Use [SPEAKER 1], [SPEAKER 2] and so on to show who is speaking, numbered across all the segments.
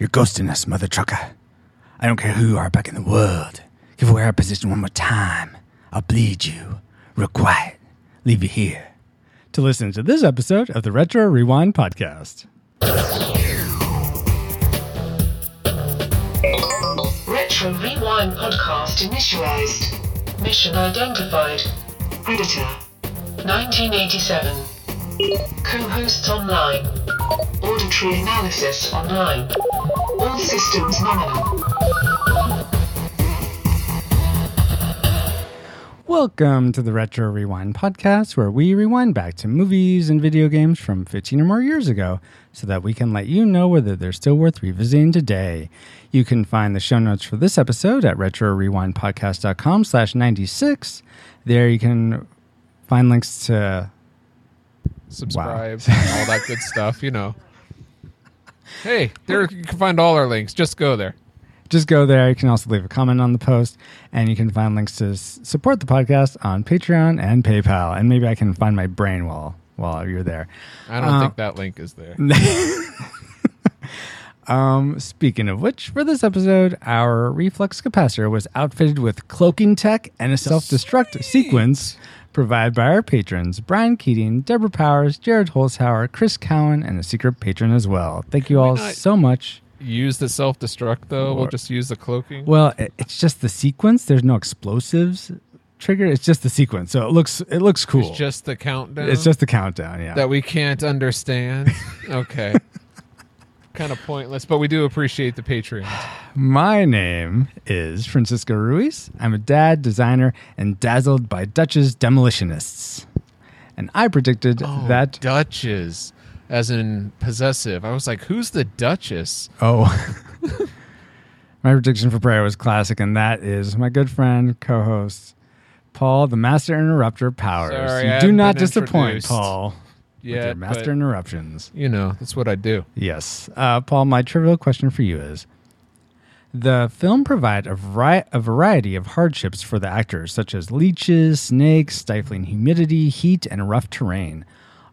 [SPEAKER 1] You're ghosting us, mother trucker. I don't care who you are back in the world. Give away our position one more time. I'll bleed you. Real quiet. Leave you here. To listen to this episode of the Retro Rewind Podcast.
[SPEAKER 2] Retro Rewind podcast initialized. Mission identified. Predator. 1987. Co-hosts online. Auditory analysis online. All systems nominal.
[SPEAKER 1] Welcome to the Retro Rewind Podcast, where we rewind back to movies and video games from 15 or more years ago so that we can let you know whether they're still worth revisiting today. You can find the show notes for this episode at retrorewindpodcast.com slash 96. There you can find links to
[SPEAKER 3] subscribe, and all that good stuff, you know. Hey, there you can find all our links. Just go there.
[SPEAKER 1] just go there. You can also leave a comment on the post, and you can find links to s- support the podcast on Patreon and PayPal. And maybe I can find my brain while while you're there.
[SPEAKER 3] I don't
[SPEAKER 1] Uh,
[SPEAKER 3] think that link is there.
[SPEAKER 1] Um, speaking of which, for this episode, our reflex capacitor was outfitted with cloaking tech and a self-destruct sequence provided by our patrons Brian Keating, Deborah Powers, Jared Holzhauer, Chris Cowan, and a secret patron as well. Thank you all so much.
[SPEAKER 3] Use the self destruct though. We'll just use the cloaking.
[SPEAKER 1] Well, it, it's just the sequence. There's no explosives trigger. It's just the sequence, so it looks it looks cool.
[SPEAKER 3] It's just the countdown.
[SPEAKER 1] It's just the countdown. Yeah.
[SPEAKER 3] that we can't understand. okay. Kind of pointless, but we do appreciate the Patreon.
[SPEAKER 1] My name is Francisco Ruiz. I'm a dad, designer, and dazzled by Dutch's demolitionists. And I predicted oh, that.
[SPEAKER 3] Duchess, as in possessive. I was like, who's the Duchess?
[SPEAKER 1] Oh. my prediction for prayer was classic, and that is my good friend, co host, Paul, the master interrupter Powers.
[SPEAKER 3] Sorry,
[SPEAKER 1] you
[SPEAKER 3] I
[SPEAKER 1] do
[SPEAKER 3] haven't
[SPEAKER 1] not
[SPEAKER 3] been
[SPEAKER 1] disappoint,
[SPEAKER 3] introduced
[SPEAKER 1] Paul,
[SPEAKER 3] Yeah,
[SPEAKER 1] your master interruptions.
[SPEAKER 3] you know, that's what I do.
[SPEAKER 1] Yes. Uh, Paul, my trivial question for you is The film provided a, vari- a variety of hardships for the actors, such as leeches, snakes, stifling humidity, heat, and rough terrain.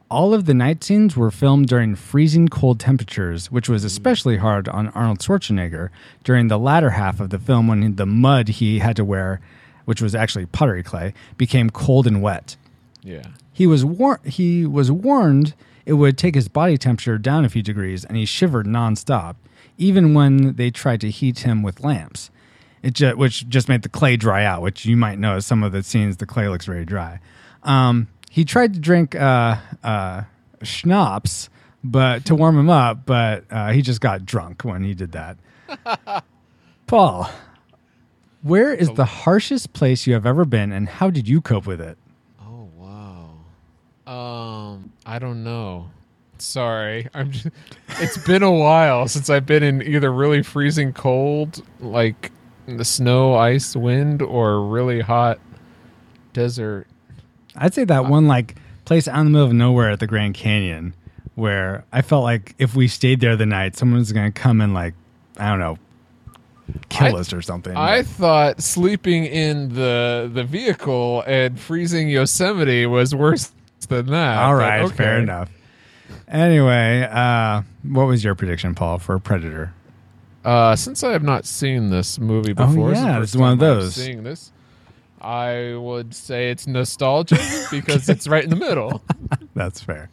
[SPEAKER 1] All of the night scenes were filmed during freezing cold temperatures, which was especially hard on Arnold Schwarzenegger during the latter half of the film when the mud he had to wear, which was actually pottery clay, became cold and wet.
[SPEAKER 3] Yeah.
[SPEAKER 1] He was war- he was warned it would take his body temperature down a few degrees, and he shivered nonstop, even when they tried to heat him with lamps. It ju- which just made the clay dry out, which you might notice some of the scenes the clay looks very dry. Um, he tried to drink uh, uh, schnapps, but to warm him up, but uh, he just got drunk when he did that. Paul, where is the harshest place you have ever been, and how did you cope with it?
[SPEAKER 3] Um, I don't know. Sorry, I'm. Just, it's been a while since I've been in either really freezing cold, like the snow, ice, wind, or really hot desert.
[SPEAKER 1] I'd say that one like place out in the middle of nowhere at the Grand Canyon, where I felt like if we stayed there the night, someone's gonna come and like I don't know, kill
[SPEAKER 3] I-
[SPEAKER 1] us or something.
[SPEAKER 3] I thought sleeping in the the vehicle and freezing Yosemite was worse than that.
[SPEAKER 1] All
[SPEAKER 3] but okay.
[SPEAKER 1] fair enough. Anyway, uh, what was your prediction, Paul, for Predator?
[SPEAKER 3] Uh, since I have not seen this movie
[SPEAKER 1] Oh,
[SPEAKER 3] before, it's
[SPEAKER 1] yeah, it's one of those.
[SPEAKER 3] Seeing this, I would say it's nostalgic because it's right in the middle.
[SPEAKER 1] That's fair.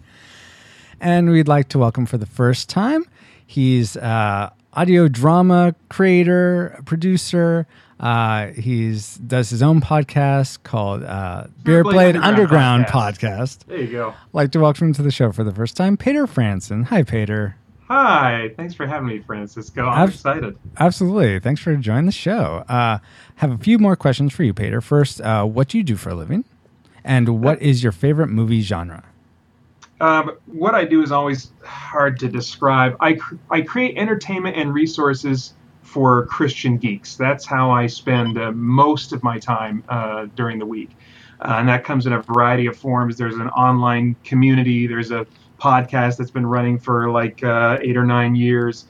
[SPEAKER 1] And we'd like to welcome for the first time. He's uh, audio drama creator, producer. Uh, he's does his own podcast called uh, Spirit
[SPEAKER 4] Blade Underground
[SPEAKER 1] Underground podcast.
[SPEAKER 4] There you go.
[SPEAKER 1] like to welcome to the show for the first time, Peter Franson. Hi, Peter.
[SPEAKER 4] Hi, thanks for having me, Francisco. I'm
[SPEAKER 1] I've-
[SPEAKER 4] excited.
[SPEAKER 1] Absolutely. Thanks for joining the show. Uh, have a few more questions for you, Peter. First, uh, what do you do for a living? And what is your favorite movie genre?
[SPEAKER 4] Um, what I do is always hard to describe. I, cr- I create entertainment and resources for Christian geeks. That's how I spend uh, most of my time uh, during the week. Uh, and that comes in a variety of forms. There's an online community, there's a podcast that's been running for like uh, eight or nine years.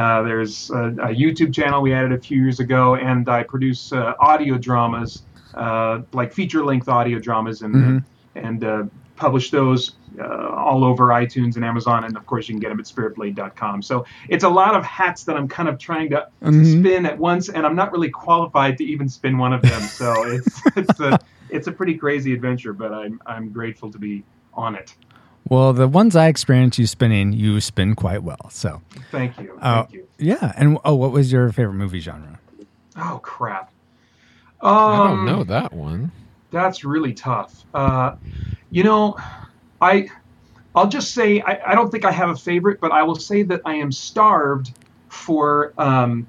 [SPEAKER 4] Uh, there's a, a YouTube channel we added a few years ago, and I produce uh, audio dramas, uh, like feature length audio dramas and,
[SPEAKER 1] Mhm.
[SPEAKER 4] and uh, publish those uh, all over iTunes and Amazon, and of course you can get them at spiritblade.com. So it's a lot of hats that I'm kind of trying to, to
[SPEAKER 1] Mhm.
[SPEAKER 4] spin at once, and I'm not really qualified to even spin one of them. So it's it's a it's a pretty crazy adventure, but I'm I'm grateful to be on it.
[SPEAKER 1] Well, the ones I experienced you spinning, you spin quite well. So,
[SPEAKER 4] Thank you,
[SPEAKER 1] uh,
[SPEAKER 4] thank you.
[SPEAKER 1] yeah. And oh, what was your favorite movie genre?
[SPEAKER 4] Oh crap. Um,
[SPEAKER 3] I don't know that one.
[SPEAKER 4] That's really tough. Uh, you know, I I'll just say I, I don't think I have a favorite, but I will say that I am starved for um,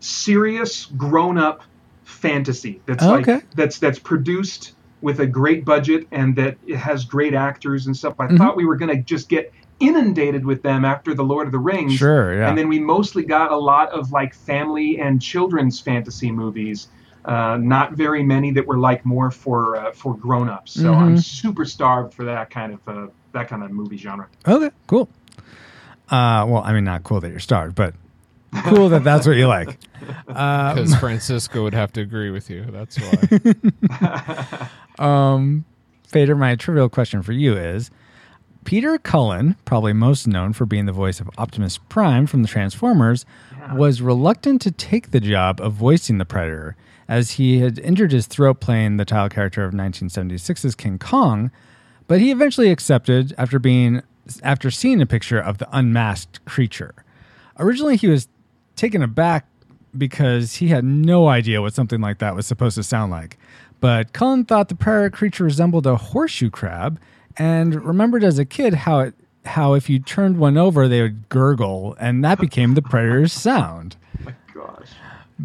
[SPEAKER 4] serious grown-up fantasy that's
[SPEAKER 1] Okay.
[SPEAKER 4] like that's that's produced with a great budget and that it has great actors and stuff. I
[SPEAKER 1] Mhm.
[SPEAKER 4] thought we were going to just get inundated with them after the Lord of the Rings.
[SPEAKER 1] Sure, yeah.
[SPEAKER 4] And then we mostly got a lot of like family and children's fantasy movies. Uh, not very many that were like more for uh, for grown-ups. So I'm
[SPEAKER 1] Mhm.
[SPEAKER 4] super starved for that kind of uh, that kind of movie genre.
[SPEAKER 1] Okay, cool. Uh, well, I mean, not cool that you're starved, but cool that that's what you like. Um,
[SPEAKER 3] Because Francisco would have to agree with you. That's why.
[SPEAKER 1] um, Peter, my trivial question for you is Peter Cullen, probably most known for being the voice of Optimus Prime from the Transformers, was reluctant to take the job of voicing the Predator as he had injured his throat playing the title character of 1976's King Kong, but he eventually accepted after being after seeing a picture of the unmasked creature. Originally, he was taken aback because he had no idea what something like that was supposed to sound like. But Cullen thought the predator creature resembled a horseshoe crab and remembered as a kid how it how if you turned one over they would gurgle and that became the predator's sound.
[SPEAKER 4] My gosh.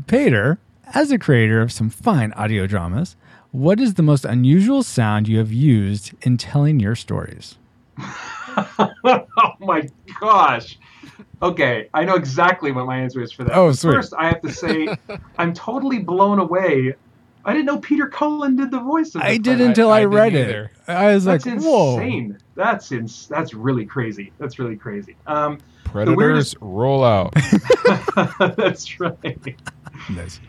[SPEAKER 1] Peter, as a creator of some fine audio dramas, what is the most unusual sound you have used in telling your stories?
[SPEAKER 4] oh my gosh. Okay, I know exactly what my answer is for that.
[SPEAKER 1] Oh, sweet.
[SPEAKER 4] First, I have to say, I'm totally blown away. I didn't know Peter Cullen did the voice of the
[SPEAKER 1] I did
[SPEAKER 4] Predator.
[SPEAKER 1] until I,
[SPEAKER 3] I didn't
[SPEAKER 1] read
[SPEAKER 3] either.
[SPEAKER 1] it. I was
[SPEAKER 4] That's
[SPEAKER 1] like, "Whoa!"
[SPEAKER 4] insane. That's ins- That's really crazy. That's really crazy. Um,
[SPEAKER 3] Predators
[SPEAKER 4] weirdest-
[SPEAKER 3] roll out.
[SPEAKER 4] that's right.
[SPEAKER 1] Nice.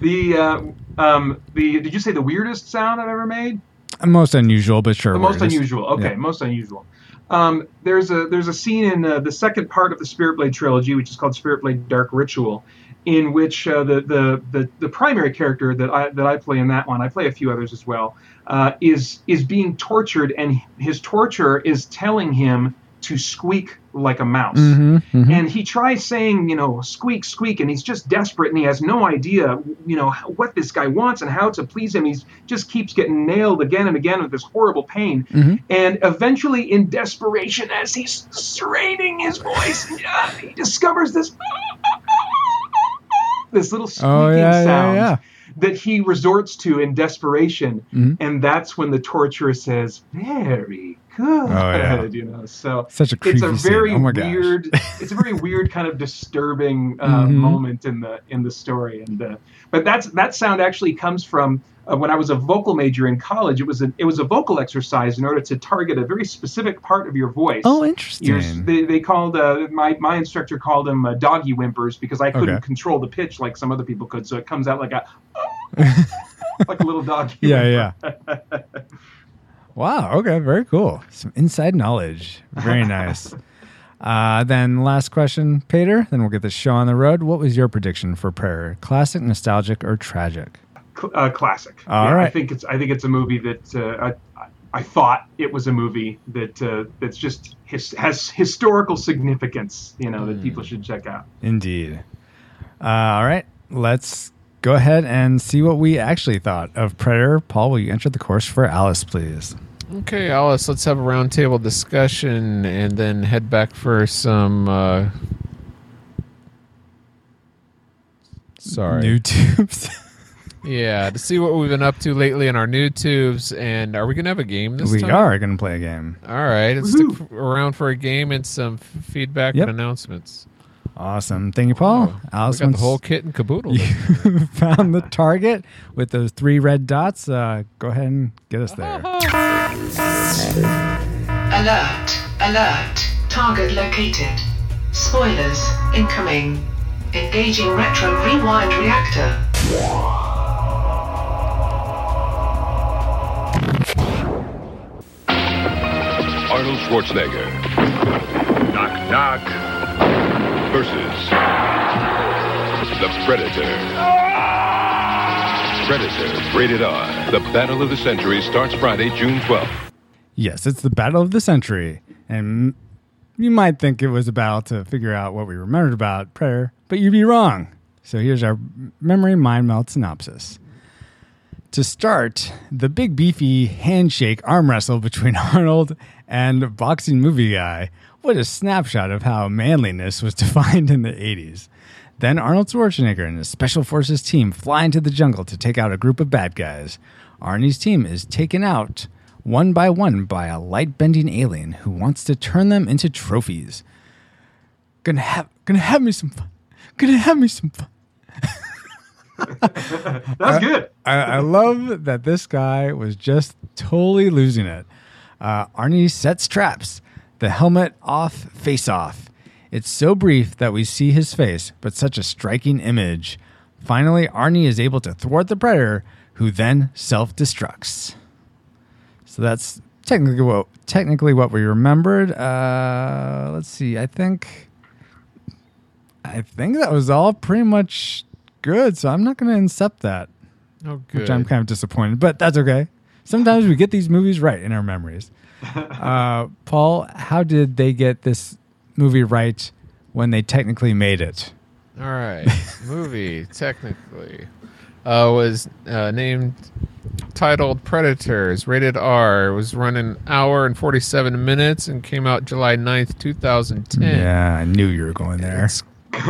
[SPEAKER 4] The uh, um, the did you say the weirdest sound I've ever made?
[SPEAKER 1] Most unusual, but sure.
[SPEAKER 4] the most
[SPEAKER 1] weirdest.
[SPEAKER 4] unusual. Okay,
[SPEAKER 1] Yeah.
[SPEAKER 4] most unusual. Um, there's a there's a scene in uh, the second part of the Spirit Blade trilogy, which is called Spirit Blade Dark Ritual, in which uh, the, the the the primary character that I that I play in that one, I play a few others as well, uh, is is being tortured, and his torturer is telling him to squeak like a mouse.
[SPEAKER 1] Mhm, mhm.
[SPEAKER 4] And he tries saying, you know, squeak, squeak, and he's just desperate and he has no idea, you know, what this guy wants and how to please him. He just keeps getting nailed again and again with this horrible pain.
[SPEAKER 1] Mhm.
[SPEAKER 4] And eventually, in desperation, as he's straining his voice, he discovers this this little squeaking
[SPEAKER 1] Oh, yeah, yeah,
[SPEAKER 4] sound
[SPEAKER 1] yeah.
[SPEAKER 4] that he resorts to in desperation.
[SPEAKER 1] Mhm.
[SPEAKER 4] And that's when the torturer says, "Very good,"
[SPEAKER 1] Oh, yeah.
[SPEAKER 4] you know. So
[SPEAKER 1] Such a
[SPEAKER 4] it's a very.
[SPEAKER 1] Oh
[SPEAKER 4] weird it's a very weird kind of disturbing uh,
[SPEAKER 1] Mhm.
[SPEAKER 4] moment in the in the story and uh, but that's that sound actually comes from uh, when I was a vocal major in college it was a it was a vocal exercise in order to target a very specific part of your voice
[SPEAKER 1] Oh,
[SPEAKER 4] Your-
[SPEAKER 1] interesting.
[SPEAKER 4] they, they called uh, my my instructor called them uh, doggy whimpers because I couldn't
[SPEAKER 1] Okay.
[SPEAKER 4] control the pitch like some other people could so it comes out like a like a little doggy
[SPEAKER 1] yeah, yeah. Wow. Okay. Very cool. Some inside knowledge. Very nice. uh, then last question, Peter. Then we'll get the show on the road. What was your prediction for Prayer? Classic, nostalgic, or tragic?
[SPEAKER 4] cl- uh, classic.
[SPEAKER 1] All
[SPEAKER 4] yeah, I think it's I think it's a movie that uh, I, I thought it was a movie that uh, that's just his, has historical significance. You know that people should check out.
[SPEAKER 1] Indeed. Uh, all right. Let's go ahead and see what we actually thought of Predator. Paul, will you enter the course for Alice, please?
[SPEAKER 3] Okay, Alice, let's have a roundtable discussion and then head back for some. Uh... Sorry.
[SPEAKER 1] New tubes.
[SPEAKER 3] Yeah, to see what we've been up to lately in our new tubes. And are we going to have a game this
[SPEAKER 1] we
[SPEAKER 3] time?
[SPEAKER 1] are going to play a game.
[SPEAKER 3] All right, let's
[SPEAKER 4] Woohoo.
[SPEAKER 3] stick around for a game and some f- feedback
[SPEAKER 1] Yep.
[SPEAKER 3] and announcements.
[SPEAKER 1] Awesome. Thank you, Paul.
[SPEAKER 3] Oh,
[SPEAKER 1] Alice,
[SPEAKER 3] we got the whole kit and caboodle.
[SPEAKER 1] you found the target with those three red dots, uh, go ahead and get us there.
[SPEAKER 2] Alert! Alert! Target located. Spoilers incoming. Engaging retro rewind reactor.
[SPEAKER 5] Arnold Schwarzenegger. Knock, knock. Versus the Predator. Predator, rated R. The Battle of the Century starts Friday, June 12th.
[SPEAKER 1] Yes, it's the battle of the century. And you might think it was a battle to figure out what we remembered about prayer, but you'd be wrong. So here's our memory mind melt synopsis. To start, the big beefy handshake arm wrestle between Arnold and boxing movie guy. What a snapshot of how manliness was defined in the 80s. Then Arnold Schwarzenegger and his special forces team fly into the jungle to take out a group of bad guys. Arnie's team is taken out one by one by a light bending alien who wants to turn them into trophies. Gonna have gonna have me some fun. Gonna have me some fun.
[SPEAKER 4] That's good.
[SPEAKER 1] I, I love that this guy was just totally losing it. Uh, Arnie sets traps. The helmet off, face off. It's so brief that we see his face, but such a striking image. Finally, Arnie is able to thwart the predator, who then self destructs. So that's technically what technically what we remembered. Uh, let's see. I think I think that was all pretty much good. So I'm not going to accept that,
[SPEAKER 3] Oh,
[SPEAKER 1] which I'm kind of disappointed. But that's okay. Sometimes we get these movies right in our memories. Uh, Paul, how did they get this movie right when they technically made it?
[SPEAKER 3] All right. Movie, technically, uh, was uh, named, titled Predators, rated R. It was run an hour and 47 minutes and came out July 9th, 2010.
[SPEAKER 1] Yeah, I knew you were going there.
[SPEAKER 3] It's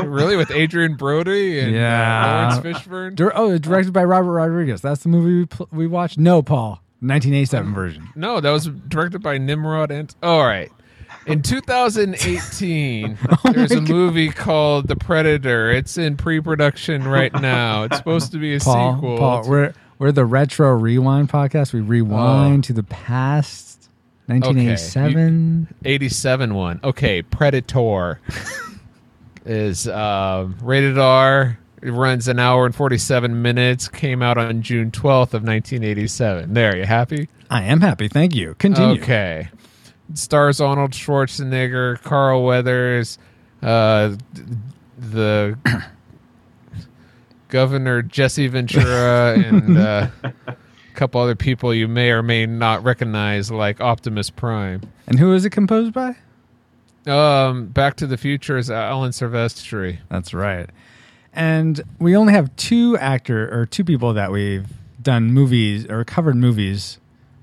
[SPEAKER 3] really with Adrien Brody and
[SPEAKER 1] Yeah.
[SPEAKER 3] uh, Laurence Fishburne?
[SPEAKER 1] Oh, directed by Robert Rodriguez. That's the movie we, pl- we watched. No, Paul, 1987 version.
[SPEAKER 3] No, that was directed by Nimrod Antal. all right. In 2018, there's a movie called The Predator. It's in pre-production right now. It's supposed to be a
[SPEAKER 1] Paul,
[SPEAKER 3] sequel.
[SPEAKER 1] Paul, we're we're the retro rewind podcast. We rewind to the past, 1987.
[SPEAKER 3] 87 one. Okay, Predator is um, rated R. It runs an hour and 47 minutes. Came out on June 12th of 1987. There, you happy?
[SPEAKER 1] I am happy. Thank you. Continue.
[SPEAKER 3] Okay. It stars Arnold Schwarzenegger, Carl Weathers, uh, the Governor Jesse Ventura, and uh, a couple other people you may or may not recognize, like Optimus Prime.
[SPEAKER 1] And who is it composed by?
[SPEAKER 3] Um, Back to the Future is Alan Silvestri.
[SPEAKER 1] That's right. And we only have two actor or two people that we've done movies or covered movies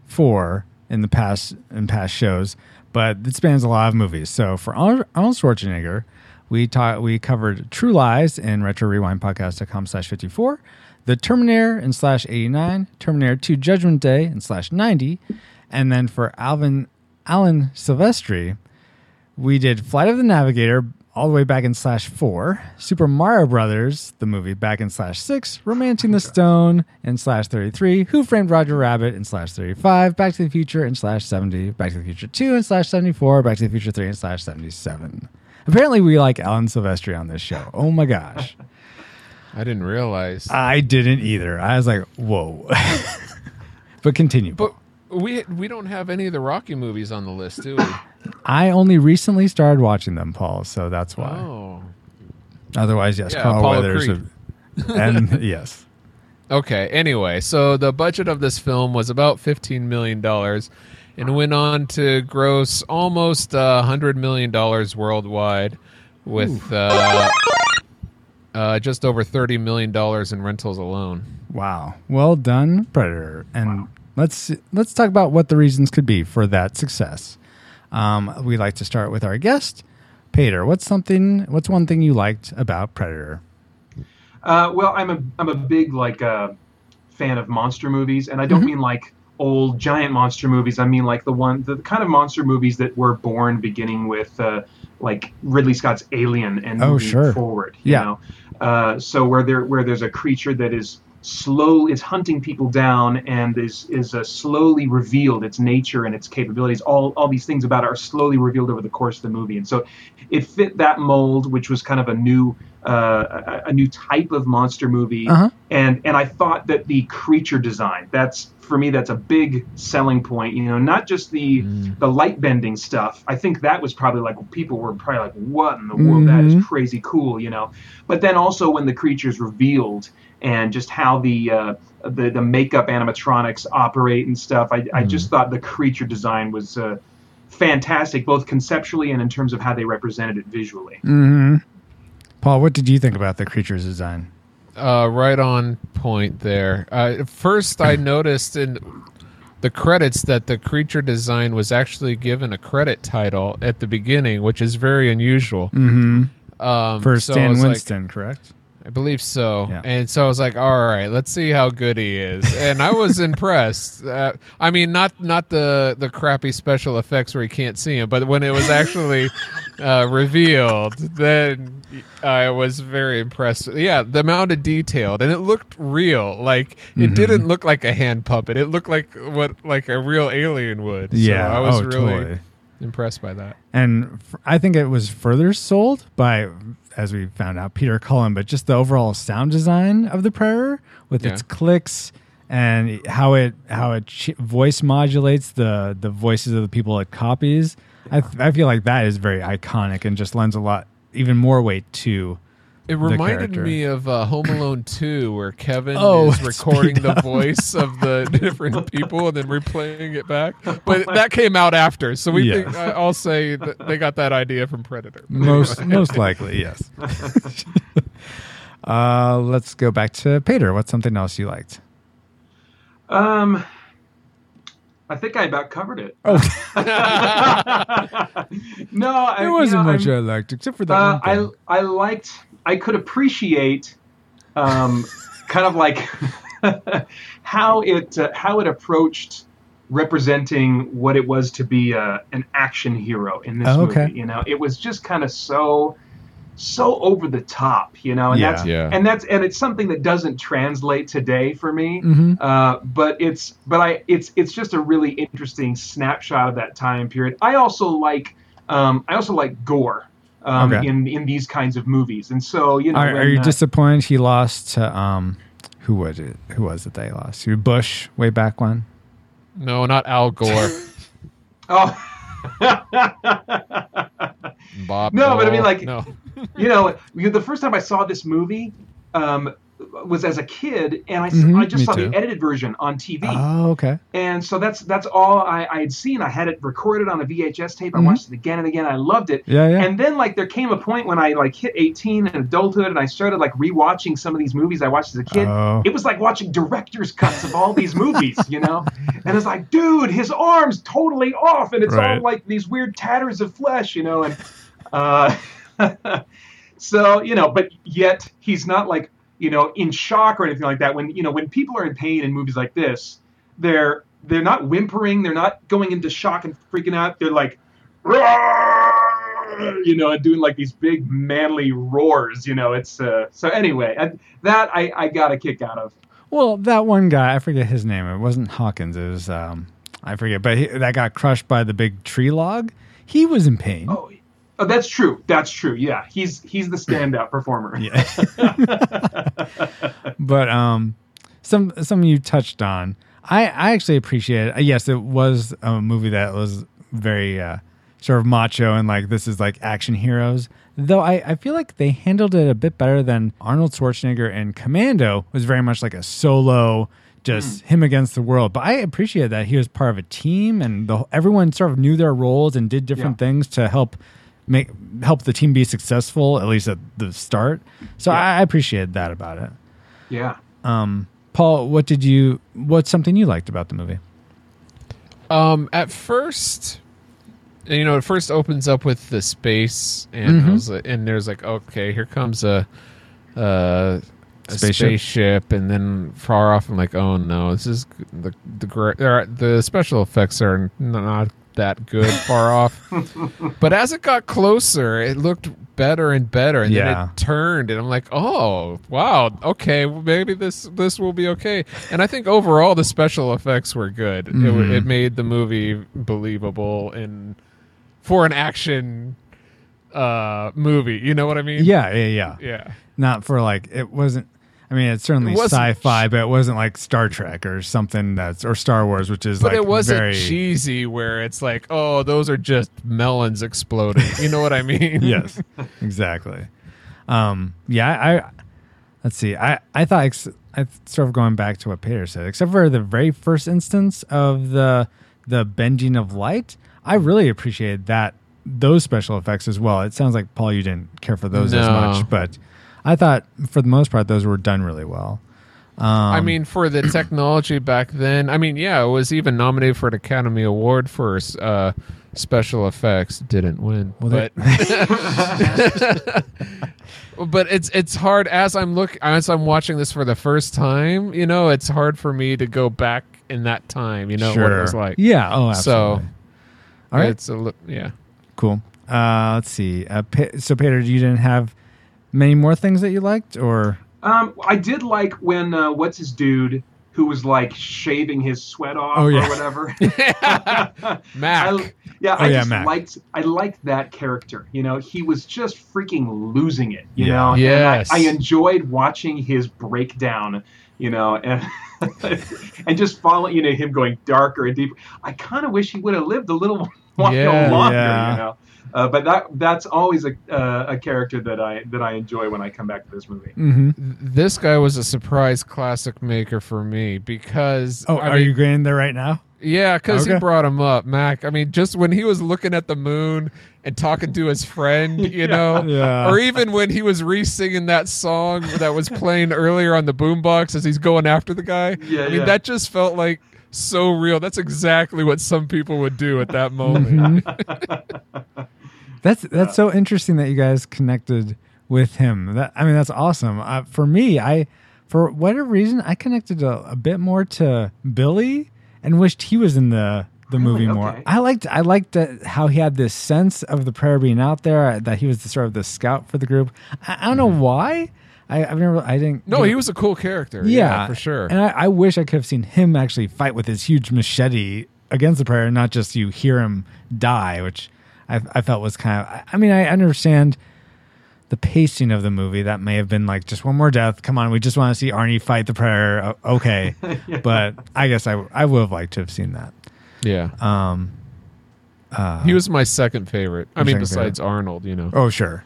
[SPEAKER 1] for in the past in past shows, but it spans a lot of movies. So for Arnold Schwarzenegger, we taught we covered True Lies in Retro Rewind Podcast.com slash fifty four, The Terminator in slash eighty nine, Terminator Two Judgment Day in slash ninety, and then for Alvin Alan Silvestri, we did Flight of the Navigator all the way back in slash four, Super Mario Brothers, the movie back in slash six, Romancing the oh Stone in slash 33, Who Framed Roger Rabbit in slash 35, Back to the Future in slash 70, Back to the Future 2 in slash 74, Back to the Future 3 in slash 77. Apparently, we like Alan Silvestri on this show. Oh my gosh.
[SPEAKER 3] I didn't realize.
[SPEAKER 1] I didn't either. I was like, whoa. but continue.
[SPEAKER 3] but we we don't have any of the Rocky movies on the list, do we?
[SPEAKER 1] I only recently started watching them, Paul, so that's why.
[SPEAKER 3] oh.
[SPEAKER 1] Otherwise, yes,
[SPEAKER 3] Yeah,
[SPEAKER 1] Carl
[SPEAKER 3] Apollo
[SPEAKER 1] Weathers.
[SPEAKER 3] Creed.
[SPEAKER 1] and yes.
[SPEAKER 3] Okay. Anyway, so the budget of this film was about fifteen million dollars, and went on to gross almost a hundred million dollars worldwide, with uh, uh, just over thirty million dollars in rentals alone.
[SPEAKER 1] Wow. Well done, Predator. And let's let's talk about what the reasons could be for that success. Um, we like to start with our guest, Peter. What's something? What's one thing you liked about Predator?
[SPEAKER 4] Uh, well, I'm a I'm a big like uh, fan of monster movies, and I don't mean like old giant monster movies. I mean like the one the kind of monster movies that were born beginning with uh, like Ridley Scott's Alien and
[SPEAKER 1] Oh,
[SPEAKER 4] moving
[SPEAKER 1] sure.
[SPEAKER 4] forward. You
[SPEAKER 1] Yeah.
[SPEAKER 4] know? Uh, so where there where there's a creature that is slow is hunting people down and is is uh, slowly revealed its nature and its capabilities. All all these things about it are slowly revealed over the course of the movie. And so it fit that mold which was kind of a new uh, a, a new type of monster movie
[SPEAKER 1] Uh-huh.
[SPEAKER 4] and and I thought that the creature design that's for me that's a big selling point. You know, not just the the light bending stuff. I think that was probably like people were probably like, "What in the world? That is crazy cool," you know. But then also when the creatures revealed and just how the uh, the the makeup animatronics operate and stuff, I, I just thought the creature design was. Uh, fantastic both conceptually and in terms of how they represented it visually
[SPEAKER 1] Paul, what did you think about the creature's design?
[SPEAKER 3] Uh, right on point there. Uh, first, I noticed in the credits that the creature design was actually given a credit title at the beginning, which is very unusual. Mm-hmm. Um,
[SPEAKER 1] For
[SPEAKER 3] so
[SPEAKER 1] Stan
[SPEAKER 3] was like-
[SPEAKER 1] Winston, correct?
[SPEAKER 3] I believe so.
[SPEAKER 1] Yeah.
[SPEAKER 3] And so I was like, all right, let's see how good he is. And I was impressed. Uh, I mean, not not the the crappy special effects where you can't see him, but when it was actually uh, revealed, then I was very impressed. Yeah, the amount of detail, and it looked real. Like
[SPEAKER 1] Mm-hmm.
[SPEAKER 3] it didn't look like a hand puppet. It looked like what like a real alien would. So
[SPEAKER 1] Yeah,
[SPEAKER 3] I was
[SPEAKER 1] oh,
[SPEAKER 3] really
[SPEAKER 1] totally.
[SPEAKER 3] impressed by that.
[SPEAKER 1] And f- I think it was further sold by, as we found out, Peter Cullen, but just the overall sound design of the Prayer with its clicks and how it how it ch- voice modulates the the voices of the people it copies. I th- I feel like that is very iconic and just lends a lot even more weight to.
[SPEAKER 3] It reminded me of uh, Home Alone 2, where Kevin
[SPEAKER 1] Oh,
[SPEAKER 3] is recording the voice of the different people and then replaying it back. But that came out after, so we
[SPEAKER 1] Yeah.
[SPEAKER 3] think I- I'll say that they got that idea from Predator.
[SPEAKER 1] Most most likely, yes. uh, let's go back to Peter. What's something else you liked?
[SPEAKER 4] Um, I think I about covered it.
[SPEAKER 1] Oh,
[SPEAKER 4] no, I,
[SPEAKER 1] there wasn't
[SPEAKER 4] know,
[SPEAKER 1] much
[SPEAKER 4] I'm-
[SPEAKER 1] I liked except for that.
[SPEAKER 4] Uh,
[SPEAKER 1] one
[SPEAKER 4] I. I liked. I could appreciate, um, kind of like how it uh, how it approached representing what it was to be uh, an action hero in this
[SPEAKER 1] Oh, okay.
[SPEAKER 4] movie. You know, it was just kind of so so over the top. You know, and
[SPEAKER 1] Yeah.
[SPEAKER 4] that's
[SPEAKER 3] Yeah.
[SPEAKER 4] and that's and it's something that doesn't translate today for me.
[SPEAKER 1] Mhm.
[SPEAKER 4] Uh, but it's but I it's it's just a really interesting snapshot of that time period. I also like um, I also like gore um,
[SPEAKER 1] Okay.
[SPEAKER 4] in in these kinds of movies, and so you know.
[SPEAKER 1] Are, are you
[SPEAKER 4] uh,
[SPEAKER 1] disappointed he lost to um who was it? Who was it they lost? To Bush way back when?
[SPEAKER 3] No, not Al Gore.
[SPEAKER 4] Oh.
[SPEAKER 3] Bob.
[SPEAKER 4] No, but I mean, like-
[SPEAKER 3] no.
[SPEAKER 4] you know, the first time I saw this movie um, was as a kid, and I,
[SPEAKER 1] Mhm,
[SPEAKER 4] I just saw
[SPEAKER 1] too.
[SPEAKER 4] the edited version on TV.
[SPEAKER 1] Oh, okay.
[SPEAKER 4] and so that's that's all I, I had seen. I had it recorded on a VHS tape. I
[SPEAKER 1] Mhm.
[SPEAKER 4] watched it again and again. I loved it.
[SPEAKER 1] Yeah, yeah.
[SPEAKER 4] And then like there came a point when I like hit 18 and adulthood, and I started like rewatching some of these movies I watched as a kid.
[SPEAKER 1] Oh.
[SPEAKER 4] It was like watching director's cuts of all these movies, you know. And it's like, dude, his arm's totally off, and it's
[SPEAKER 1] Right.
[SPEAKER 4] all like these weird tatters of flesh, you know. And uh, so you know, but yet he's not like you know in shock or anything like that. When you know when people are in pain in movies like this, they're they're not whimpering, they're not going into shock and freaking out. They're like, you know, and doing like these big manly roars. You know, it's uh, so anyway. I, that I I got a kick out of.
[SPEAKER 1] Well, that one guy, I forget his name. It wasn't Hawkins. It was um I forget, but he, that got crushed by the big tree log. He was in pain.
[SPEAKER 4] Oh, oh, that's true. That's true. Yeah, he's he's the standout performer.
[SPEAKER 1] Yeah. but um, some some you touched on. I I actually appreciate it. Yes, it was a movie that was very uh, sort of macho and like this is like action heroes. Though I, I feel like they handled it a bit better than Arnold Schwarzenegger and Commando was very much like a solo, just him against the world. But I appreciate that he was part of a team and the, everyone sort of knew their roles and did different
[SPEAKER 4] Yeah.
[SPEAKER 1] things to help make help the team be successful at least at the start. So
[SPEAKER 4] Yeah.
[SPEAKER 1] I, I appreciate that about it.
[SPEAKER 4] Yeah.
[SPEAKER 1] Um, Paul, what did you? What's something you liked about the movie?
[SPEAKER 3] Um, at first, you know, it first opens up with the space, and
[SPEAKER 1] Mhm.
[SPEAKER 3] Was and there's like, okay, here comes a, uh, a
[SPEAKER 1] Spaceship.
[SPEAKER 3] spaceship. and then far off, I'm like, oh no, this is the the gra- the special effects are not that good far off. But as it got closer, it looked better and better, and
[SPEAKER 1] Yeah.
[SPEAKER 3] then it turned, and I'm like, oh wow, okay, well, maybe this this will be okay. And I think overall the special effects were good. It, w-
[SPEAKER 1] Mhm.
[SPEAKER 3] it made the movie believable in for an action uh movie. You know what I mean?
[SPEAKER 1] Yeah, yeah, yeah.
[SPEAKER 3] yeah.
[SPEAKER 1] Not for like it wasn't. I mean, it's certainly
[SPEAKER 3] It
[SPEAKER 1] sci-fi, but it wasn't like Star Trek or something that's or Star Wars, which is
[SPEAKER 3] But
[SPEAKER 1] like
[SPEAKER 3] it wasn't
[SPEAKER 1] very
[SPEAKER 3] cheesy where it's like, oh, those are just melons exploding. You know what I mean?
[SPEAKER 1] yes, exactly. Um, yeah, I, let's see. I I thought ex- I sort of going back to what Peter said, except for the very first instance of the the bending of light. I really appreciated that those special effects as well. It sounds like Paul, you didn't care for those as much, but I thought for the most part those were done really well. Um,
[SPEAKER 3] I mean, for the technology back then, I mean, yeah, it was even nominated for an Academy Award for uh, special effects. Didn't win,
[SPEAKER 1] Well,
[SPEAKER 3] but but it's it's hard as I'm look as I'm watching this for the first time. You know, it's hard for me to go back in that time. You know what it was like.
[SPEAKER 1] Yeah. Oh,
[SPEAKER 3] So,
[SPEAKER 1] all right.
[SPEAKER 3] It's a yeah.
[SPEAKER 1] Cool. Uh, let's see. Uh, so, Peter, you didn't have many more things that you liked, or
[SPEAKER 4] Um, I did like when uh, what's his dude who was like shaving his sweat off
[SPEAKER 1] Oh, yeah.
[SPEAKER 4] or whatever.
[SPEAKER 3] Mac.
[SPEAKER 4] I, yeah,
[SPEAKER 1] Oh,
[SPEAKER 4] I
[SPEAKER 1] yeah,
[SPEAKER 4] just
[SPEAKER 1] Mac.
[SPEAKER 4] liked I liked that character. You know, he was just freaking losing it. You
[SPEAKER 1] Yeah.
[SPEAKER 4] know,
[SPEAKER 3] Yes.
[SPEAKER 4] and I, I enjoyed watching his breakdown. You know, and and just following you know him going darker and deeper. I kind of wish he would have lived a little while
[SPEAKER 3] Yeah.
[SPEAKER 4] longer.
[SPEAKER 1] Yeah.
[SPEAKER 4] You know. Uh, but that that's always a uh, a character that I that I enjoy when I come back to this movie.
[SPEAKER 1] mm-hmm.
[SPEAKER 3] this guy was a surprise classic maker for me because
[SPEAKER 1] oh,
[SPEAKER 3] I
[SPEAKER 1] are
[SPEAKER 3] mean,
[SPEAKER 1] you getting there right now?
[SPEAKER 3] Yeah, because he brought him up, Mac. I mean, just when he was looking at the moon and talking to his friend, you know,
[SPEAKER 1] Yeah.
[SPEAKER 3] or even when he was re-singing that song that was playing earlier on the boombox as he's going after the guy.
[SPEAKER 4] Yeah,
[SPEAKER 3] I mean,
[SPEAKER 4] yeah.
[SPEAKER 3] that just felt like so real. That's exactly what some people would do at that moment.
[SPEAKER 1] Mhm. that's that's so interesting that you guys connected with him. That I mean, that's awesome. Uh, for me, I for whatever reason, I connected a, a bit more to Billy and wished he was in the the
[SPEAKER 4] Really?
[SPEAKER 1] movie more.
[SPEAKER 4] Okay.
[SPEAKER 1] I liked I liked that how he had this sense of the prayer being out there, that he was the sort of the scout for the group. I, I don't know why. I, I've never. I didn't.
[SPEAKER 3] No, he was a cool character. Yeah, for sure.
[SPEAKER 1] And I, I wish I could have seen him actually fight with his huge machete against the prayer, and not just you hear him die, which I, I felt was kind of. I, I mean, I understand the pacing of the movie. That may have been like just one more death. Come on, we just want to see Arnie fight the prayer. O- Okay, but I guess I I would have liked to have seen that.
[SPEAKER 3] yeah.
[SPEAKER 1] Um, uh,
[SPEAKER 3] he was my second favorite. I mean,
[SPEAKER 1] second
[SPEAKER 3] besides Arnold, you know.
[SPEAKER 1] Oh sure.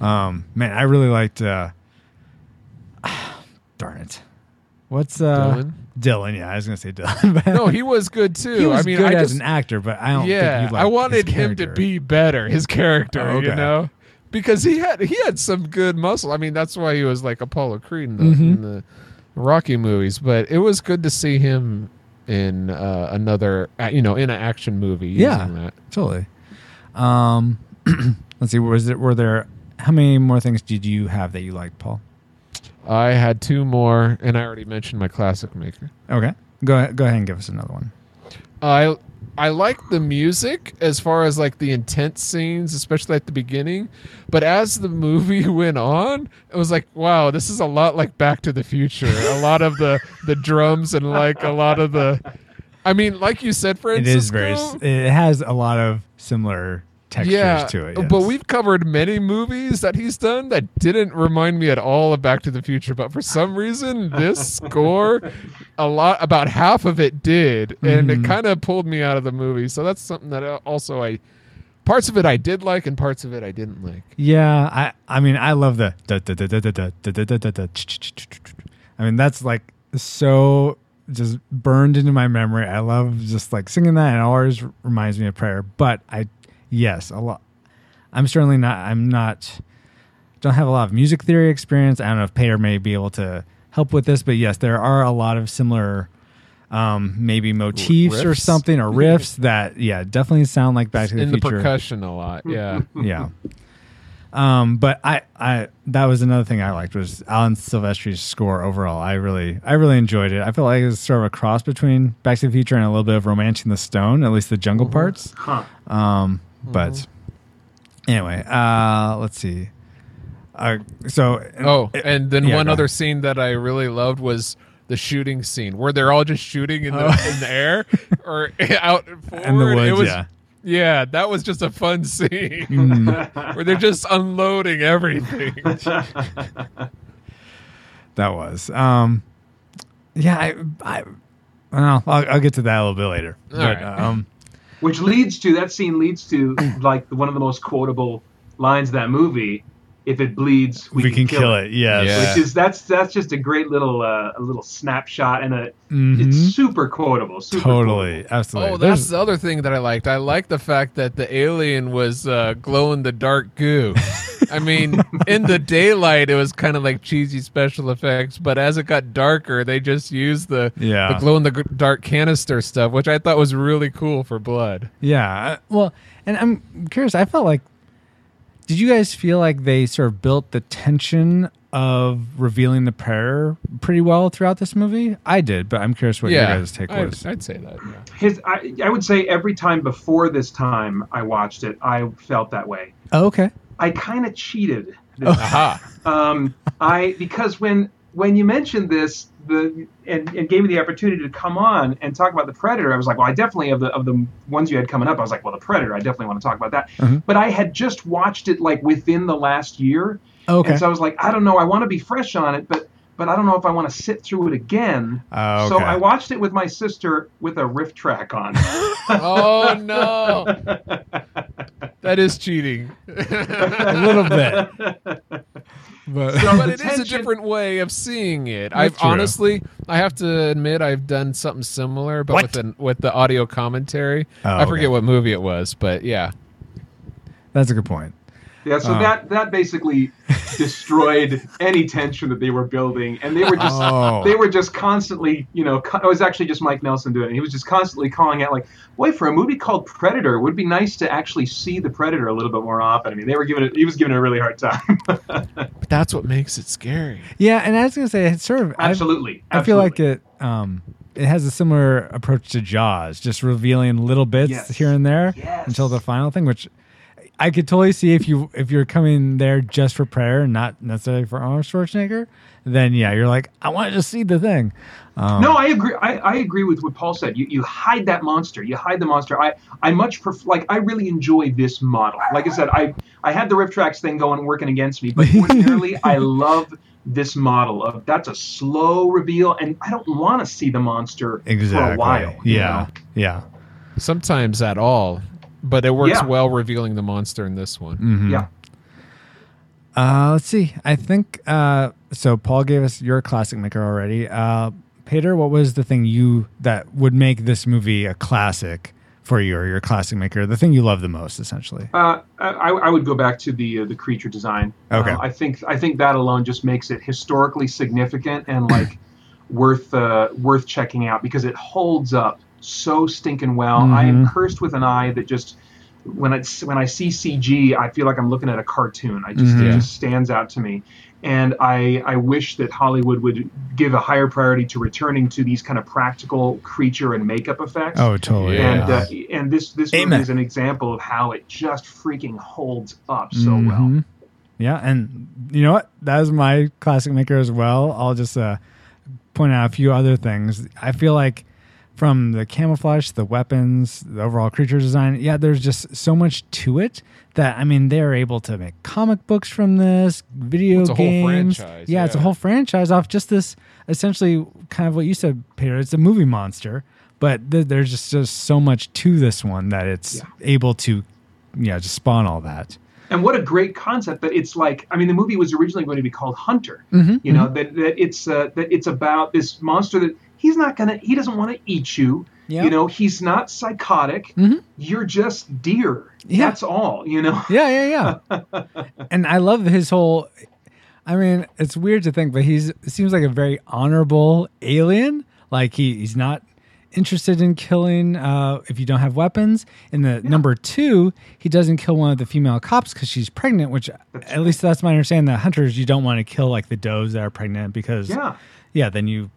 [SPEAKER 1] Um, man, I really liked. Uh, darn it. What's uh
[SPEAKER 3] Dillon?
[SPEAKER 1] Dillon, yeah, I was gonna say Dillon. but
[SPEAKER 3] No, he was good too.
[SPEAKER 1] he was
[SPEAKER 3] I mean,
[SPEAKER 1] good
[SPEAKER 3] I
[SPEAKER 1] as
[SPEAKER 3] just,
[SPEAKER 1] an actor, but I don't
[SPEAKER 3] yeah,
[SPEAKER 1] think
[SPEAKER 3] I wanted
[SPEAKER 1] his
[SPEAKER 3] him to be better, his character,
[SPEAKER 1] Oh, okay.
[SPEAKER 3] you know, because he had he had some good muscle. I mean, that's why he was like Apollo Creed in the,
[SPEAKER 1] Mhm.
[SPEAKER 3] in the Rocky movies. But it was good to see him in uh, another, you know, in an action movie. Using
[SPEAKER 1] Yeah.
[SPEAKER 3] that.
[SPEAKER 1] Totally. Um, let's see. Was it? Were there? How many more things did you have that you liked, Paul?
[SPEAKER 3] I had two more, and I already mentioned my classic maker.
[SPEAKER 1] Okay, go ahead. Go ahead and give us another one.
[SPEAKER 3] I I like the music as far as like the intense scenes, especially at the beginning. But as the movie went on, it was like, wow, this is a lot like Back to the Future. a lot of the the drums and like a lot of the. I mean, like you said,
[SPEAKER 1] It
[SPEAKER 3] Francisco.
[SPEAKER 1] is very. It has a lot of similar textures
[SPEAKER 3] yeah,
[SPEAKER 1] to it. Yes.
[SPEAKER 3] But we've covered many movies that he's done that didn't remind me at all of Back to the Future. But for some reason, this score, a lot about half of it did, and mm-hmm.
[SPEAKER 1] it
[SPEAKER 3] kind of pulled me out of the movie. So that's something that also I parts of it I did like and parts of it I didn't like.
[SPEAKER 1] Yeah, I I mean I love the I mean that's like so just burned into my memory. I love just like singing that and it always reminds me of prayer. But I yes, a lot I'm certainly not I'm not don't have a lot of music theory experience. I don't know if Peter may be able to help with this, but yes, there are a lot of similar um maybe motifs or something or riffs that yeah, definitely sound like Back to the future.
[SPEAKER 3] in the percussion a lot. Yeah,
[SPEAKER 1] yeah. Um, but I, I that was another thing I liked was Alan Silvestri's score overall. I really, I really enjoyed it. I feel like it was sort of a cross between Back to the Future and a little bit of Romancing the Stone, at least the jungle parts.
[SPEAKER 4] Huh.
[SPEAKER 1] Um, but anyway, uh, let's see. Uh, so
[SPEAKER 3] Oh, and then
[SPEAKER 1] yeah,
[SPEAKER 3] one other
[SPEAKER 1] ahead.
[SPEAKER 3] scene that I really loved was the shooting scene where they're all just shooting in the,
[SPEAKER 1] Oh.
[SPEAKER 3] in the air or out forward.
[SPEAKER 1] in the
[SPEAKER 3] it
[SPEAKER 1] woods,
[SPEAKER 3] was,
[SPEAKER 1] yeah.
[SPEAKER 3] yeah, that was just a fun scene
[SPEAKER 1] Mm.
[SPEAKER 3] where they're just unloading everything.
[SPEAKER 1] that was. Um, yeah, I, I, well, I'll, I'll get to that a little bit later.
[SPEAKER 3] All
[SPEAKER 1] but,
[SPEAKER 3] right.
[SPEAKER 1] um,
[SPEAKER 4] Which leads to that scene leads to like one of the most quotable lines of that movie. If it bleeds, we,
[SPEAKER 1] we, can, kill, it. Yes.
[SPEAKER 3] Yeah.
[SPEAKER 4] Which is that's that's just a great little uh, a little snapshot and a
[SPEAKER 1] Mhm.
[SPEAKER 4] it's super quotable. Super
[SPEAKER 1] Totally, absolutely.
[SPEAKER 3] Oh,
[SPEAKER 1] There's-
[SPEAKER 3] that's the other thing that I liked. I liked the fact that the alien was uh, glow in the dark goo. I mean, in the daylight, it was kind of like cheesy special effects, but as it got darker, they just used the
[SPEAKER 1] Yeah.
[SPEAKER 3] the glow in the dark canister stuff, which I thought was really cool for blood.
[SPEAKER 1] Yeah. Well, and I'm curious. I felt like, did you guys feel like they sort of built the tension of revealing the prayer pretty well throughout this movie? I did, but I'm curious what
[SPEAKER 3] yeah,
[SPEAKER 1] your guys' take
[SPEAKER 3] I'd,
[SPEAKER 1] was.
[SPEAKER 3] I'd say that. Yeah.
[SPEAKER 4] His I, I would say every time before this time I watched it, I felt that way.
[SPEAKER 1] oh, okay.
[SPEAKER 4] I kind of cheated. This
[SPEAKER 3] Aha!
[SPEAKER 4] um, I because when when you mentioned this, the and, and gave me the opportunity to come on and talk about the Predator, I was like, well, I definitely of the of the ones you had coming up, I was like, well, the Predator, I definitely want to talk about that.
[SPEAKER 1] Mhm.
[SPEAKER 4] But I had just watched it like within the last year,
[SPEAKER 1] Okay.
[SPEAKER 4] and so I was like, I don't know, I want to be fresh on it, but but I don't know if I want to sit through it again.
[SPEAKER 1] Oh,
[SPEAKER 4] So. I watched it with my sister with a riff track on.
[SPEAKER 3] oh no, that is cheating.
[SPEAKER 1] a little bit. But
[SPEAKER 4] So
[SPEAKER 3] but
[SPEAKER 4] the
[SPEAKER 3] it is a different way of seeing it.
[SPEAKER 1] That's
[SPEAKER 3] I've
[SPEAKER 1] true.
[SPEAKER 3] honestly, I have to admit, I've done something similar, but
[SPEAKER 1] What?
[SPEAKER 3] with an, with the audio commentary.
[SPEAKER 1] Oh,
[SPEAKER 3] I forget
[SPEAKER 1] okay.
[SPEAKER 3] what movie it was, but yeah,
[SPEAKER 1] that's a good point.
[SPEAKER 4] Yeah, so
[SPEAKER 1] Oh.
[SPEAKER 4] that that basically destroyed any tension that they were building, and they were just
[SPEAKER 1] Oh.
[SPEAKER 4] they were just constantly, you know, co- it was actually just Mike Nelson doing it. He was just constantly calling out like, "Boy, for a movie called Predator, it would be nice to actually see the Predator a little bit more often." I mean, they were giving it, he was giving it a really hard time.
[SPEAKER 3] but that's what makes it scary.
[SPEAKER 1] Yeah, and I was gonna say, it's sort of. I've-
[SPEAKER 4] absolutely,
[SPEAKER 1] I feel like it. Um, it has a similar approach to Jaws, just revealing little bits
[SPEAKER 4] Yes.
[SPEAKER 1] here and there
[SPEAKER 4] Yes.
[SPEAKER 1] until the final thing, which I could totally see if you if you're coming there just for prayer and not necessarily for Arnold Schwarzenegger. Then yeah, you're like, I want to just see the thing. Um,
[SPEAKER 4] No, I agree. I, I agree with what Paul said. You, you hide that monster. You hide the monster. I, I much pref- like. I really enjoy this model. Like I said, I I had the RiffTrax thing going working against me, but ordinarily I love this model of that's a slow reveal, and I don't want to see the monster
[SPEAKER 1] exactly.
[SPEAKER 4] for a while. you
[SPEAKER 1] Yeah,
[SPEAKER 4] know?
[SPEAKER 1] yeah,
[SPEAKER 3] Sometimes at all, but it works
[SPEAKER 4] Yeah.
[SPEAKER 3] well revealing the monster in this one.
[SPEAKER 1] Mhm.
[SPEAKER 4] yeah.
[SPEAKER 1] Uh, let's see. I think uh, so. Paul gave us your classic maker already. Uh, Peter, what was the thing you that would make this movie a classic for you, or your classic maker? The thing you love the most, essentially.
[SPEAKER 4] Uh, I, I would go back to the uh, the creature design.
[SPEAKER 1] Okay.
[SPEAKER 4] Uh, I think I think that alone just makes it historically significant and like worth uh, worth checking out because it holds up so stinking well. I am
[SPEAKER 1] Mhm.
[SPEAKER 4] cursed with an eye that just when it's when I see CG, I feel like I'm looking at a cartoon. I just
[SPEAKER 1] Mhm.
[SPEAKER 4] it just stands out to me. And I, I wish that Hollywood would give a higher priority to returning to these kind of practical creature and makeup effects.
[SPEAKER 1] Oh, totally.
[SPEAKER 3] Yeah.
[SPEAKER 4] And uh, and this this movie is an example of how it just freaking holds up so well.
[SPEAKER 1] Mhm. Yeah, and you know what? That is my classic maker as well. I'll just uh, point out a few other things. I feel like from the camouflage, the weapons, the overall creature design, yeah, there's just so much to it that I mean, they're able to make comic books from this, video
[SPEAKER 3] It's a whole
[SPEAKER 1] games.
[SPEAKER 3] franchise,
[SPEAKER 1] yeah, it's a whole franchise off just this. Essentially, kind of what you said, Peter. It's a movie monster, but th- there's just just so much to this one that it's
[SPEAKER 4] Yeah.
[SPEAKER 1] able to, yeah, just spawn all that.
[SPEAKER 4] And what a great concept that it's like. I mean, the movie was originally going to be called Hunter.
[SPEAKER 1] Mhm,
[SPEAKER 4] You know that, that it's uh, that it's about this monster that he's not gonna he doesn't want to eat you. You know he's not psychotic.
[SPEAKER 1] Mhm.
[SPEAKER 4] You're just deer.
[SPEAKER 1] Yeah.
[SPEAKER 4] That's all. You know.
[SPEAKER 1] Yeah, yeah, yeah. and I love his whole. I mean, it's weird to think, but he's seems like a very honorable alien. Like he, he's not interested in killing uh, if you don't have weapons. In the number two, he doesn't kill one of the female cops because she's pregnant. Which, at least that's my understanding. That hunters, you don't want to kill like the does that are pregnant because
[SPEAKER 4] Yeah.
[SPEAKER 1] yeah, then you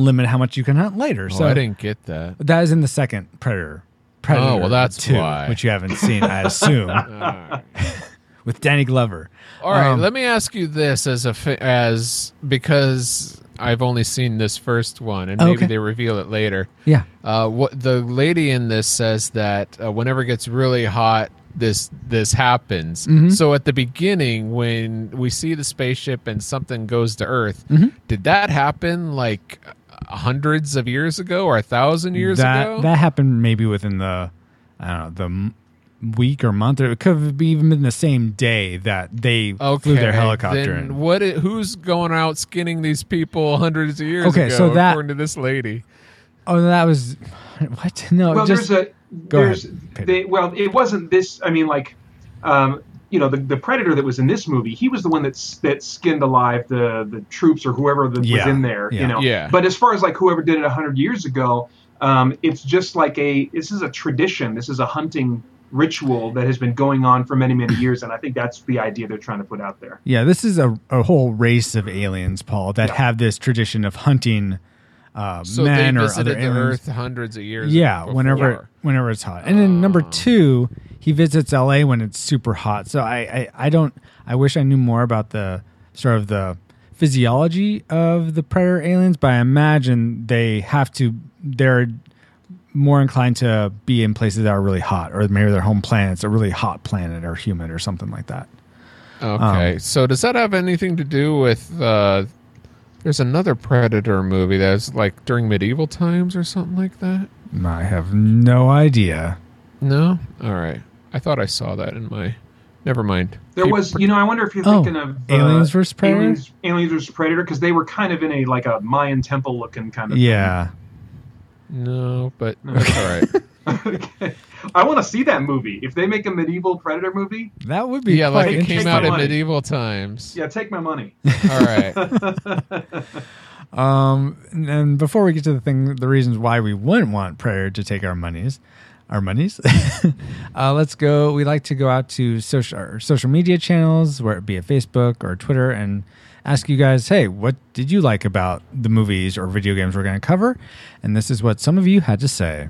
[SPEAKER 1] limit how much you can hunt later.
[SPEAKER 3] Oh,
[SPEAKER 1] so
[SPEAKER 3] I didn't get that.
[SPEAKER 1] that is in the second Predator. Predator
[SPEAKER 3] Oh, well, that's
[SPEAKER 1] 2,
[SPEAKER 3] why.
[SPEAKER 1] which you haven't seen, I assume, with Danny Glover.
[SPEAKER 3] All right,
[SPEAKER 1] Um,
[SPEAKER 3] let me ask you this as a fa- as because I've only seen this first one, and maybe
[SPEAKER 1] Okay.
[SPEAKER 3] they reveal it later.
[SPEAKER 1] Yeah.
[SPEAKER 3] Uh, what the lady in this says that uh, whenever it gets really hot this this happens.
[SPEAKER 1] Mhm.
[SPEAKER 3] So at the beginning, when we see the spaceship and something goes to Earth,
[SPEAKER 1] Mhm.
[SPEAKER 3] did that happen like hundreds of years ago or a thousand years
[SPEAKER 1] that
[SPEAKER 3] ago?
[SPEAKER 1] that happened maybe within the I don't know the week or month, or it could have even been the same day that they flew their helicopter
[SPEAKER 3] Then
[SPEAKER 1] in.
[SPEAKER 3] what? i- who's going out skinning these people hundreds of years
[SPEAKER 1] Okay,
[SPEAKER 3] ago?
[SPEAKER 1] so that-
[SPEAKER 3] according to this lady.
[SPEAKER 1] Oh, that was what? No,
[SPEAKER 4] well,
[SPEAKER 1] just
[SPEAKER 4] there's a
[SPEAKER 1] Go
[SPEAKER 4] there's
[SPEAKER 1] ahead,
[SPEAKER 4] they, well, it wasn't this. I mean, like, um, you know, the, the predator that was in this movie, he was the one that's that skinned alive the the troops or whoever that was in there.
[SPEAKER 1] yeah.
[SPEAKER 4] You know,
[SPEAKER 3] Yeah.
[SPEAKER 4] But as far as like whoever did it hundred years ago, um, it's just like a this is a tradition. This is a hunting ritual that has been going on for many many years, and I think that's the idea they're trying to put out there.
[SPEAKER 1] yeah. This is a, a whole race of aliens, Paul, that
[SPEAKER 4] Yeah.
[SPEAKER 1] have this tradition of hunting uh,
[SPEAKER 3] So
[SPEAKER 1] men
[SPEAKER 3] they
[SPEAKER 1] or other
[SPEAKER 3] the
[SPEAKER 1] aliens.
[SPEAKER 3] Earth hundreds of years.
[SPEAKER 1] Yeah,
[SPEAKER 3] before.
[SPEAKER 1] whenever whenever it's hot. And then number
[SPEAKER 3] Oh.
[SPEAKER 1] two, he visits LA when it's super hot. So I, I I don't I wish I knew more about the sort of the physiology of the predator aliens, but I imagine they have to they're more inclined to be in places that are really hot, or maybe their home planet's a really hot planet or humid or something like that.
[SPEAKER 3] Okay,
[SPEAKER 1] Um,
[SPEAKER 3] so does that have anything to do with? Uh, there's another Predator movie that's like during medieval times or something like that.
[SPEAKER 1] I have no idea.
[SPEAKER 3] No, all right. I thought I saw that in my. Never mind.
[SPEAKER 4] There
[SPEAKER 3] Keep-
[SPEAKER 4] was, you know, I wonder if you're
[SPEAKER 1] Oh,
[SPEAKER 4] thinking of uh,
[SPEAKER 1] Aliens versus Predator?
[SPEAKER 4] Aliens, Aliens versus Predator, because they were kind of in a like a Mayan temple looking kind of.
[SPEAKER 1] Yeah.
[SPEAKER 3] no, but that's all right.
[SPEAKER 4] Okay. I want to see that movie. If they make a medieval Predator movie,
[SPEAKER 1] That would be
[SPEAKER 3] yeah, like it came out in
[SPEAKER 4] money.
[SPEAKER 3] medieval times.
[SPEAKER 4] yeah, take my money.
[SPEAKER 3] All right.
[SPEAKER 1] Um, and- and before we get to the thing, the reasons why we wouldn't want Predator to take our monies, our monies, uh, let's go. We like to go out to social our social media channels, where it be a Facebook or Twitter, and ask you guys, hey, what did you like about the movies or video games we're going to cover? And this is what some of you had to say.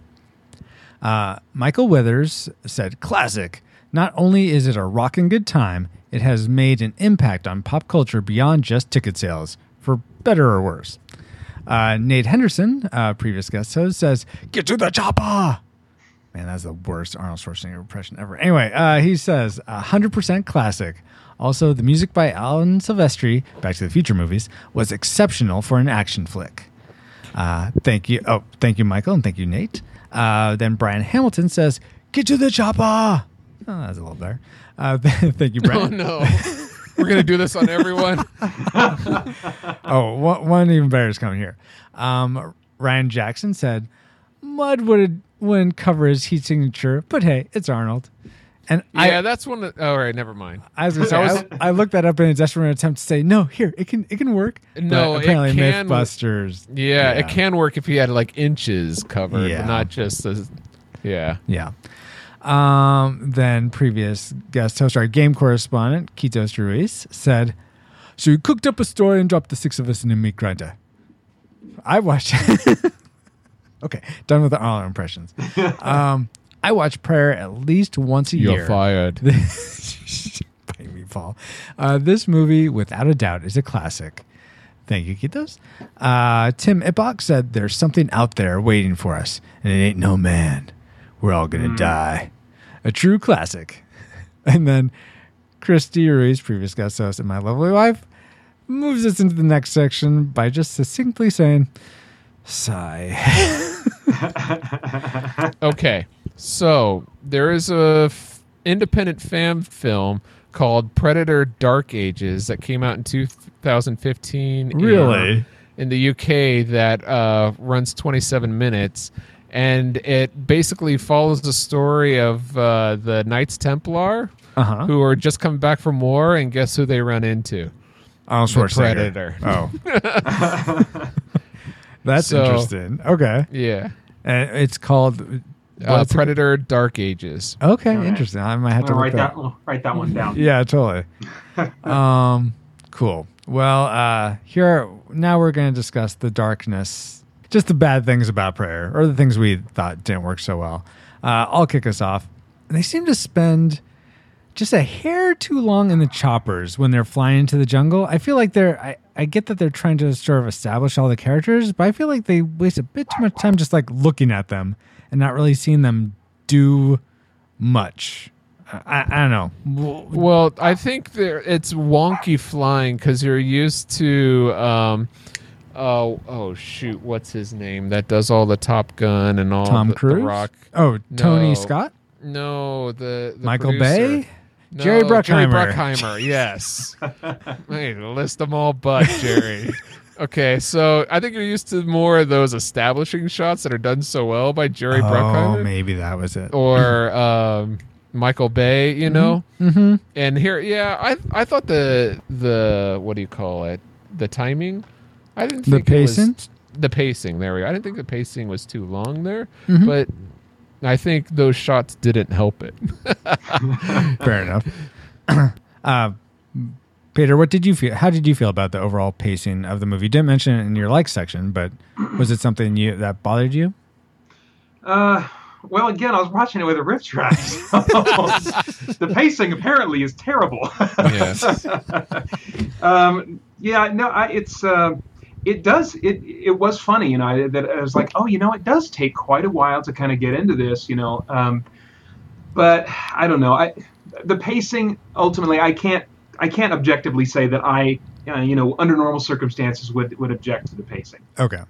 [SPEAKER 1] Uh, Michael Withers said, classic. Not only is it a rockin' good time, it has made an impact on pop culture beyond just ticket sales, for better or worse. Uh, Nate Henderson, uh, previous guest host, says, Get to the chopper! Man, that's the worst Arnold Schwarzenegger impression ever. Anyway, uh, he says, 100% classic. Also, the music by Alan Silvestri, Back to the Future movies, was exceptional for an action flick. Uh, thank you. Oh, thank you, Michael, and thank you, Nate. Uh, then Brian Hamilton says, "Get to the chopper." Oh, that's a little better. Uh, thank you, Brian.
[SPEAKER 3] oh no, we're gonna do this on everyone.
[SPEAKER 1] oh, one, one even better is coming here. Um, Ryan Jackson said, "Mud would wouldn't cover his heat signature, but hey, it's Arnold." And
[SPEAKER 3] Yeah,
[SPEAKER 1] I,
[SPEAKER 3] that's one. That, all right, never mind.
[SPEAKER 1] I was gonna say, I, I looked that up in a desperate attempt to say, "No, here it can it can work."
[SPEAKER 3] No,
[SPEAKER 1] but
[SPEAKER 3] it
[SPEAKER 1] apparently
[SPEAKER 3] can-
[SPEAKER 1] MythBusters.
[SPEAKER 3] Yeah, it can work if he had like inches covered,
[SPEAKER 1] Yeah.
[SPEAKER 3] but not just as. Yeah.
[SPEAKER 1] Yeah. Um, then previous guest host, our game correspondent, Kitos Ruiz, said, So you cooked up a story and dropped the six of us in a meat grinder. I watched Okay, done with the Arnold impressions. Um, I watch prayer at least once a year.
[SPEAKER 3] You're fired.
[SPEAKER 1] Bite me, Paul. Uh, this movie, without a doubt, is a classic. Thank you, Kitos. Uh, Tim Ibach said, There's something out there waiting for us, and it ain't no man. We're all going to die. A true classic. And then Christy Ruiz, previous guest host, and my lovely wife, moves us into the next section by just succinctly saying, Sigh.
[SPEAKER 3] Okay, so there is a f- independent fan film called Predator: Dark Ages that came out in 2015.
[SPEAKER 1] Really?
[SPEAKER 3] In, the UK, that uh, runs 27 minutes, and it basically follows the story of uh, the Knights Templar.
[SPEAKER 1] Uh huh.
[SPEAKER 3] Who are just coming back from war, and guess who they run into?
[SPEAKER 1] Arnold
[SPEAKER 3] The
[SPEAKER 1] Schwarzenegger.
[SPEAKER 3] Predator.
[SPEAKER 1] Oh. That's
[SPEAKER 3] So-
[SPEAKER 1] interesting. Okay.
[SPEAKER 3] Yeah,
[SPEAKER 1] And it's called
[SPEAKER 3] uh,
[SPEAKER 1] what's it-
[SPEAKER 3] Predator: Dark Ages.
[SPEAKER 1] Okay,
[SPEAKER 4] All right.
[SPEAKER 1] interesting. I might have to
[SPEAKER 4] write
[SPEAKER 1] that.
[SPEAKER 4] that write that one down.
[SPEAKER 1] Yeah, totally. um, cool. Well, uh, here now we're going to discuss the darkness, just the bad things about prayer, or the things we thought didn't work so well. Uh, I'll kick us off. They seem to spend just a hair too long in the choppers when they're flying into the jungle. I feel like they're. I, I get that they're trying to sort of establish all the characters, but I feel like they waste a bit too much time just like looking at them and not really seeing them do much. I, I don't know. Well,
[SPEAKER 3] I think there it's wonky flying because you're used to. Um, oh, oh shoot! What's his name? That does all the Top Gun and all
[SPEAKER 1] Tom
[SPEAKER 3] the, the
[SPEAKER 1] Cruise.
[SPEAKER 3] Rock.
[SPEAKER 1] Oh, Tony
[SPEAKER 3] No.
[SPEAKER 1] Scott,
[SPEAKER 3] No, the, the
[SPEAKER 1] Michael
[SPEAKER 3] producer.
[SPEAKER 1] Bay,
[SPEAKER 3] No,
[SPEAKER 1] Jerry Bruckheimer.
[SPEAKER 3] Jerry Bruckheimer. Yes. hey, list them all, but Jerry. Okay, so I think you're used to more of those establishing shots that are done so well by Jerry Bruckheimer.
[SPEAKER 1] Oh,
[SPEAKER 3] Bruckheimer
[SPEAKER 1] maybe that was it.
[SPEAKER 3] or um, Michael Bay. You know.
[SPEAKER 1] Mm-hmm.
[SPEAKER 3] And here, yeah, I I thought the the what do you call it? The timing. I didn't
[SPEAKER 1] The
[SPEAKER 3] think it was-
[SPEAKER 1] pacing?
[SPEAKER 3] the pacing. There we go. I didn't think the pacing was too long there,
[SPEAKER 1] Mhm.
[SPEAKER 3] but I think those shots didn't help it.
[SPEAKER 1] Fair enough. uh, Peter, what did you feel? How did you feel about the overall pacing of the movie? You didn't mention it in your like section, but was it something you that bothered you?
[SPEAKER 4] Uh, well, again, I was watching it with a riff track. so the pacing apparently is terrible.
[SPEAKER 3] yes.
[SPEAKER 4] um, yeah, no, I, it's uh, it does it it was funny, you know, I, that I was like, oh, you know, it does take quite a while to kind of get into this, you know. Um, but I don't know, I the pacing ultimately, I can't I can't objectively say that I uh, you know under normal circumstances would would object to the pacing.
[SPEAKER 1] Okay,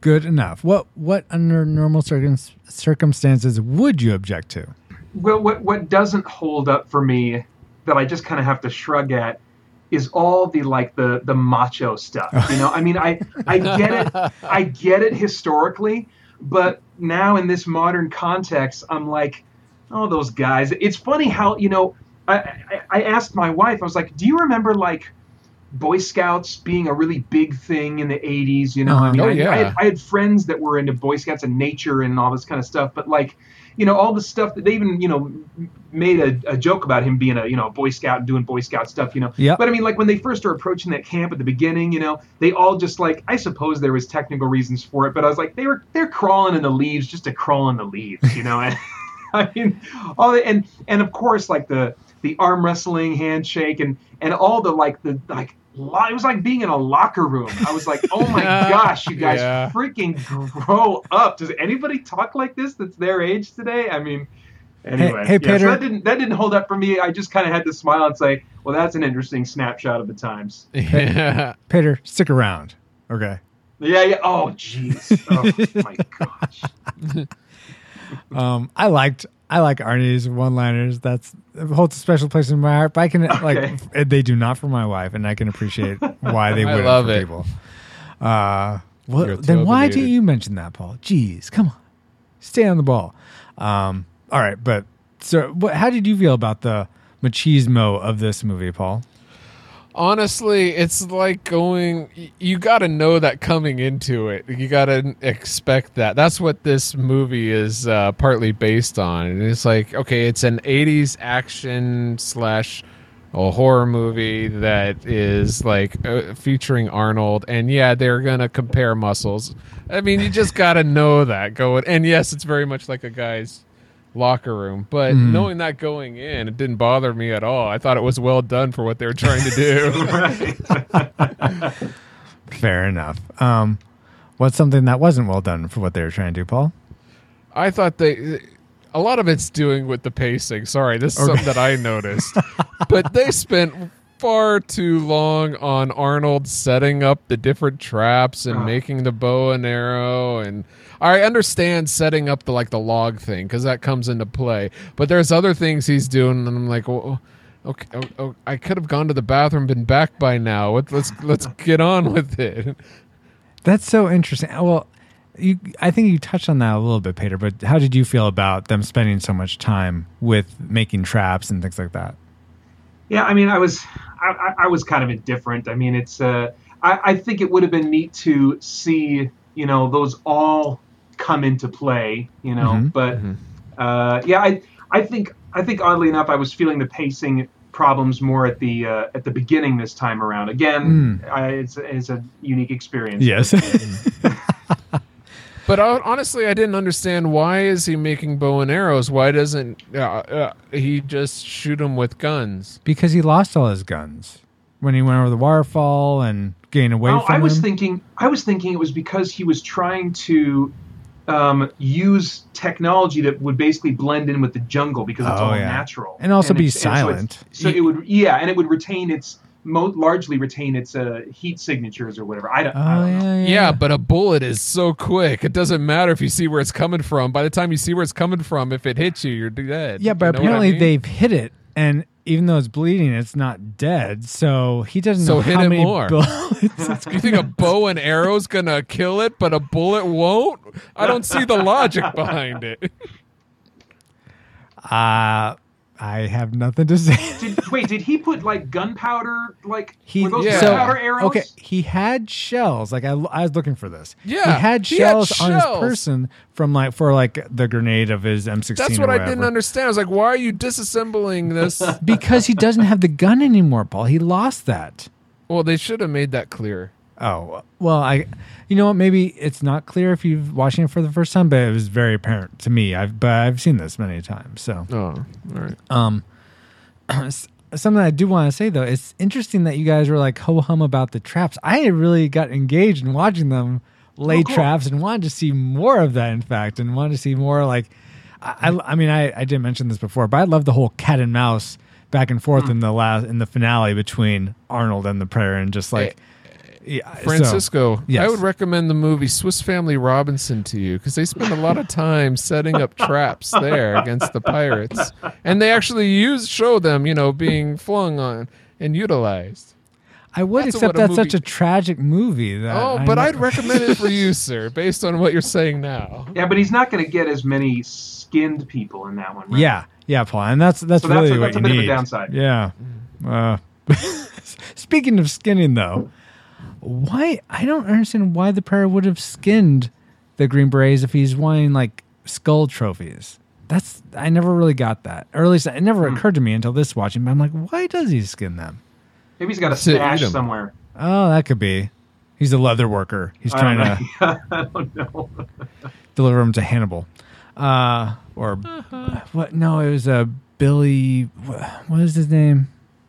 [SPEAKER 1] good enough. What what under normal circum- circumstances would you object to?
[SPEAKER 4] Well, what what doesn't hold up for me that I just kind of have to shrug at is all the like the the macho stuff. You know, I mean, I I get it, I get it historically, but now in this modern context, I'm like, oh, those guys. It's funny how you know. I, I, I asked my wife. I was like, "Do you remember like Boy Scouts being a really big thing in the '80s?" You know, I uh-huh. mean,
[SPEAKER 3] Oh,
[SPEAKER 4] I,
[SPEAKER 3] yeah.
[SPEAKER 4] I, had, I had friends that were into Boy Scouts and nature and all this kind of stuff. But like, you know, all the stuff that they even you know made a, a joke about him being a you know a Boy Scout and doing Boy Scout stuff. You know,
[SPEAKER 1] Yep.
[SPEAKER 4] but I mean, like when they first are approaching that camp at the beginning, you know, they all just like I suppose there was technical reasons for it, but I was like they were they're crawling in the leaves just to crawl in the leaves, you know. And, I mean, all the, and and of course like the the arm wrestling handshake and and all the like the like it was like being in a locker room. I was like, oh my gosh, you guys
[SPEAKER 3] Yeah.
[SPEAKER 4] freaking grow up. Does anybody talk like this that's their age today? I mean. Anyway,
[SPEAKER 1] hey,
[SPEAKER 4] yeah,
[SPEAKER 1] Peter.
[SPEAKER 4] so that didn't that didn't hold up for me. I just kind of had to smile and say, "Well, that's an interesting snapshot of the times."
[SPEAKER 3] yeah.
[SPEAKER 1] Peter, stick around. Okay.
[SPEAKER 4] Yeah, yeah. Oh, jeez. Oh my gosh.
[SPEAKER 1] Um, I liked I like Arnie's one liners. That's it holds a special place in my heart. But I can
[SPEAKER 4] Okay.
[SPEAKER 1] like they do not for my wife, and I can appreciate why they
[SPEAKER 3] I
[SPEAKER 1] would
[SPEAKER 3] love
[SPEAKER 1] for
[SPEAKER 3] it.
[SPEAKER 1] people. Uh, well, then why
[SPEAKER 3] totally
[SPEAKER 1] didn't you mention that, Paul? Jeez, come on, stay on the ball. Um, all right, but so what, how did you feel about the machismo of this movie, Paul?
[SPEAKER 3] Honestly, it's like going. You got to know that coming into it. You got to expect that. That's what this movie is uh, partly based on. And it's like, okay, it's an '80s action slash a horror movie that is like uh, featuring Arnold, and yeah, they're gonna compare muscles. I mean, you just got to know that going. And yes, it's very much like a guy's locker room. But knowing that going in, it didn't bother me at all. I thought it was well done for what they were trying to do.
[SPEAKER 1] Fair enough. Um, what's something that wasn't well done for what they were trying to do, Paul?
[SPEAKER 3] I thought they. A lot of it's doing with the pacing. Sorry, this is something that I noticed. but they spent far too long on Arnold setting up the different traps and making the bow and arrow and I understand setting up the like the log thing cuz that comes into play. But there's other things he's doing and I'm like, well, okay, oh, oh, I could have gone to the bathroom been back by now. What- Let's let's get on with it.
[SPEAKER 1] That's so interesting. Uh, well, you, I think you touched on that a little bit, Peter. But how did you feel about them spending so much time with making traps and things like that?
[SPEAKER 4] Yeah, I mean, I was, I, I- was kind of indifferent. I mean, it's, uh, I, I think it would have been neat to see, you know, those all come into play, you know.
[SPEAKER 1] Mhm.
[SPEAKER 4] But uh, yeah, I, I think, I think oddly enough, I was feeling the pacing problems more at the uh, at the beginning this time around. Again, I, it's, it's a unique experience.
[SPEAKER 1] Yes.
[SPEAKER 3] But honestly, I didn't understand why is he making bow and arrows? Why doesn't uh, uh, he just shoot them with guns?
[SPEAKER 1] because he lost all his guns when he went over the waterfall and getting away
[SPEAKER 4] Well,
[SPEAKER 1] from
[SPEAKER 4] I was
[SPEAKER 1] him.
[SPEAKER 4] thinking, I was thinking it was because he was trying to um, use technology that would basically blend in with the jungle because it's
[SPEAKER 1] Oh,
[SPEAKER 4] all
[SPEAKER 1] yeah.
[SPEAKER 4] natural
[SPEAKER 1] And also be
[SPEAKER 4] it's- so it's-
[SPEAKER 1] silent.
[SPEAKER 4] So, it would, yeah, and it would retain its mo- largely retain its uh, heat signatures or whatever. I don't, I
[SPEAKER 1] Oh
[SPEAKER 4] don't know.
[SPEAKER 1] yeah, yeah.
[SPEAKER 3] Yeah, but a bullet is so quick. It doesn't matter if you see where it's coming from. By the time you see where it's coming from, if it hits you, you're dead.
[SPEAKER 1] Yeah, but
[SPEAKER 3] You know what I
[SPEAKER 1] apparently
[SPEAKER 3] mean?
[SPEAKER 1] they've hit it, and even though it's bleeding, it's not dead. So he doesn't
[SPEAKER 3] So
[SPEAKER 1] know
[SPEAKER 3] hit
[SPEAKER 1] how
[SPEAKER 3] it
[SPEAKER 1] many
[SPEAKER 3] more.
[SPEAKER 1] bullets.
[SPEAKER 3] You think a bow and arrow's gonna kill it, but a bullet won't? I don't see the logic behind it.
[SPEAKER 1] uh, I have nothing to say.
[SPEAKER 4] Did, wait, did he put like gunpowder? Like
[SPEAKER 1] He
[SPEAKER 4] were those
[SPEAKER 3] Yeah.
[SPEAKER 4] gunpowder arrows?
[SPEAKER 1] okay. He had shells. Like I, I was looking for this.
[SPEAKER 3] Yeah,
[SPEAKER 1] he had
[SPEAKER 3] he had
[SPEAKER 1] shells on his person from like for like the grenade of his M16.
[SPEAKER 3] That's
[SPEAKER 1] or
[SPEAKER 3] what I didn't understand. I was like, why are you disassembling this?
[SPEAKER 1] Because he doesn't have the gun anymore, Paul. He lost that.
[SPEAKER 3] well, they should have made that clear.
[SPEAKER 1] Oh well, I, you know what? Maybe it's not clear if you've watching it for the first time, but it was very apparent to me. I've but I've seen this many times. So,
[SPEAKER 3] Oh, all right.
[SPEAKER 1] um, something I do want to say though, it's interesting that you guys were like ho hum about the traps. I really got engaged in watching them lay
[SPEAKER 4] Oh, cool.
[SPEAKER 1] traps and wanted to see more of that. In fact, and wanted to see more like, I, I, I mean, I, I didn't mention this before, but I love the whole cat and mouse back and forth in the last in the finale between Arnold and the prayer and just like. Yeah, so-
[SPEAKER 3] Francisco,
[SPEAKER 1] yes.
[SPEAKER 3] I would recommend the movie Swiss Family Robinson to you because they spend a lot of time setting up traps there against the pirates, and they actually use show them, you know, being flung on and utilized.
[SPEAKER 1] I would,
[SPEAKER 3] That's
[SPEAKER 1] except
[SPEAKER 3] what a
[SPEAKER 1] that's such a tragic movie. That
[SPEAKER 3] Oh, but I'd recommend it for you, sir, based on what you're saying now.
[SPEAKER 4] Yeah, but he's not going to get as many skinned people in that one. Right?
[SPEAKER 1] Yeah, yeah, Paul, and that's that's
[SPEAKER 4] So that's
[SPEAKER 1] really
[SPEAKER 4] a-
[SPEAKER 1] what
[SPEAKER 4] that's
[SPEAKER 1] you
[SPEAKER 4] a bit of a downside.
[SPEAKER 1] Yeah. Uh, speaking of skinning, though, why I don't understand why the Predator would have skinned the Green Berets if he's wanting like skull trophies. That's I never really got that, or at least it never
[SPEAKER 4] Hmm.
[SPEAKER 1] occurred to me until this watching. But I'm like, why does he skin them?
[SPEAKER 4] Maybe he's got a
[SPEAKER 3] To eat
[SPEAKER 4] stash
[SPEAKER 3] 'em.
[SPEAKER 4] somewhere.
[SPEAKER 1] Oh, that could be. He's a leather worker. He's trying
[SPEAKER 4] don't
[SPEAKER 1] to.
[SPEAKER 4] I don't know.
[SPEAKER 1] deliver him to Hannibal. Uh, or what? No, it was a Billy. wh- What is his name?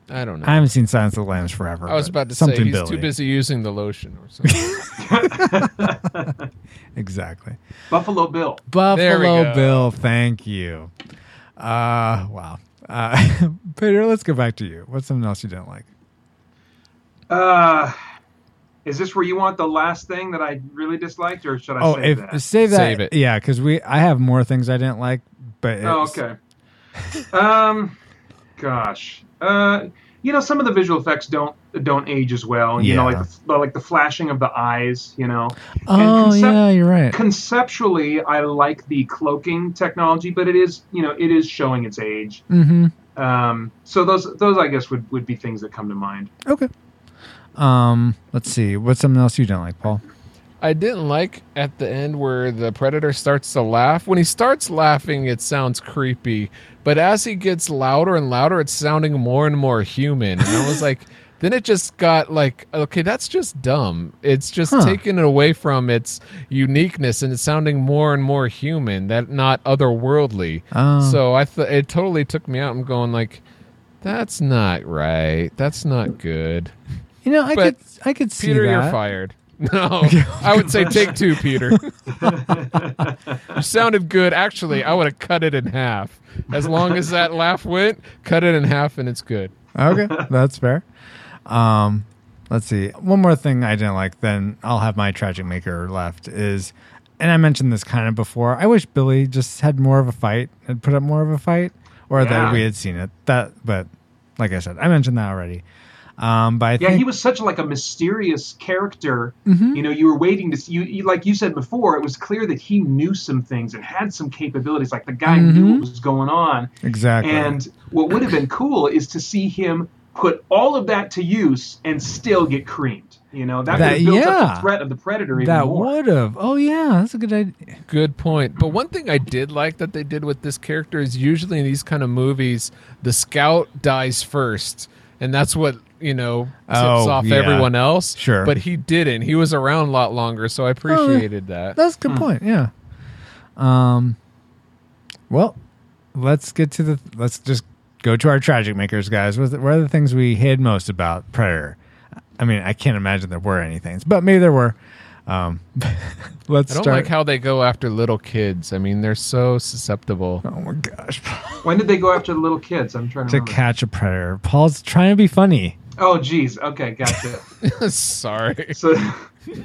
[SPEAKER 3] I don't know.
[SPEAKER 1] I haven't seen Silence of the Lambs forever.
[SPEAKER 3] I was about to
[SPEAKER 1] something
[SPEAKER 3] say he's
[SPEAKER 1] Billy.
[SPEAKER 3] too busy using the lotion or something.
[SPEAKER 1] Exactly.
[SPEAKER 4] Buffalo Bill.
[SPEAKER 1] Buffalo. Bill. Thank you. Uh, wow. Uh, Peter, let's go back to you. What's something else you didn't like?
[SPEAKER 4] Uh, is this where you want the last thing that I really disliked, or should I
[SPEAKER 1] oh,
[SPEAKER 4] save
[SPEAKER 1] if
[SPEAKER 4] that?
[SPEAKER 1] save that.
[SPEAKER 3] Save it.
[SPEAKER 1] Yeah, because we I have more things I didn't like, but
[SPEAKER 4] Oh, okay. um, gosh. Uh, you know, some of the visual effects don't don't age as well. You know, like the, like the flashing of the eyes. You know.
[SPEAKER 1] Oh
[SPEAKER 4] concep-
[SPEAKER 1] yeah, you're right.
[SPEAKER 4] Conceptually, I like the cloaking technology, but it is you know it is showing its age.
[SPEAKER 1] mm-hmm.
[SPEAKER 4] Um, so those those I guess would, would be things that come to mind.
[SPEAKER 1] Okay. Um, let's see. What's something else you didn't like, Paul?
[SPEAKER 3] I didn't like at the end where the predator starts to laugh. When he starts laughing, it sounds creepy, but as he gets louder and louder, it's sounding more and more human. And I was like, then it just got like, okay, that's just dumb. It's just
[SPEAKER 1] Huh.
[SPEAKER 3] taking it away from its uniqueness and it's sounding more and more human, that not otherworldly.
[SPEAKER 1] Oh.
[SPEAKER 3] So I th- it totally took me out. I'm going like, that's not right. That's not good.
[SPEAKER 1] You know, I
[SPEAKER 3] But
[SPEAKER 1] could I could see
[SPEAKER 3] Peter,
[SPEAKER 1] that.
[SPEAKER 3] you're fired. No, I would say take two, Peter. you sounded good. Actually, I would have cut it in half. As long as that laugh went, cut it in half, and it's good.
[SPEAKER 1] Okay, that's fair. Um, let's see. One more thing I didn't like. Then I'll have my tragic maker left. Is, and I mentioned this kind of before. I wish Billy just had more of a fight and put up more of a fight, or
[SPEAKER 4] Yeah.
[SPEAKER 1] that we had seen it. That, but like I said, I mentioned that already. Um, but I
[SPEAKER 4] Yeah,
[SPEAKER 1] think
[SPEAKER 4] he was such like a mysterious character.
[SPEAKER 1] Mhm.
[SPEAKER 4] You know, you were waiting to see. You, you, like you said before, it was clear that he knew some things and had some capabilities. Like the guy knew
[SPEAKER 1] Mhm.
[SPEAKER 4] what was going on.
[SPEAKER 1] exactly.
[SPEAKER 4] And what would have been cool is to see him put all of that to use and still get creamed. You know, that,
[SPEAKER 1] That-
[SPEAKER 4] would have built
[SPEAKER 1] yeah.
[SPEAKER 4] up the threat of the predator even
[SPEAKER 1] that
[SPEAKER 4] more.
[SPEAKER 1] would have. Oh yeah, that's a good idea.
[SPEAKER 3] Good point. But one thing I did like that they did with this character is usually in these kind of movies, the scout dies first, and that's what you know tips
[SPEAKER 1] Oh,
[SPEAKER 3] off
[SPEAKER 1] yeah.
[SPEAKER 3] everyone else.
[SPEAKER 1] Sure.
[SPEAKER 3] but he didn't. He was around a lot longer, so I appreciated that.
[SPEAKER 1] That's a good point. Yeah. Um. Well, let's get to the. Let's just go to our tragic makers, guys. What, what are the things we hid most about Predator? I mean, I can't imagine there were any things, but maybe there were. Um, let's
[SPEAKER 3] I don't
[SPEAKER 1] start.
[SPEAKER 3] like how they go after little kids. I mean, they're so susceptible.
[SPEAKER 1] oh my gosh!
[SPEAKER 4] When did they go after the little kids? I'm trying to
[SPEAKER 1] to
[SPEAKER 4] remember.
[SPEAKER 1] catch a predator. Paul's trying to be funny.
[SPEAKER 4] Oh, geez. Okay, gotcha.
[SPEAKER 3] Sorry.
[SPEAKER 4] so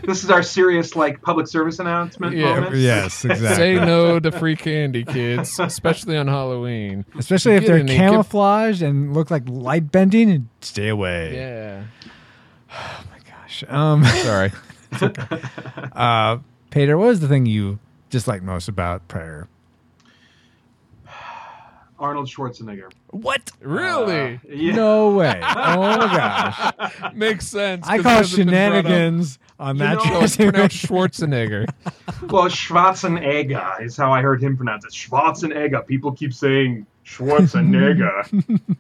[SPEAKER 4] this is our serious like public service announcement
[SPEAKER 3] Yeah,
[SPEAKER 4] moment.
[SPEAKER 1] Yes, exactly.
[SPEAKER 3] Say no to free candy, kids, especially on Halloween.
[SPEAKER 1] Especially if they're
[SPEAKER 3] in there,
[SPEAKER 1] camouflaged and look like light bending, and stay away.
[SPEAKER 3] Yeah.
[SPEAKER 1] Oh my gosh. Um,
[SPEAKER 3] Sorry. Okay.
[SPEAKER 1] uh, Peter, what was the thing you disliked most about Predator?
[SPEAKER 4] Arnold Schwarzenegger.
[SPEAKER 1] What?
[SPEAKER 3] Really?
[SPEAKER 4] Uh, yeah.
[SPEAKER 1] No way. Oh my gosh.
[SPEAKER 3] Makes sense.
[SPEAKER 1] I call
[SPEAKER 3] it hasn't been brought up.
[SPEAKER 1] shenanigans on
[SPEAKER 4] You
[SPEAKER 1] that.
[SPEAKER 4] know-
[SPEAKER 3] Oh, it's pronounced Schwarzenegger.
[SPEAKER 4] Well, Schwarzenegger is how I heard him pronounce it. Schwarzenegger. People keep saying Schwarzenegger.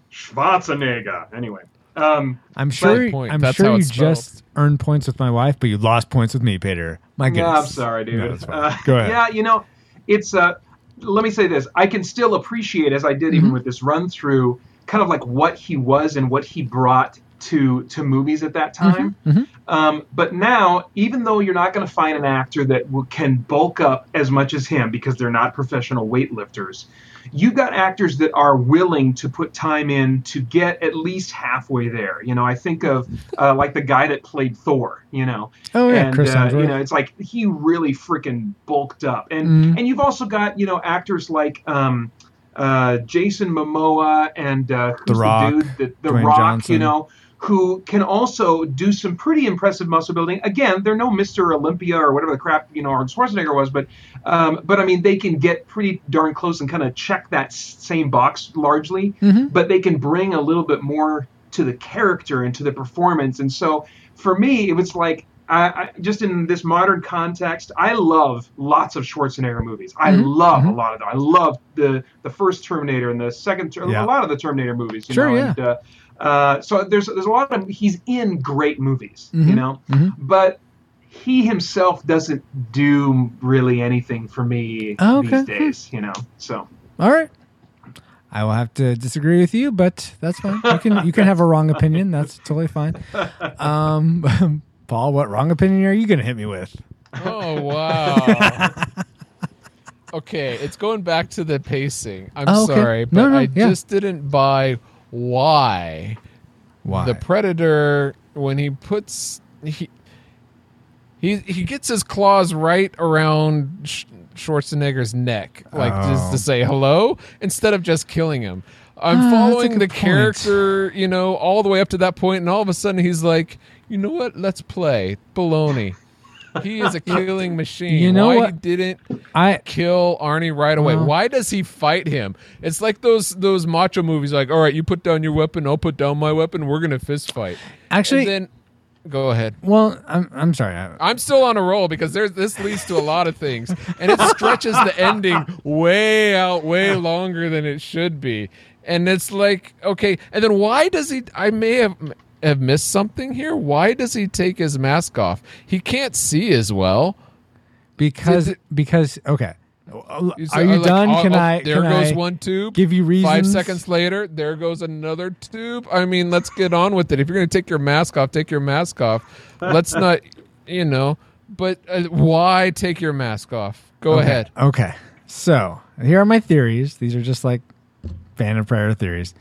[SPEAKER 4] Schwarzenegger. Anyway. Um,
[SPEAKER 1] I'm sure.
[SPEAKER 3] point.
[SPEAKER 1] I'm
[SPEAKER 3] That's
[SPEAKER 1] sure
[SPEAKER 3] how
[SPEAKER 1] you
[SPEAKER 3] spelled.
[SPEAKER 1] just earned points with my wife, but you lost points with me, Peter. My goodness.
[SPEAKER 4] yeah, I'm sorry, dude.
[SPEAKER 1] No.
[SPEAKER 4] Uh,
[SPEAKER 1] Go ahead.
[SPEAKER 4] Yeah, you know, it's uh let me say this. I can still appreciate as I did
[SPEAKER 1] Mm-hmm.
[SPEAKER 4] even with this run through kind of like what he was and what he brought to to movies at that time.
[SPEAKER 1] Mhm,
[SPEAKER 4] Um, but now, even though you're not going to find an actor that w- can bulk up as much as him because they're not professional weightlifters, you got actors that are willing to put time in to get at least halfway there. You know, I think of uh, like the guy that played Thor. You know,
[SPEAKER 1] Oh yeah,
[SPEAKER 4] and
[SPEAKER 1] Chris
[SPEAKER 4] uh, you know it's like he really freaking bulked up and
[SPEAKER 1] Mhm.
[SPEAKER 4] and you've also got you know actors like um uh jason momoa and uh who's
[SPEAKER 1] The Rock,
[SPEAKER 4] dude that the
[SPEAKER 1] Dwayne
[SPEAKER 4] rock
[SPEAKER 1] Johnson.
[SPEAKER 4] you know who can also do some pretty impressive muscle building again they're no mr olympia or whatever the crap you know arnold schwarzenegger was but um but i mean they can get pretty darn close and kind of check that same box largely
[SPEAKER 1] Mhm.
[SPEAKER 4] but they can bring a little bit more to the character and to the performance. And so for me, it was like, I, I, just in this modern context, I love lots of Schwarzenegger movies. I
[SPEAKER 1] Mhm,
[SPEAKER 4] love a
[SPEAKER 1] mhm.
[SPEAKER 4] lot of them. I love the the first Terminator and the second,
[SPEAKER 1] Yeah.
[SPEAKER 4] a lot of the Terminator movies. You
[SPEAKER 1] Sure,
[SPEAKER 4] know,
[SPEAKER 1] yeah.
[SPEAKER 4] And, uh, uh, so there's there's a lot of he's in great movies,
[SPEAKER 1] Mhm,
[SPEAKER 4] you know,
[SPEAKER 1] mhm.
[SPEAKER 4] but he himself doesn't do really anything for me
[SPEAKER 1] Oh, okay.
[SPEAKER 4] these days, you know. So
[SPEAKER 1] All right. I will have to disagree with you, but that's fine. You can you can have a wrong opinion. That's totally fine. Um, Paul, what wrong opinion are you going to hit me with?
[SPEAKER 3] Oh wow. okay, it's going back to the pacing. I'm
[SPEAKER 1] Oh, okay.
[SPEAKER 3] sorry, but
[SPEAKER 1] No, no,
[SPEAKER 3] I
[SPEAKER 1] yeah.
[SPEAKER 3] just didn't buy why
[SPEAKER 1] Why?
[SPEAKER 3] the predator when he puts he he he gets his claws right around Sch- Schwarzenegger's neck, like just
[SPEAKER 1] Oh.
[SPEAKER 3] to say hello instead of just killing him. I'm
[SPEAKER 1] ah, a
[SPEAKER 3] following the
[SPEAKER 1] point.
[SPEAKER 3] character, you know, all the way up to that point, and all of a sudden he's like, you know what? Let's play baloney. He is a killing machine.
[SPEAKER 1] You know
[SPEAKER 3] Why
[SPEAKER 1] what?
[SPEAKER 3] he didn't
[SPEAKER 1] I
[SPEAKER 3] kill Arnie right away?
[SPEAKER 1] Well-
[SPEAKER 3] Why does he fight him? It's like those those macho movies. Like, all right, you put down your weapon, I'll put down my weapon. We're gonna fist fight.
[SPEAKER 1] actually,
[SPEAKER 3] and then go ahead.
[SPEAKER 1] well, I'm I'm sorry. I,
[SPEAKER 3] I'm still on a roll because there's this leads to a lot of things, and it stretches the ending way out, way longer than it should be. And it's like, okay, and then why does he? I may have have missed something here. Why does he take his mask off? He can't see as well.
[SPEAKER 1] because
[SPEAKER 3] Did
[SPEAKER 1] because okay. Are
[SPEAKER 3] uh,
[SPEAKER 1] you
[SPEAKER 3] like,
[SPEAKER 1] done?
[SPEAKER 3] oh,
[SPEAKER 1] Can
[SPEAKER 3] oh,
[SPEAKER 1] I
[SPEAKER 3] There
[SPEAKER 1] can
[SPEAKER 3] goes
[SPEAKER 1] I
[SPEAKER 3] one tube.
[SPEAKER 1] give you reasons?
[SPEAKER 3] Five seconds later, there goes another tube. I mean, let's get on with it. If you're going to take your mask off, take your mask off. Let's not, you know. But uh, why take your mask off? Go
[SPEAKER 1] Okay,
[SPEAKER 3] ahead.
[SPEAKER 1] Okay. So here are my theories. These are just like fan of prayer theories.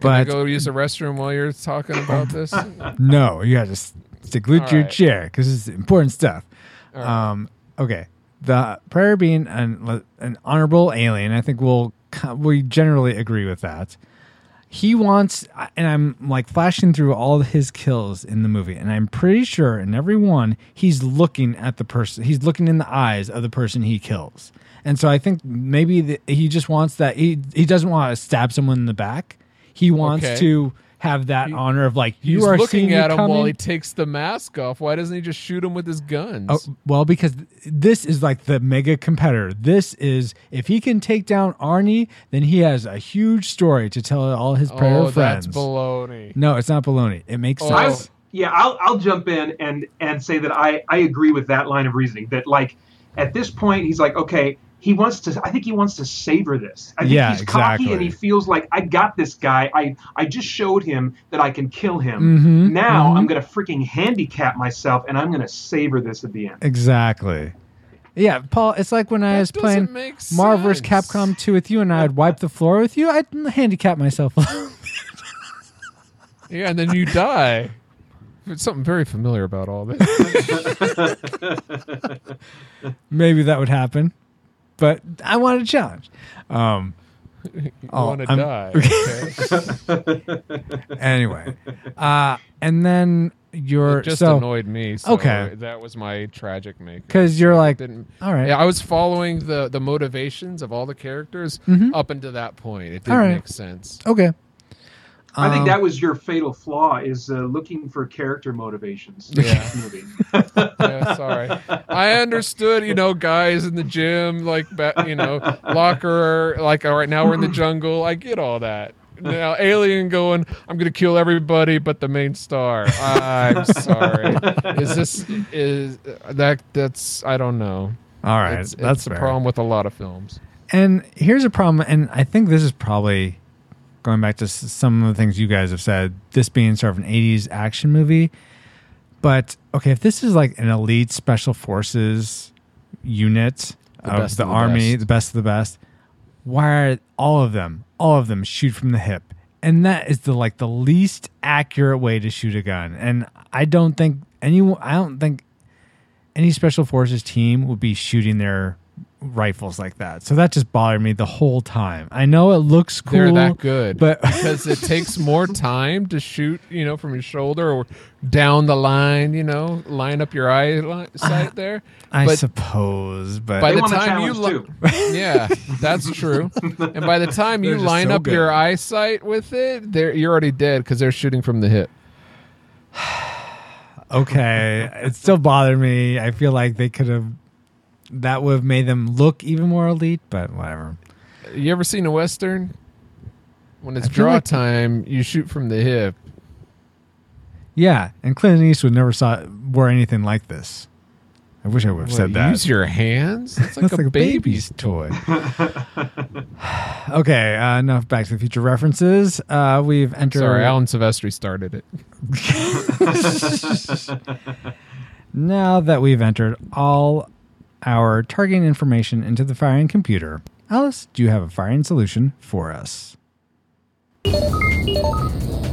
[SPEAKER 3] Can I
[SPEAKER 1] But
[SPEAKER 3] go use the restroom while you're talking about this?
[SPEAKER 1] no, you got to stick glued to your
[SPEAKER 3] right.
[SPEAKER 1] chair because it's important stuff.
[SPEAKER 3] Right.
[SPEAKER 1] Um, okay. The prayer being an, an honorable alien, I think we'll we generally agree with that. He wants, and I'm like flashing through all his kills in the movie, and I'm pretty sure in every one he's looking at the person, he's looking in the eyes of the person he kills, and so I think maybe the, he just wants that he he doesn't want to stab someone in the back. He wants
[SPEAKER 3] Okay.
[SPEAKER 1] to have that
[SPEAKER 3] He-
[SPEAKER 1] honor of like you
[SPEAKER 3] He's
[SPEAKER 1] are
[SPEAKER 3] looking
[SPEAKER 1] seeing
[SPEAKER 3] at
[SPEAKER 1] me
[SPEAKER 3] him while he takes the mask off. Why doesn't he just shoot him with his guns?
[SPEAKER 1] Oh, well, because this is like the mega competitor. This is if he can take down Arnie, then he has a huge story to tell all his prayer
[SPEAKER 3] Oh,
[SPEAKER 1] friends.
[SPEAKER 3] that's baloney.
[SPEAKER 1] no, it's not baloney. It makes
[SPEAKER 3] Oh.
[SPEAKER 4] I,
[SPEAKER 1] sense.
[SPEAKER 4] yeah, I'll, I'll jump in and and say that I I agree with that line of reasoning. That like at this point he's like, okay, he wants to. I think he wants to savor this. I think
[SPEAKER 1] Yeah,
[SPEAKER 4] he's cocky
[SPEAKER 1] exactly.
[SPEAKER 4] and he feels like I got this guy. I I just showed him that I can kill him.
[SPEAKER 1] Mhm,
[SPEAKER 4] Now
[SPEAKER 1] mhm.
[SPEAKER 4] I'm gonna freaking handicap myself and I'm gonna savor this at the end.
[SPEAKER 1] Exactly. Yeah, Paul. It's like when I
[SPEAKER 3] That
[SPEAKER 1] was playing
[SPEAKER 3] doesn't
[SPEAKER 1] Marvel vs. Capcom 2 with you, and I'd wipe the floor with you. I'd handicap myself.
[SPEAKER 3] Yeah, and then you die. It's something very familiar about all this.
[SPEAKER 1] Maybe that would happen, but I wanted a challenge. Um,
[SPEAKER 3] You
[SPEAKER 1] Oh,
[SPEAKER 3] want to die. Okay?
[SPEAKER 1] anyway, uh, and then you're
[SPEAKER 3] It just
[SPEAKER 1] so
[SPEAKER 3] annoyed me. So
[SPEAKER 1] Okay.
[SPEAKER 3] that was my tragic make.
[SPEAKER 1] because you're like, all right,
[SPEAKER 3] yeah, I was following the the motivations of all the characters
[SPEAKER 1] Mhm.
[SPEAKER 3] up until that point. It didn't
[SPEAKER 1] right.
[SPEAKER 3] make sense.
[SPEAKER 1] okay.
[SPEAKER 4] I think
[SPEAKER 1] Um,
[SPEAKER 4] that was your fatal flaw is uh, looking for character motivations. in
[SPEAKER 3] Yeah.
[SPEAKER 4] this movie.
[SPEAKER 3] Yeah, sorry. I understood, you know, guys in the gym, like, you know, locker, like, all right, now we're in the jungle. I get all that. Now, alien going, I'm going to kill everybody but the main star. I'm sorry. Is this, is that, that's, I don't know.
[SPEAKER 1] all right.
[SPEAKER 3] It's,
[SPEAKER 1] that's
[SPEAKER 3] it's the problem with a lot of films.
[SPEAKER 1] And here's a problem, and I think this is probably going back to some of the things you guys have said. This being sort of an '80s action movie, but okay, if this is like an elite special forces unit
[SPEAKER 3] The
[SPEAKER 1] of the
[SPEAKER 3] of the
[SPEAKER 1] army,
[SPEAKER 3] best.
[SPEAKER 1] the best of the best, why are all of them, all of them shoot from the hip? And that is the like the least accurate way to shoot a gun. And I don't think any, I don't think any special forces team would be shooting their rifles like that. So that just bothered me the whole time. I know it looks cool.
[SPEAKER 3] They're that good,
[SPEAKER 1] but-
[SPEAKER 3] because it takes more time to shoot, you know, from your shoulder or down the line, you know, line up your eye li- sight uh, there.
[SPEAKER 1] I
[SPEAKER 3] but
[SPEAKER 1] suppose, but
[SPEAKER 3] by
[SPEAKER 4] They
[SPEAKER 3] the
[SPEAKER 4] want a
[SPEAKER 3] time you,
[SPEAKER 4] challenge,
[SPEAKER 3] li- yeah, that's true. And by the time you line
[SPEAKER 1] so
[SPEAKER 3] up
[SPEAKER 1] good.
[SPEAKER 3] your eyesight with it, they're, you're already dead because they're shooting from the hip.
[SPEAKER 1] okay, it still bothered me. I feel like they could have that would have made them look even more elite, but whatever.
[SPEAKER 3] You ever seen a western? When it's draw
[SPEAKER 1] like-
[SPEAKER 3] time, you shoot from the hip.
[SPEAKER 1] Yeah, and Clint Eastwood never saw wore anything like this. I wish I would have
[SPEAKER 3] What,
[SPEAKER 1] said that.
[SPEAKER 3] Use your hands. That's like,
[SPEAKER 1] That's
[SPEAKER 3] a, baby's
[SPEAKER 1] toy. okay, uh, enough Back to the Future references. Uh, we've entered.
[SPEAKER 3] Sorry, Alan Silvestri started it.
[SPEAKER 1] Now that we've entered all our targeting information into the firing computer, Alice, do you have a firing solution for us?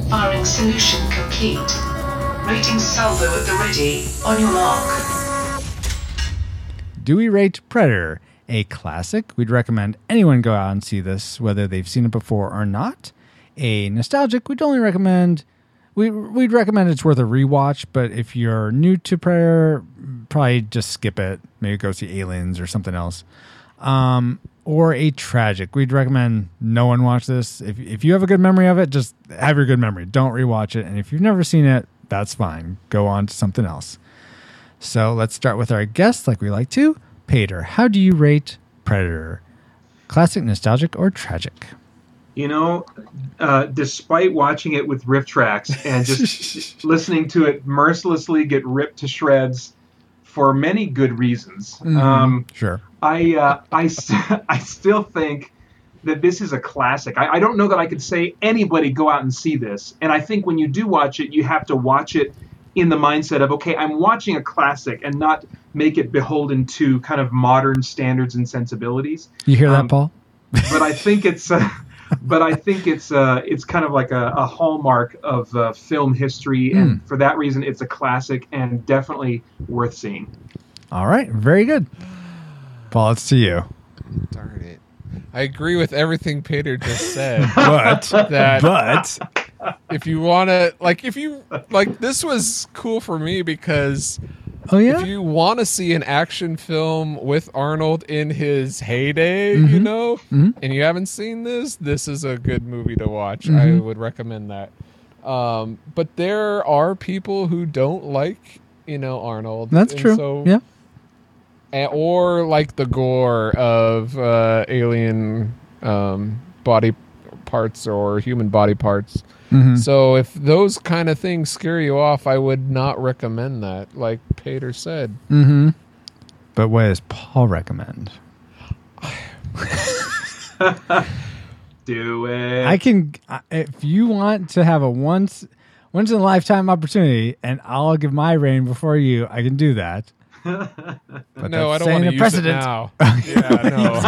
[SPEAKER 2] Firing solution complete. Rating salvo at the ready. On your mark.
[SPEAKER 1] Do we rate Predator a classic? We'd recommend anyone go out and see this, whether they've seen it before or not. A nostalgic, we'd only recommend we we'd recommend it's worth a rewatch, but if you're new to Predator, probably just skip it. Maybe go see Aliens or something else. Um, or a tragic. We'd recommend no one watch this. If if you have a good memory of it, just have your good memory. Don't rewatch it. And if you've never seen it, that's fine. Go on to something else. So let's start with our guest, like we like to. Peter, how do you rate Predator? Classic, nostalgic, or tragic?
[SPEAKER 4] You know, uh, despite watching it with RiffTrax and just listening to it mercilessly get ripped to shreds for many good reasons,
[SPEAKER 1] Mm-hmm.
[SPEAKER 4] um,
[SPEAKER 1] Sure.
[SPEAKER 4] I uh, I st- I still think that this is a classic. I, I don't know that I could say anybody go out and see this. And I think when you do watch it, you have to watch it in the mindset of okay, I'm watching a classic and not make it beholden to kind of modern standards and sensibilities.
[SPEAKER 1] You hear that,
[SPEAKER 4] Um,
[SPEAKER 1] Paul?
[SPEAKER 4] But I think it's. Uh, but I think it's uh, it's kind of like a, a hallmark of uh, film history, and for that reason, it's a classic and definitely worth seeing.
[SPEAKER 1] All right. Very good. Paul, it's to you.
[SPEAKER 3] Darn it. I agree with everything Peter just said.
[SPEAKER 1] But,
[SPEAKER 3] that
[SPEAKER 1] but,
[SPEAKER 3] if you want to, like, if you, like, this was cool for me because
[SPEAKER 1] oh, yeah?
[SPEAKER 3] if you want to see an action film with Arnold in his heyday, you
[SPEAKER 1] Mhm.
[SPEAKER 3] know,
[SPEAKER 1] Mhm.
[SPEAKER 3] and you haven't seen this, this is a good movie to watch. I
[SPEAKER 1] Mhm.
[SPEAKER 3] would recommend that. Um, but there are people who don't like, you know, Arnold.
[SPEAKER 1] That's
[SPEAKER 3] and
[SPEAKER 1] true.
[SPEAKER 3] So,
[SPEAKER 1] yeah.
[SPEAKER 3] a- or like the gore of uh, alien um, body parts or human body parts.
[SPEAKER 1] Mhm.
[SPEAKER 3] So if those kind of things scare you off, I would not recommend that. Like Peter said,
[SPEAKER 1] Mm-hmm. But what does Paul recommend?
[SPEAKER 4] Do it.
[SPEAKER 1] I can if you want to have a once once in a lifetime opportunity, and I'll give my reign before you. I can do that. But
[SPEAKER 3] no, I don't want to
[SPEAKER 1] a
[SPEAKER 3] use
[SPEAKER 1] precedent.
[SPEAKER 3] it now. yeah, no.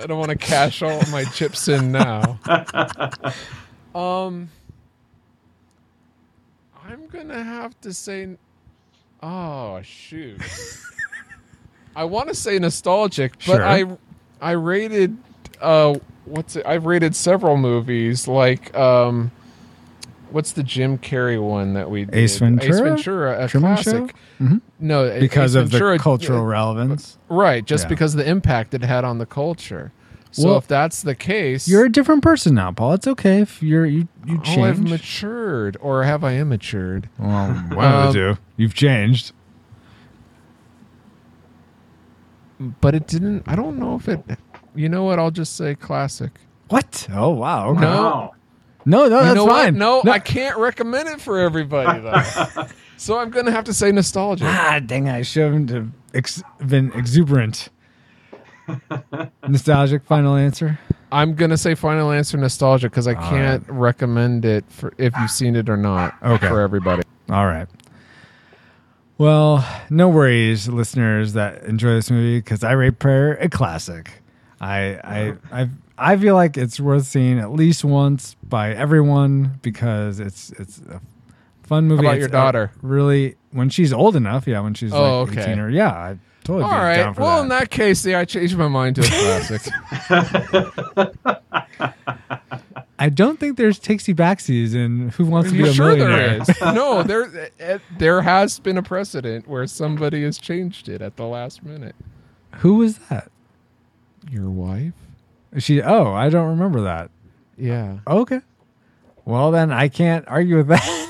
[SPEAKER 3] I don't want to cash all my chips in now. Um, I'm gonna have to say, oh shoot. I want to say nostalgic, but
[SPEAKER 1] Sure.
[SPEAKER 3] I I rated uh what's it? I've rated several movies like um. What's the Jim Carrey one that we did?
[SPEAKER 1] Ace Ventura?
[SPEAKER 3] Ace Ventura, a
[SPEAKER 1] Truman
[SPEAKER 3] classic.
[SPEAKER 1] Mhm.
[SPEAKER 3] No,
[SPEAKER 1] because
[SPEAKER 3] Ace
[SPEAKER 1] of
[SPEAKER 3] Ventura,
[SPEAKER 1] the cultural
[SPEAKER 3] uh,
[SPEAKER 1] relevance.
[SPEAKER 3] Right, just
[SPEAKER 1] Yeah.
[SPEAKER 3] because of the impact it had on the culture. So
[SPEAKER 1] Well,
[SPEAKER 3] if that's the case,
[SPEAKER 1] You're a different person now, Paul. It's okay if you're you you
[SPEAKER 3] oh, I've matured, or have I immatured?
[SPEAKER 1] well, one of the
[SPEAKER 3] Um,
[SPEAKER 1] two. You've changed.
[SPEAKER 3] But it didn't. I don't know if it. You know what? I'll just say classic.
[SPEAKER 1] What? Oh wow. Okay.
[SPEAKER 3] No.
[SPEAKER 1] No, no,
[SPEAKER 3] you
[SPEAKER 1] that's
[SPEAKER 3] know
[SPEAKER 1] fine.
[SPEAKER 3] what? No, I can't recommend it for everybody though. so I'm gonna have to say nostalgia.
[SPEAKER 1] Ah, dang! I shouldn't have ex- been exuberant. Nostalgic. Final answer.
[SPEAKER 3] I'm gonna say final answer nostalgia because I can't recommend it for if you've seen it or not.
[SPEAKER 1] Okay.
[SPEAKER 3] For everybody.
[SPEAKER 1] All right. Well, no worries, listeners that enjoy this movie because I rate Prayer a classic. I I I I feel like it's worth seeing at least once by everyone because it's it's a fun movie.
[SPEAKER 3] about
[SPEAKER 1] It's
[SPEAKER 3] your daughter?
[SPEAKER 1] really, when she's old enough, yeah, when she's
[SPEAKER 3] Oh,
[SPEAKER 1] like
[SPEAKER 3] okay.
[SPEAKER 1] 18 or yeah, I totally
[SPEAKER 3] All
[SPEAKER 1] be
[SPEAKER 3] right.
[SPEAKER 1] down for
[SPEAKER 3] Well,
[SPEAKER 1] that.
[SPEAKER 3] in that case, yeah, I changed my mind to a classic.
[SPEAKER 1] I don't think there's takesy backsies in Who Wants to Be a
[SPEAKER 3] sure
[SPEAKER 1] Millionaire.
[SPEAKER 3] there is? no, there eh, there has been a precedent where somebody has changed it at the last minute.
[SPEAKER 1] Who was that?
[SPEAKER 3] Your wife?
[SPEAKER 1] She. Oh, I don't remember that.
[SPEAKER 3] Yeah.
[SPEAKER 1] Okay. Well, then I can't argue with that.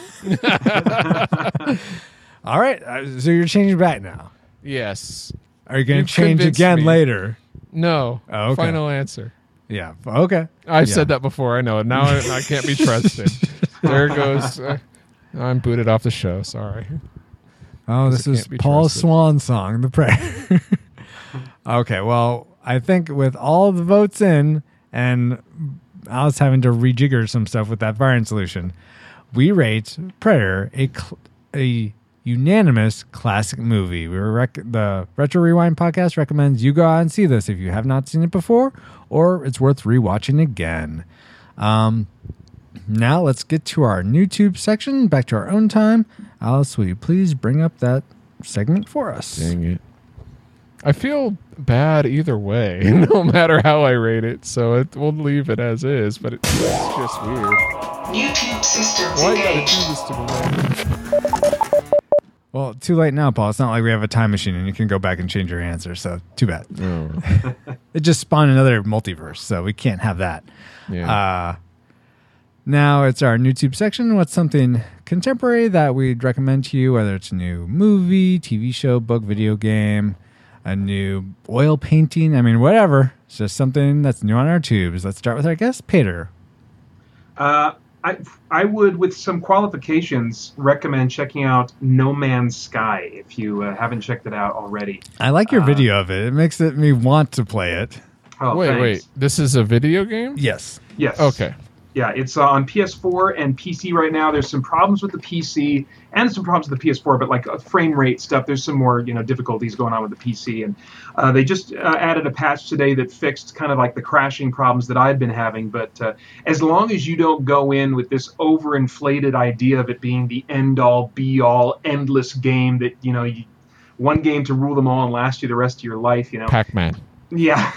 [SPEAKER 1] All right. uh, So you're changing back now.
[SPEAKER 3] Yes.
[SPEAKER 1] Are you going to change again
[SPEAKER 3] me.
[SPEAKER 1] later?
[SPEAKER 3] No.
[SPEAKER 1] Oh, okay.
[SPEAKER 3] Final answer.
[SPEAKER 1] Yeah. Okay.
[SPEAKER 3] I've
[SPEAKER 1] Yeah.
[SPEAKER 3] said that before. I know. It. Now I, I can't be trusted. there goes. Uh, I'm booted off the show. Sorry.
[SPEAKER 1] Oh, this is Paul
[SPEAKER 3] trusted.
[SPEAKER 1] Swan song, The Prayer. okay. Well, I think with all the votes in and Alice having to rejigger some stuff with that variant solution, we rate Prayer a cl- a unanimous classic movie. We rec- the Retro Rewind podcast recommends you go out and see this if you have not seen it before, or it's worth rewatching again. Um, now let's get to our YouTube section. Back to our own time. Alice, will you please bring up that segment for us?
[SPEAKER 3] Dang it. I feel bad either way, no matter how I rate it. So it, we'll leave it as is. But it's just weird.
[SPEAKER 2] YouTube systems
[SPEAKER 3] Why you gotta
[SPEAKER 2] engaged.
[SPEAKER 3] do this to me?
[SPEAKER 1] Well, too late now, Paul. It's not like we have a time machine and you can go back and change your answer. So too bad.
[SPEAKER 3] Oh,
[SPEAKER 1] It just spawned another multiverse, so we can't have that.
[SPEAKER 3] yeah.
[SPEAKER 1] Uh, now it's our YouTube section. What's something contemporary that we'd recommend to you, whether it's a new movie, TV show, book, video game, a new oil painting? I mean, whatever. It's just something that's new on our tubes. Let's start with our guest, Peter.
[SPEAKER 4] Uh, I I would, with some qualifications, recommend checking out No Man's Sky if you uh, haven't checked it out already.
[SPEAKER 1] I like your
[SPEAKER 4] Uh,
[SPEAKER 1] video of it. It makes it me want to play it.
[SPEAKER 4] Oh,
[SPEAKER 3] wait,
[SPEAKER 4] thanks.
[SPEAKER 3] wait. This is a video game?
[SPEAKER 1] Yes.
[SPEAKER 4] Yes.
[SPEAKER 3] Okay.
[SPEAKER 4] Yeah, it's uh, on PS4 and PC right now. There's some problems with the PC and some problems with the PS4, but like uh, frame rate stuff. There's some more you know difficulties going on with the PC, and uh, they just uh, added a patch today that fixed kind of like the crashing problems that I'd been having. But uh, as long as you don't go in with this overinflated idea of it being the end all, be all, endless game that you know you, one game to rule them all and last you the rest of your life, you know.
[SPEAKER 3] Pac Man.
[SPEAKER 4] Yeah.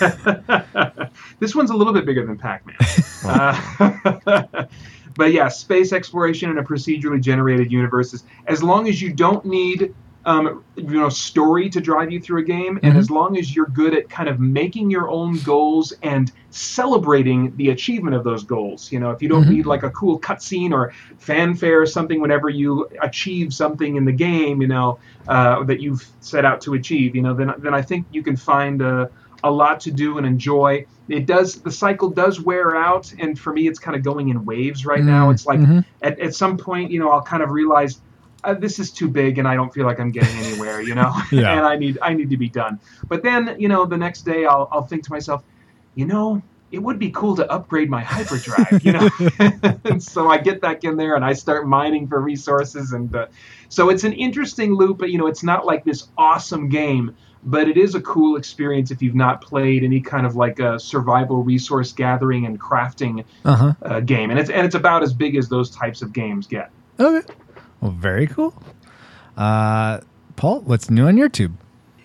[SPEAKER 4] this one's a little bit bigger than Pac Man. uh, but yeah, space exploration in a procedurally generated universe is as long as you don't need. Um, you know, story to drive you through a game, and
[SPEAKER 1] Mhm.
[SPEAKER 4] as long as you're good at kind of making your own goals and celebrating the achievement of those goals, you know, if you don't
[SPEAKER 1] Mhm.
[SPEAKER 4] need like a cool cutscene or fanfare or something whenever you achieve something in the game, you know, uh, that you've set out to achieve, you know, then then I think you can find a, a lot to do and enjoy. It does the cycle does wear out, and for me, it's kind of going in waves right now.
[SPEAKER 1] Mm,
[SPEAKER 4] It's like
[SPEAKER 1] mhm.
[SPEAKER 4] at, at some point, you know, I'll kind of realize. Uh, this is too big, and I don't feel like I'm getting anywhere, you know.
[SPEAKER 1] Yeah.
[SPEAKER 4] and I need I need to be done. But then, you know, the next day, I'll I'll think to myself, you know, it would be cool to upgrade my hyperdrive, you know. and so I get back in there and I start mining for resources, and uh, so it's an interesting loop. But you know, it's not like this awesome game, but it is a cool experience if you've not played any kind of like a survival resource gathering and crafting
[SPEAKER 1] Uh huh.
[SPEAKER 4] uh, game, and it's and it's about as big as those types of games get.
[SPEAKER 1] Okay. Well, very cool. Uh, Paul, what's new on your tube?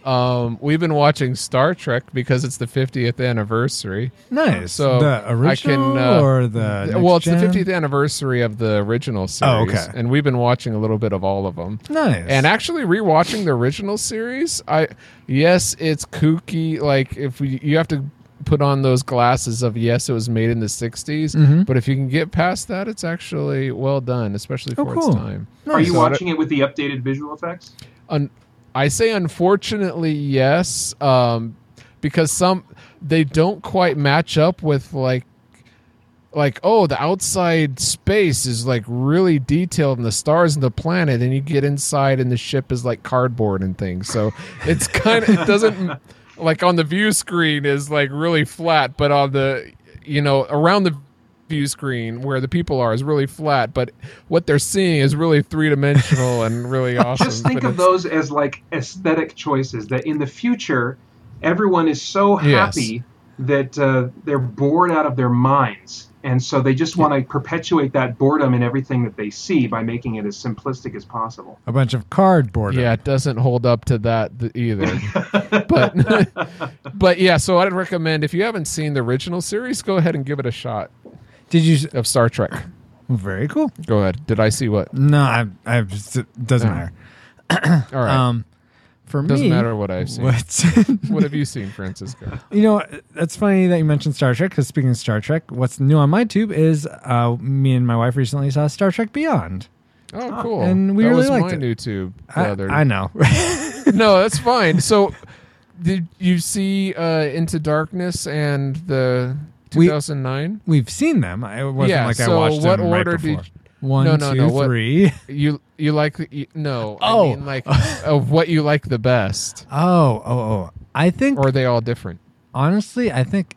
[SPEAKER 3] Um, we've been watching Star Trek because it's the 50th anniversary.
[SPEAKER 1] Nice.
[SPEAKER 3] So
[SPEAKER 1] the
[SPEAKER 3] I
[SPEAKER 1] original
[SPEAKER 3] can, uh,
[SPEAKER 1] or the
[SPEAKER 3] well, it's
[SPEAKER 1] gen?
[SPEAKER 3] the 50th anniversary of the original series,
[SPEAKER 1] Oh, okay.
[SPEAKER 3] and we've been watching a little bit of all of them.
[SPEAKER 1] Nice.
[SPEAKER 3] And actually, rewatching the original series, I yes, it's kooky. Like if we, you have to put on those glasses of yes, it was made in the 60s,
[SPEAKER 1] Mhm.
[SPEAKER 3] but if you can get past that, it's actually well done, especially
[SPEAKER 1] Oh,
[SPEAKER 3] for
[SPEAKER 1] cool.
[SPEAKER 3] its time.
[SPEAKER 4] Are you
[SPEAKER 3] So I
[SPEAKER 4] watching it with the updated visual effects?
[SPEAKER 3] Un- I say unfortunately yes, um, because some they don't quite match up with like like oh the outside space is like really detailed and the stars and the planet and you get inside and the ship is like cardboard and things so it's kind of it doesn't like on the view screen is like really flat but on the you know around the view screen where the people are is really flat but what they're seeing is really three-dimensional and really awesome
[SPEAKER 4] Just think
[SPEAKER 3] but
[SPEAKER 4] of those as like aesthetic choices that in the future, everyone is so
[SPEAKER 3] Yes.
[SPEAKER 4] happy that uh, they're bored out of their minds. And so they just want to perpetuate that boredom in everything that they see by making it as simplistic as possible.
[SPEAKER 1] a bunch of cardboard.
[SPEAKER 3] Yeah, it doesn't hold up to that either. but but yeah, so I'd recommend if you haven't seen the original series, go ahead and give it a shot
[SPEAKER 1] Did you?
[SPEAKER 3] of Star Trek.
[SPEAKER 1] Very cool.
[SPEAKER 3] Go ahead. Did I see what?
[SPEAKER 1] No, I. I just, it doesn't matter.
[SPEAKER 3] All right.
[SPEAKER 1] Um, for
[SPEAKER 3] Doesn't
[SPEAKER 1] me,
[SPEAKER 3] matter what I've seen.
[SPEAKER 1] What's
[SPEAKER 3] what have you seen, Francisco?
[SPEAKER 1] you know? That's funny that you mentioned Star Trek. Because speaking of Star Trek, what's new on my tube is uh, me and my wife recently saw Star Trek Beyond.
[SPEAKER 3] Oh, cool.
[SPEAKER 1] And we
[SPEAKER 3] that
[SPEAKER 1] really
[SPEAKER 3] was
[SPEAKER 1] liked
[SPEAKER 3] my
[SPEAKER 1] it.
[SPEAKER 3] new tube. The
[SPEAKER 1] I,
[SPEAKER 3] other.
[SPEAKER 1] I know.
[SPEAKER 3] no, that's fine. So, did you see uh, Into Darkness and the
[SPEAKER 1] We-
[SPEAKER 3] 2009?
[SPEAKER 1] We've seen them. It wasn't
[SPEAKER 3] Yeah,
[SPEAKER 1] like I watched
[SPEAKER 3] what
[SPEAKER 1] them right
[SPEAKER 3] order did
[SPEAKER 1] before.
[SPEAKER 3] you-
[SPEAKER 1] One,
[SPEAKER 3] No, no,
[SPEAKER 1] two,
[SPEAKER 3] no, what-
[SPEAKER 1] three.
[SPEAKER 3] You you like the you, no?
[SPEAKER 1] Oh.
[SPEAKER 3] I mean like of what you like the best,
[SPEAKER 1] Oh, oh, oh. I think
[SPEAKER 3] or are they all different?
[SPEAKER 1] honestly, I think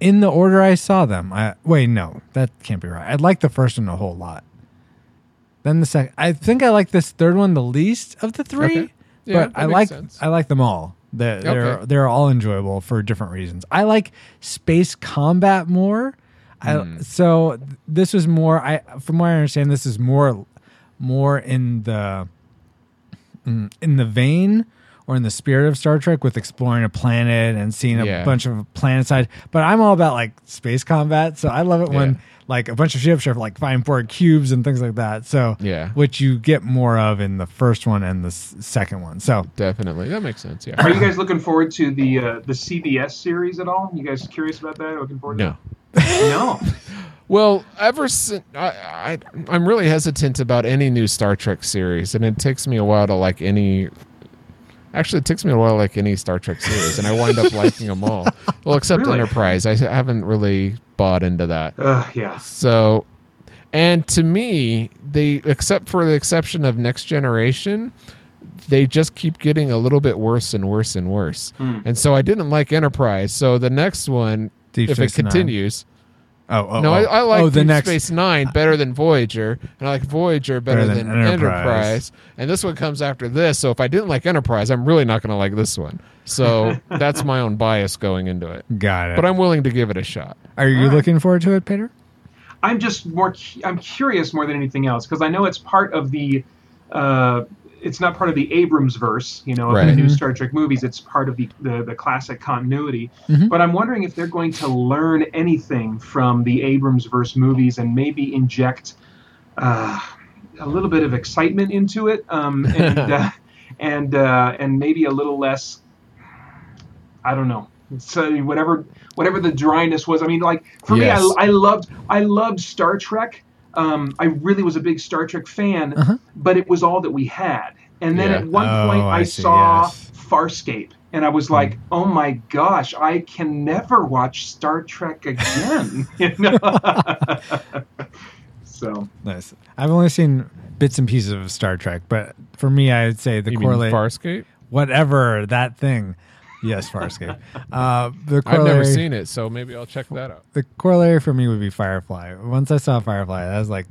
[SPEAKER 1] in the order I saw them. I wait, no, that can't be right. I like the first one a whole lot. Then the second, I think I like this third one the least of the three.
[SPEAKER 3] Okay. Yeah,
[SPEAKER 1] but I like
[SPEAKER 3] sense.
[SPEAKER 1] I like them all. They're they're, they're all enjoyable for different reasons. I like space combat more. I,
[SPEAKER 3] Hmm.
[SPEAKER 1] so this was more. I from what I understand, this is more more in the mm, in the vein or in the spirit of Star Trek with exploring a planet and seeing a
[SPEAKER 3] Yeah.
[SPEAKER 1] bunch of planet side. But I'm all about like space combat, so I love it
[SPEAKER 3] Yeah.
[SPEAKER 1] when like a bunch of ships are like flying for cubes and things like that. So
[SPEAKER 3] Yeah.
[SPEAKER 1] which you get more of in the first one and the s- second one. So
[SPEAKER 3] Definitely, that makes sense. Yeah.
[SPEAKER 4] Are you guys looking forward to the uh, the CBS series at all? You guys curious about that? Looking forward
[SPEAKER 3] No.
[SPEAKER 4] to that? No.
[SPEAKER 3] Well, ever since I, I, I'm really hesitant about any new Star Trek series, and it takes me a while to like any. Actually, it takes me a while to like any Star Trek series, and I wind up liking them all. Well, except
[SPEAKER 4] Really?
[SPEAKER 3] Enterprise, I haven't really bought into that.
[SPEAKER 4] Uh, yeah.
[SPEAKER 3] So, and to me, they, except for the exception of Next Generation, they just keep getting a little bit worse and worse and worse.
[SPEAKER 4] Hmm.
[SPEAKER 3] And so I didn't like Enterprise. So the next one,
[SPEAKER 1] Deep
[SPEAKER 3] if it
[SPEAKER 1] Space Nine.
[SPEAKER 3] continues,
[SPEAKER 1] oh, oh
[SPEAKER 3] no,
[SPEAKER 1] oh.
[SPEAKER 3] I, I like
[SPEAKER 1] oh, the
[SPEAKER 3] Deep
[SPEAKER 1] next
[SPEAKER 3] Space Nine better than Voyager, and I like Voyager better,
[SPEAKER 1] Better
[SPEAKER 3] than,
[SPEAKER 1] than
[SPEAKER 3] Enterprise.
[SPEAKER 1] Enterprise.
[SPEAKER 3] And this one comes after this. So if I didn't like Enterprise, I'm really not going to like this one. So that's my own bias going into it.
[SPEAKER 1] got it.
[SPEAKER 3] But I'm willing to give it a shot.
[SPEAKER 1] Are you
[SPEAKER 4] All right.
[SPEAKER 1] looking forward to it, Peter?
[SPEAKER 4] I'm just more. cu- I'm curious more than anything else because I know it's part of the. Uh, it's not part of the Abrams verse, you know, of the new
[SPEAKER 1] Mhm.
[SPEAKER 4] Star Trek movies. It's part of the the, the classic continuity.
[SPEAKER 1] Mhm.
[SPEAKER 4] But I'm wondering if they're going to learn anything from the Abrams verse movies and maybe inject uh, a little bit of excitement into it, um, and uh, and uh, and maybe a little less. I don't know. So whatever whatever the dryness was. I mean, like for
[SPEAKER 3] Yes.
[SPEAKER 4] me, I, I loved I loved Star Trek. Um, I really was a big Star Trek fan,
[SPEAKER 1] Uh-huh.
[SPEAKER 4] but it was all that we had. And then
[SPEAKER 3] Yeah.
[SPEAKER 4] at one
[SPEAKER 1] Oh,
[SPEAKER 4] point,
[SPEAKER 1] I
[SPEAKER 4] I,
[SPEAKER 1] see,
[SPEAKER 4] saw
[SPEAKER 1] yes.
[SPEAKER 4] Farscape, and I was like, "Oh my gosh, I can never watch Star Trek again." so
[SPEAKER 1] Nice. I've only seen bits and pieces of Star Trek, but for me, I would say the
[SPEAKER 3] You mean
[SPEAKER 1] correlate
[SPEAKER 3] Farscape?
[SPEAKER 1] whatever that thing. Yes, Farscape. Uh, the
[SPEAKER 3] I've never seen it, so maybe I'll check that out.
[SPEAKER 1] the corollary for me would be Firefly. Once I saw Firefly, I was like,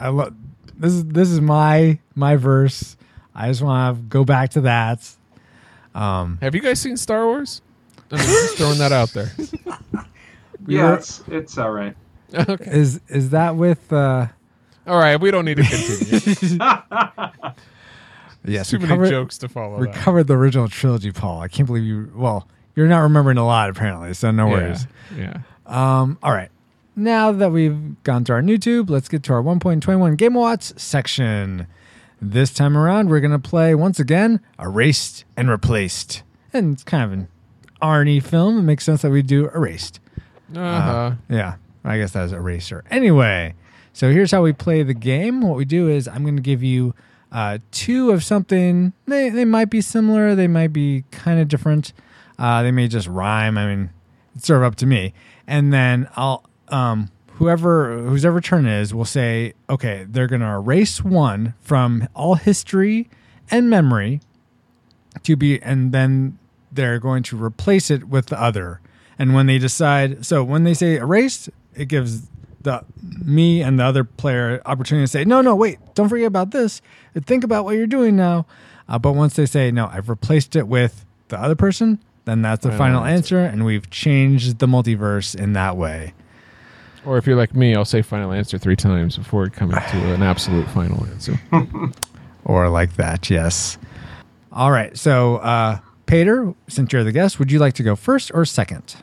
[SPEAKER 1] I love this is this is my my verse. I just want to go back to that. Um,
[SPEAKER 3] Have you guys seen Star Wars? I mean, just throwing that out there.
[SPEAKER 4] Yeah,
[SPEAKER 1] were-
[SPEAKER 4] it's it's all right.
[SPEAKER 3] okay.
[SPEAKER 1] is is that with uh
[SPEAKER 3] All right, we don't need to continue.
[SPEAKER 1] yes,
[SPEAKER 3] Too many
[SPEAKER 1] covered,
[SPEAKER 3] jokes to follow.
[SPEAKER 1] we covered the original trilogy, Paul. I can't believe you well, you're not remembering a lot apparently, so no worries.
[SPEAKER 3] Yeah.
[SPEAKER 1] Um, all right. Now that we've gone to our new tube, let's get to our 1.21 Game Watts section. This time around, we're going to play once again Erased and Replaced. And it's kind of an Arnie film. It makes sense that we do Erased.
[SPEAKER 3] Uh-huh.
[SPEAKER 1] Yeah, I guess that was Eraser. Anyway, so here's how we play the game. What we do is I'm going to give you uh, two of something. They, they might be similar, they might be kind of different. Uh, they may just rhyme. I mean, it's sort of up to me. And then I'll, um, whoever, whose ever turn it is, will say, okay, they're going to erase one from all history and memory to be and then they're going to replace it with the other and when they decide so when they say erased it gives the me and the other player opportunity to say no no wait don't forget about this. Think about what you're doing now. Uh, but once they say no i've replaced it with the other person then that's the
[SPEAKER 3] Final
[SPEAKER 1] final answer and we've changed the multiverse in that way.
[SPEAKER 3] Or if you're like me, I'll say final answer three times before coming to an absolute final answer.
[SPEAKER 1] or like that yes. All right so uh Peter, since you're the guest, would you like to go first or second?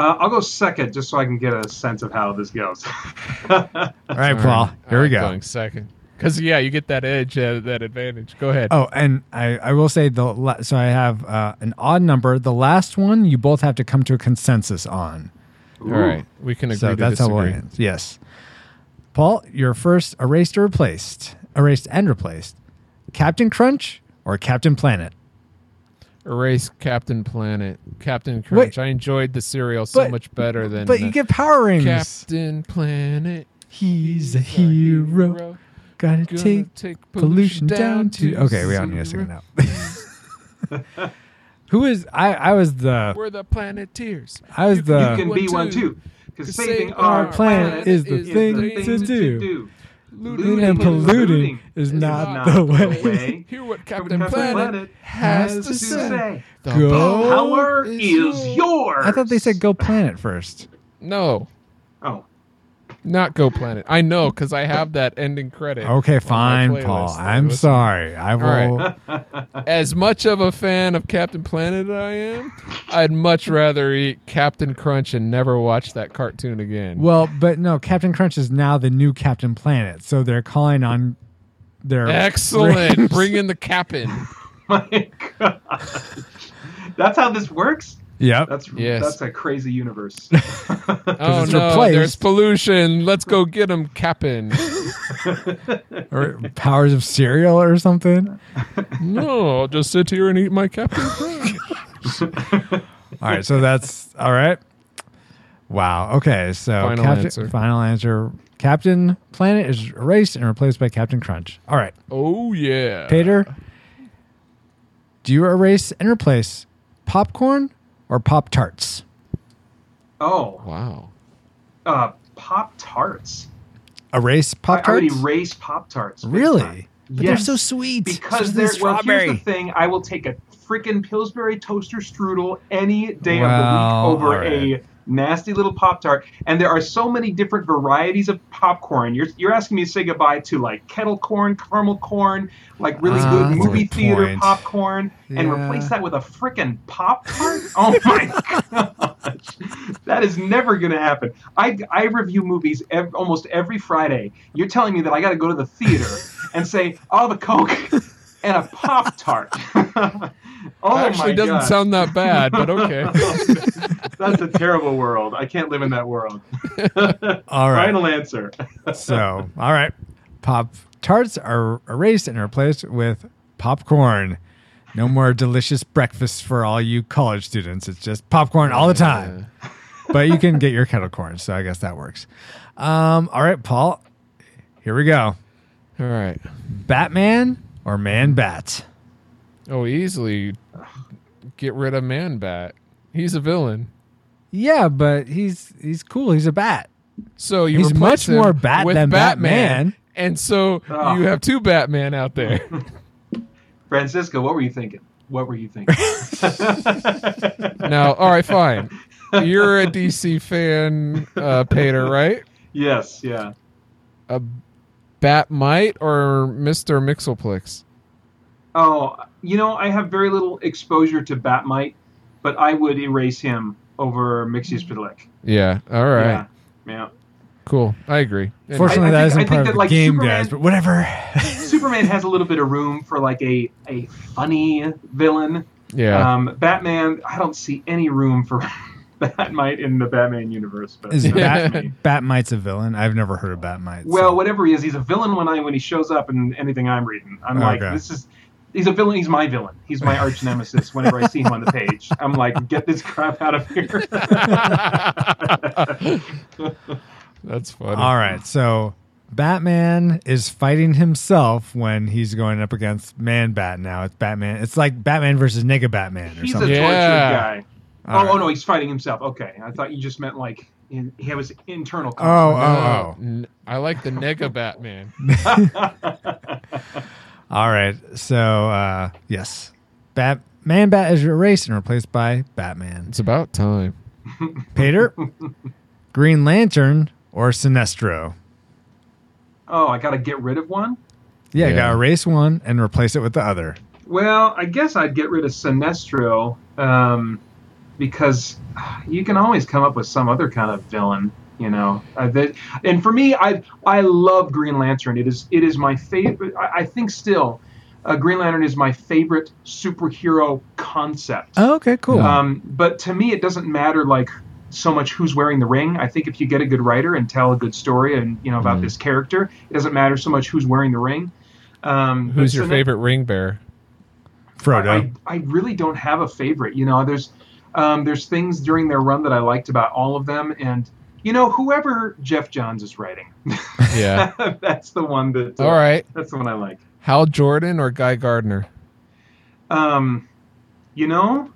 [SPEAKER 4] Uh, I'll go second just so I can get a sense of how this goes.
[SPEAKER 1] All right, Paul. Here we go.
[SPEAKER 3] Going second. Because yeah, you get that edge, uh, that advantage. Go ahead.
[SPEAKER 1] Oh, and I, I will say the la- so I have uh, an odd number. The last one you both have to come to a consensus on.
[SPEAKER 3] All right, we can agree
[SPEAKER 1] so
[SPEAKER 3] to
[SPEAKER 1] that's how
[SPEAKER 3] disagree.
[SPEAKER 1] we'll end. Yes, Paul, your first erased or replaced, erased and replaced, Captain Crunch or Captain Planet.
[SPEAKER 3] Erase Captain Planet, Captain Crunch. I enjoyed the cereal so
[SPEAKER 1] but-
[SPEAKER 3] much better than.
[SPEAKER 1] But you get power rings.
[SPEAKER 3] Captain Planet.
[SPEAKER 1] He's a hero. Gotta
[SPEAKER 3] Gonna
[SPEAKER 1] take
[SPEAKER 3] take
[SPEAKER 1] pollution down to. Okay, we don't need to sing it now. Who is I? I was the.
[SPEAKER 3] We're the Planeteers.
[SPEAKER 1] I was
[SPEAKER 3] You
[SPEAKER 1] the.
[SPEAKER 4] you can be one
[SPEAKER 3] too.
[SPEAKER 4] too. Because saving
[SPEAKER 3] saving
[SPEAKER 4] our
[SPEAKER 3] our
[SPEAKER 4] planet,
[SPEAKER 3] planet
[SPEAKER 4] is,
[SPEAKER 1] is the
[SPEAKER 4] the
[SPEAKER 1] thing
[SPEAKER 4] thing,
[SPEAKER 1] to
[SPEAKER 4] to
[SPEAKER 1] do.
[SPEAKER 4] do.
[SPEAKER 1] Looting and polluting is not the way.
[SPEAKER 3] Hear what
[SPEAKER 4] Captain
[SPEAKER 3] Captain Planet,
[SPEAKER 4] Planet
[SPEAKER 3] has
[SPEAKER 1] has
[SPEAKER 3] to
[SPEAKER 1] to
[SPEAKER 3] say. The
[SPEAKER 1] Go.
[SPEAKER 4] Power is yours.
[SPEAKER 1] I thought they said go planet first.
[SPEAKER 3] No,
[SPEAKER 4] Oh,
[SPEAKER 3] not Go Planet. I know because I have that ending credit.
[SPEAKER 1] Okay, fine, Paul.
[SPEAKER 3] I
[SPEAKER 1] I'm
[SPEAKER 3] listen
[SPEAKER 1] sorry. I
[SPEAKER 3] All
[SPEAKER 1] will.
[SPEAKER 3] As much of a fan of Captain Planet as I am, I'd much rather eat Captain Crunch and never watch that cartoon again.
[SPEAKER 1] Well, but no, Captain Crunch is now the new Captain Planet, so they're calling on their
[SPEAKER 3] Excellent. Bring in the Captain.
[SPEAKER 4] Oh my God. That's how this works?
[SPEAKER 1] Yep.
[SPEAKER 4] That's
[SPEAKER 3] Yes.
[SPEAKER 4] that's a crazy universe.
[SPEAKER 3] Oh
[SPEAKER 1] it's
[SPEAKER 3] no,
[SPEAKER 1] replaced.
[SPEAKER 3] there's pollution. Let's go get him, Captain.
[SPEAKER 1] or powers of cereal or something.
[SPEAKER 3] no, I'll just sit here and eat my Captain Crunch.
[SPEAKER 1] All right, so that's all right. Wow. Okay, so
[SPEAKER 3] Final
[SPEAKER 1] Captain,
[SPEAKER 3] answer.
[SPEAKER 1] final answer. Captain Planet is erased and replaced by Captain Crunch. All right,
[SPEAKER 3] Oh yeah.
[SPEAKER 1] Peter. Do you erase and replace popcorn or pop tarts?
[SPEAKER 4] oh,
[SPEAKER 3] Wow.
[SPEAKER 4] uh, Pop Tarts.
[SPEAKER 1] Erase
[SPEAKER 4] I,
[SPEAKER 1] pop
[SPEAKER 4] I would
[SPEAKER 1] tarts.
[SPEAKER 4] erase Pop Tarts.
[SPEAKER 1] Really? But they're so sweet.
[SPEAKER 4] Because
[SPEAKER 1] So
[SPEAKER 4] they're
[SPEAKER 1] is
[SPEAKER 4] well. Here's the thing: I will take a freaking Pillsbury toaster strudel any day
[SPEAKER 1] Well,
[SPEAKER 4] of the week over
[SPEAKER 1] all right.
[SPEAKER 4] a nasty little Pop Tart. And there are so many different varieties of popcorn. You're you're asking me to say goodbye to like kettle corn, caramel corn, like really
[SPEAKER 1] Ah,
[SPEAKER 4] good movie theater
[SPEAKER 1] point.
[SPEAKER 4] popcorn, and replace that with a freaking Pop Tart? Oh my gosh, that is never going to happen. I I review movies ev- almost every Friday. You're telling me that I got to go to the theater and say, "I'll have a Coke and a Pop Tart." oh
[SPEAKER 3] Actually,
[SPEAKER 4] my
[SPEAKER 3] doesn't
[SPEAKER 4] God.
[SPEAKER 3] sound that bad, but okay.
[SPEAKER 4] That's a terrible world. I can't live in that world.
[SPEAKER 1] All right.
[SPEAKER 4] Final answer.
[SPEAKER 1] so, all right. Pop tarts are erased and replaced with popcorn. No more delicious breakfasts for all you college students. It's just popcorn all the time. But you can get your kettle corn, so I guess that works. Um, all right, Paul. Here we go.
[SPEAKER 3] All right.
[SPEAKER 1] Batman or Man Bat?
[SPEAKER 3] Oh, easily get rid of Man Bat. He's a villain.
[SPEAKER 1] Yeah, but he's he's cool. He's a bat.
[SPEAKER 3] So you
[SPEAKER 1] He's
[SPEAKER 3] replace
[SPEAKER 1] much
[SPEAKER 3] him
[SPEAKER 1] more bat
[SPEAKER 3] with
[SPEAKER 1] than Batman.
[SPEAKER 3] and so
[SPEAKER 4] Oh.
[SPEAKER 3] you have two Batman out there.
[SPEAKER 4] Francisco, what were you thinking? What were you thinking?
[SPEAKER 3] now, all right, fine. You're a DC fan, uh, Peter, right?
[SPEAKER 4] yes, yeah.
[SPEAKER 3] A Bat-Mite or Mister Mxyzptlk?
[SPEAKER 4] Oh, you know, I have very little exposure to Bat-Mite, but I would erase him over Mxyzptlk.
[SPEAKER 3] Yeah. All right.
[SPEAKER 4] Yeah. Yeah.
[SPEAKER 3] Cool. I agree. And-
[SPEAKER 1] Fortunately,
[SPEAKER 4] I
[SPEAKER 1] that
[SPEAKER 4] think-
[SPEAKER 1] isn't
[SPEAKER 4] I think
[SPEAKER 1] part
[SPEAKER 4] that,
[SPEAKER 1] of the
[SPEAKER 4] like,
[SPEAKER 1] game,
[SPEAKER 4] Superman-
[SPEAKER 1] guys. But whatever.
[SPEAKER 4] Superman has a little bit of room for like a a funny villain.
[SPEAKER 3] yeah.
[SPEAKER 4] Um, Batman, I don't see any room for Bat-Mite in the Batman universe. But
[SPEAKER 1] Is
[SPEAKER 4] that's
[SPEAKER 1] Bat
[SPEAKER 4] me.
[SPEAKER 1] Bat-Mite's a villain? I've never heard of Bat-Mite.
[SPEAKER 4] well,
[SPEAKER 1] so-
[SPEAKER 4] whatever he is, he's a villain when I when he shows up in anything I'm reading. I'm like,
[SPEAKER 1] Okay.
[SPEAKER 4] this is. He's a villain. He's my villain. He's my arch nemesis. Whenever I see him on the page, I'm like, "Get this crap out of here!"
[SPEAKER 3] That's funny.
[SPEAKER 1] All right, so Batman is fighting himself when he's going up against Man Bat. Now it's Batman. It's like Batman versus Nega Batman or
[SPEAKER 4] He's a
[SPEAKER 1] something.
[SPEAKER 4] tortured
[SPEAKER 3] Yeah.
[SPEAKER 4] guy.
[SPEAKER 1] All
[SPEAKER 4] oh, oh
[SPEAKER 1] right.
[SPEAKER 4] oh no, he's fighting himself. Okay, I thought you just meant like in, he was internal.
[SPEAKER 1] Oh, oh,
[SPEAKER 3] No,
[SPEAKER 1] oh,
[SPEAKER 3] n- I like the Nega Batman.
[SPEAKER 1] All right, so uh, yes, Bat Man Bat is erased and replaced by Batman.
[SPEAKER 3] It's about time.
[SPEAKER 1] Peter, Green Lantern or Sinestro.
[SPEAKER 4] oh, I got to get rid of one.
[SPEAKER 1] Yeah,
[SPEAKER 3] Yeah.
[SPEAKER 1] got to erase one and replace it with the other.
[SPEAKER 4] Well, I guess I'd get rid of Sinestro um, because you can always come up with some other kind of villain, you know. Uh, that, and for me, I I love Green Lantern. It is it is my favorite. I, I think still, uh, Green Lantern is my favorite superhero concept.
[SPEAKER 1] Oh, okay, cool.
[SPEAKER 4] Um, but to me, it doesn't matter like so much who's wearing the ring. I think if you get a good writer and tell a good story and you know about
[SPEAKER 3] Mhm.
[SPEAKER 4] this character, it doesn't matter so much who's wearing the ring. Um,
[SPEAKER 3] Who's your
[SPEAKER 4] Sine-
[SPEAKER 3] favorite ring bearer?
[SPEAKER 1] Frodo.
[SPEAKER 4] I, I really don't have a favorite. You know, there's um, there's things during their run that I liked about all of them, and you know, whoever Geoff Johns is writing,
[SPEAKER 3] Yeah.
[SPEAKER 4] that's the one that. uh,
[SPEAKER 3] All right.
[SPEAKER 4] that's the one I like.
[SPEAKER 3] Hal Jordan or Guy Gardner?
[SPEAKER 4] Um, you know,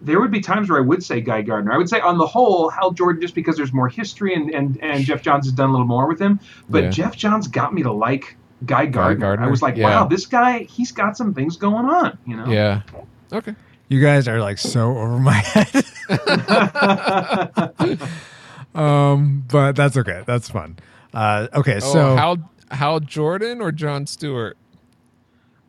[SPEAKER 4] there would be times where I would say Guy Gardner. I would say on the whole, Hal Jordan, just because there's more history and and, and Geoff Johns has done a little more with him. But
[SPEAKER 3] Yeah.
[SPEAKER 4] Geoff Johns got me to like Guy Gardner.
[SPEAKER 3] Gardner?
[SPEAKER 4] I was like,
[SPEAKER 3] Yeah.
[SPEAKER 4] wow, this guy, he's got some things going on. You know.
[SPEAKER 3] Yeah. Okay.
[SPEAKER 1] you guys are like so over my head. um, but that's okay. That's fun. Uh, okay,
[SPEAKER 3] Oh,
[SPEAKER 1] so
[SPEAKER 3] Hal Hal Jordan or John Stewart?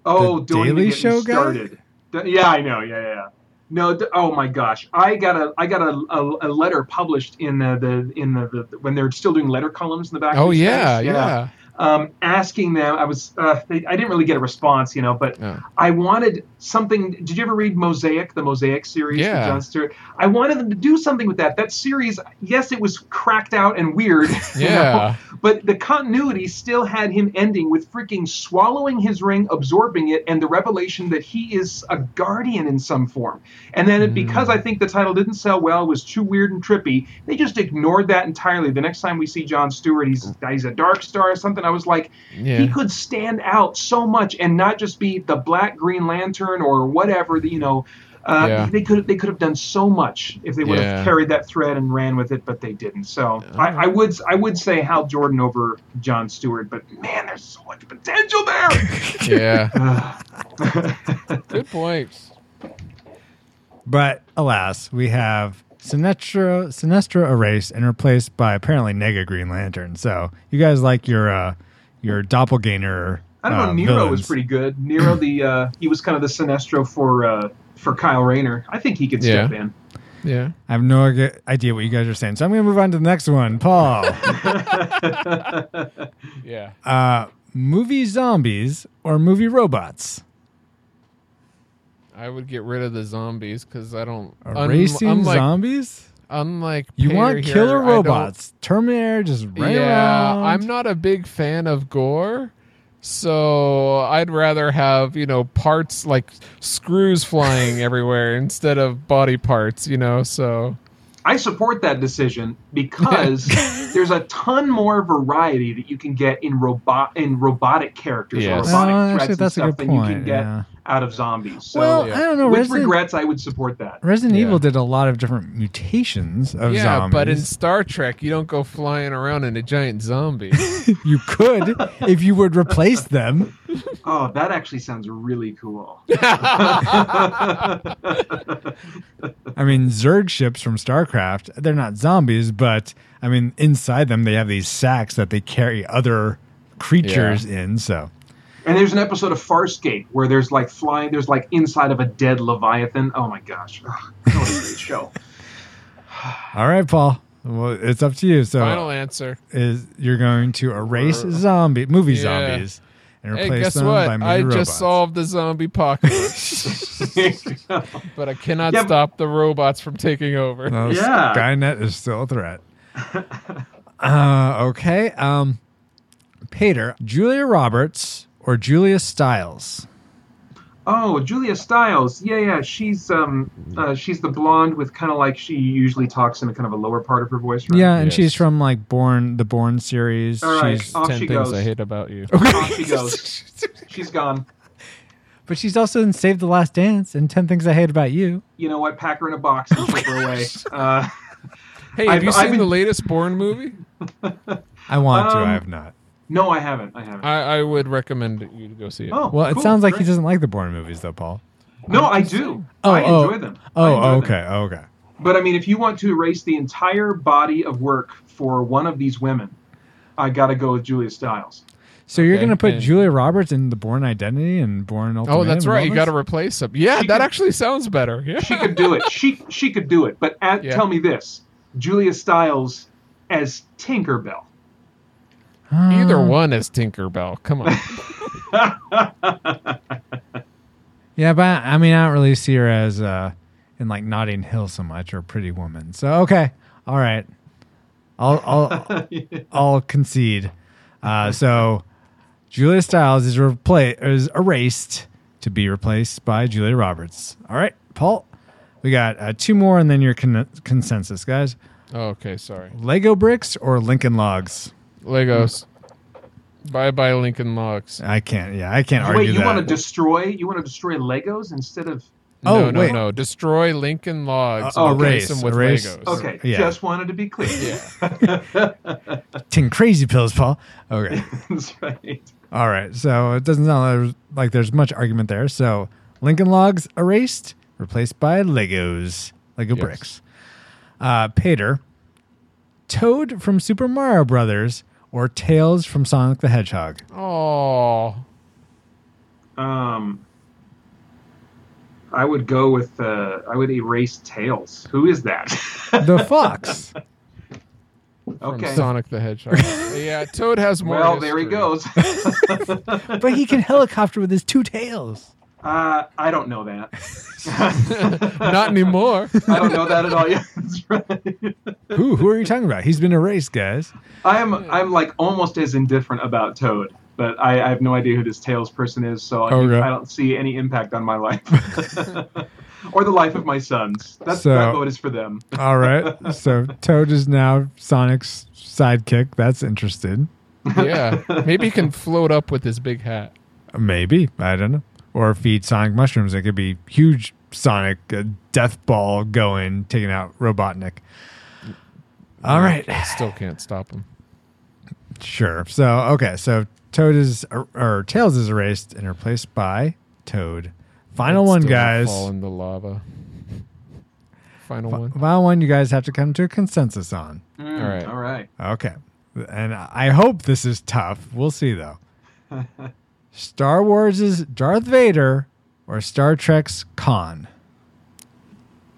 [SPEAKER 4] Oh,
[SPEAKER 1] The Daily Show guy?
[SPEAKER 4] started. D- Yeah, I know. Yeah, yeah. yeah. No, d- oh my gosh, I got a I got a, a, a letter published in the, the in the, the when they're still doing letter columns in the back. of
[SPEAKER 3] Oh
[SPEAKER 4] these
[SPEAKER 3] yeah, yeah.
[SPEAKER 4] Um, asking them, I was uh, they, I didn't really get a response, you know, but
[SPEAKER 3] Oh.
[SPEAKER 4] I wanted something. Did you ever read Mosaic, the Mosaic series?
[SPEAKER 3] Yeah.
[SPEAKER 4] John Stewart. I wanted them to do something with that. That series, yes, it was cracked out and weird. you know,
[SPEAKER 3] Yeah.
[SPEAKER 4] but the continuity still had him ending with freaking swallowing his ring, absorbing it, and the revelation that he is a guardian in some form. And then, it, mm. because I think the title didn't sell well, it was too weird and trippy, they just ignored that entirely. The next time we see John Stewart, he's he's a Dark Star or something. I was like,
[SPEAKER 3] Yeah.
[SPEAKER 4] he could stand out so much and not just be the Black Green Lantern or whatever. You know. Uh,
[SPEAKER 3] Yeah.
[SPEAKER 4] They could they could have done so much if they would
[SPEAKER 3] Yeah.
[SPEAKER 4] have carried that thread and ran with it, but they didn't. So I, I would I would say Hal Jordan over John Stewart, but man, there's so much potential there.
[SPEAKER 3] Yeah. Good points.
[SPEAKER 1] but alas, we have Sinestro Sinestro erased and replaced by apparently Nega Green Lantern. So you guys like your uh, your doppelganger.
[SPEAKER 4] I don't know.
[SPEAKER 1] uh,
[SPEAKER 4] Nero was pretty good. Nero, the uh, he was kind of the Sinestro for uh, for Kyle Rayner. I think he could step
[SPEAKER 3] Yeah.
[SPEAKER 4] in.
[SPEAKER 3] Yeah.
[SPEAKER 1] I have no idea what you guys are saying. So I'm going to move on to the next one. Paul,
[SPEAKER 3] Yeah.
[SPEAKER 1] uh, movie zombies or movie robots?
[SPEAKER 3] I would get rid of the zombies because I don't. un-
[SPEAKER 1] Erasing
[SPEAKER 3] unlike,
[SPEAKER 1] zombies?
[SPEAKER 3] unlike
[SPEAKER 1] You
[SPEAKER 3] Peter
[SPEAKER 1] want killer
[SPEAKER 3] I don't-
[SPEAKER 1] robots. Terminator just right
[SPEAKER 3] yeah,
[SPEAKER 1] around.
[SPEAKER 3] I'm not a big fan of gore. So I'd rather have, you know, parts like screws flying everywhere instead of body parts, you know, so
[SPEAKER 4] I support that decision because there's a ton more variety that you can get in robot in robotic characters
[SPEAKER 3] Yes.
[SPEAKER 4] or robotic
[SPEAKER 1] Oh,
[SPEAKER 4] threats
[SPEAKER 1] actually,
[SPEAKER 4] and
[SPEAKER 1] that's a
[SPEAKER 4] stuff
[SPEAKER 1] good
[SPEAKER 4] than you
[SPEAKER 1] point.
[SPEAKER 4] can get
[SPEAKER 1] yeah.
[SPEAKER 4] Out of zombies. So
[SPEAKER 1] well,
[SPEAKER 3] yeah.
[SPEAKER 1] I don't know.
[SPEAKER 4] with
[SPEAKER 1] Resident,
[SPEAKER 4] regrets, I would support that.
[SPEAKER 1] Resident
[SPEAKER 3] Yeah.
[SPEAKER 1] Evil did a lot of different mutations of Zombies.
[SPEAKER 3] yeah,
[SPEAKER 1] zombies.
[SPEAKER 3] but in Star Trek, you don't go flying around in a giant zombie.
[SPEAKER 1] you could if you would replace them.
[SPEAKER 4] Oh, that actually sounds really cool.
[SPEAKER 1] I mean, Zerg ships from StarCraft, they're not zombies, but I mean, inside them, they have these sacks that they carry other creatures in. So,
[SPEAKER 4] And there's an episode of Farscape where there's like flying, there's like inside of a dead Leviathan. Oh my gosh. Ugh, what a great show.
[SPEAKER 1] all right, Paul. Well, it's up to you. So,
[SPEAKER 3] Final answer.
[SPEAKER 1] is you're going to erase zombie movie
[SPEAKER 3] Yeah.
[SPEAKER 1] zombies and
[SPEAKER 3] Hey,
[SPEAKER 1] replace
[SPEAKER 3] guess
[SPEAKER 1] them
[SPEAKER 3] what?
[SPEAKER 1] by movie
[SPEAKER 3] I
[SPEAKER 1] robots.
[SPEAKER 3] just solved the zombie apocalypse, but I cannot
[SPEAKER 4] Yeah, but-
[SPEAKER 3] stop the robots from taking over.
[SPEAKER 1] No,
[SPEAKER 4] Yeah.
[SPEAKER 1] Skynet is still a threat. uh, okay. Um, Peter, Julia Roberts or Julia Stiles?
[SPEAKER 4] Oh, Julia Stiles. Yeah, yeah. She's um uh, she's the blonde with kind of like she usually talks in a kind of a lower part of her voice. Right?
[SPEAKER 1] Yeah, and
[SPEAKER 3] Yes.
[SPEAKER 1] she's from like Bourne, the Bourne series.
[SPEAKER 4] All right.
[SPEAKER 1] She's,
[SPEAKER 4] Off
[SPEAKER 3] Ten
[SPEAKER 4] she
[SPEAKER 3] things
[SPEAKER 4] goes.
[SPEAKER 3] I hate about you.
[SPEAKER 4] Off she goes. She's gone.
[SPEAKER 1] but she's also in Save the Last Dance and Ten Things I Hate About You.
[SPEAKER 4] You know what? Pack her in a box and ship her away. Uh,
[SPEAKER 3] Hey, have
[SPEAKER 4] I've-
[SPEAKER 3] you
[SPEAKER 4] I've
[SPEAKER 3] seen
[SPEAKER 4] been-
[SPEAKER 3] the latest Bourne movie?
[SPEAKER 1] I want to.
[SPEAKER 4] Um,
[SPEAKER 1] I have not.
[SPEAKER 4] No, I haven't. I haven't.
[SPEAKER 3] I, I would recommend you to go see it.
[SPEAKER 4] oh,
[SPEAKER 1] Well, it
[SPEAKER 4] cool,
[SPEAKER 1] sounds like he
[SPEAKER 4] great.
[SPEAKER 1] doesn't like the Bourne movies, though, Paul.
[SPEAKER 4] No, I do.
[SPEAKER 1] Oh,
[SPEAKER 4] I
[SPEAKER 1] oh.
[SPEAKER 4] enjoy them. I
[SPEAKER 1] Oh,
[SPEAKER 4] enjoy them.
[SPEAKER 1] okay, okay.
[SPEAKER 4] But I mean, if you want to erase the entire body of work for one of these women, I got to go with Julia Stiles.
[SPEAKER 1] So you're
[SPEAKER 3] Okay,
[SPEAKER 1] gonna put
[SPEAKER 3] and-
[SPEAKER 1] Julia Roberts in the Bourne Identity and Bourne oh, Ultimatum?
[SPEAKER 3] Oh, that's
[SPEAKER 1] and
[SPEAKER 3] right.
[SPEAKER 1] all
[SPEAKER 3] You
[SPEAKER 1] this?
[SPEAKER 3] got to replace them. Yeah,
[SPEAKER 4] She
[SPEAKER 3] that
[SPEAKER 4] could-
[SPEAKER 3] actually sounds better. Yeah.
[SPEAKER 4] She could do it. She she could do it. But at,
[SPEAKER 3] Yeah.
[SPEAKER 4] tell me this: Julia Stiles as Tinkerbell.
[SPEAKER 3] Either
[SPEAKER 1] Uh,
[SPEAKER 3] one is Tinkerbell. Come on.
[SPEAKER 1] Yeah, but I mean, I don't really see her as uh, in like Notting Hill so much or Pretty Woman. So okay, all right, I'll I'll I'll concede. Uh, so Julia Stiles is repla- is erased to be replaced by Julia Roberts. All right, Paul, we got uh, two more and then your con- consensus, guys.
[SPEAKER 3] Oh, okay, sorry.
[SPEAKER 1] Lego bricks or Lincoln Logs?
[SPEAKER 3] Legos. Bye bye Lincoln Logs.
[SPEAKER 1] I can't. Yeah, I can't argue
[SPEAKER 4] Wait, you
[SPEAKER 1] that.
[SPEAKER 4] want to destroy? You want to destroy Legos instead of?
[SPEAKER 1] Oh,
[SPEAKER 3] no, no,
[SPEAKER 1] wait.
[SPEAKER 3] no. Destroy Lincoln Logs.
[SPEAKER 1] Uh,
[SPEAKER 3] and
[SPEAKER 1] erase,
[SPEAKER 3] them with
[SPEAKER 1] erase.
[SPEAKER 3] Legos.
[SPEAKER 4] Okay,
[SPEAKER 1] Yeah.
[SPEAKER 4] just wanted to be clear.
[SPEAKER 3] Yeah.
[SPEAKER 1] Ting crazy pills, Paul. Okay.
[SPEAKER 4] That's right.
[SPEAKER 1] All right. So it doesn't sound like- like there's much argument there. So Lincoln Logs erased, replaced by Legos, Lego
[SPEAKER 3] Yes.
[SPEAKER 1] bricks. Uh, Peter, Toad from Super Mario Brothers or Tails from Sonic the Hedgehog?
[SPEAKER 3] Oh.
[SPEAKER 4] Um, I would go with. Uh, I would erase Tails. Who is that?
[SPEAKER 1] The fox.
[SPEAKER 3] From
[SPEAKER 4] okay.
[SPEAKER 3] Sonic the Hedgehog. yeah, Toad has more.
[SPEAKER 4] Well, there he goes.
[SPEAKER 1] but he can helicopter with his two tails.
[SPEAKER 4] Uh, I don't know that.
[SPEAKER 3] Not anymore.
[SPEAKER 4] I don't know that at all. Yeah, that's right.
[SPEAKER 1] Who? Who are you talking about? He's been erased, guys.
[SPEAKER 4] I am. I'm like almost as indifferent about Toad, but I, I have no idea who this Tails person is, so I,
[SPEAKER 1] Okay.
[SPEAKER 4] I don't see any impact on my life or the life of my sons. That's
[SPEAKER 1] So-
[SPEAKER 4] that vote is for them.
[SPEAKER 1] All right. so Toad is now Sonic's sidekick. That's interesting.
[SPEAKER 3] yeah. Maybe he can float up with his big hat.
[SPEAKER 1] Maybe I don't know. Or feed Sonic mushrooms. It could be huge Sonic uh, death ball going, taking out Robotnik. All right,
[SPEAKER 3] I still can't stop him.
[SPEAKER 1] sure. So okay, so Toad is or, or Tails is erased and replaced by Toad. Final
[SPEAKER 3] I'd
[SPEAKER 1] one, guys.
[SPEAKER 3] Fall in the lava. Final one.
[SPEAKER 1] Final one. You guys have to come to a consensus on.
[SPEAKER 4] Mm,
[SPEAKER 3] All right.
[SPEAKER 4] All right.
[SPEAKER 1] Okay, and I hope this is tough. We'll see though. Star Wars' Darth Vader or Star Trek's Khan.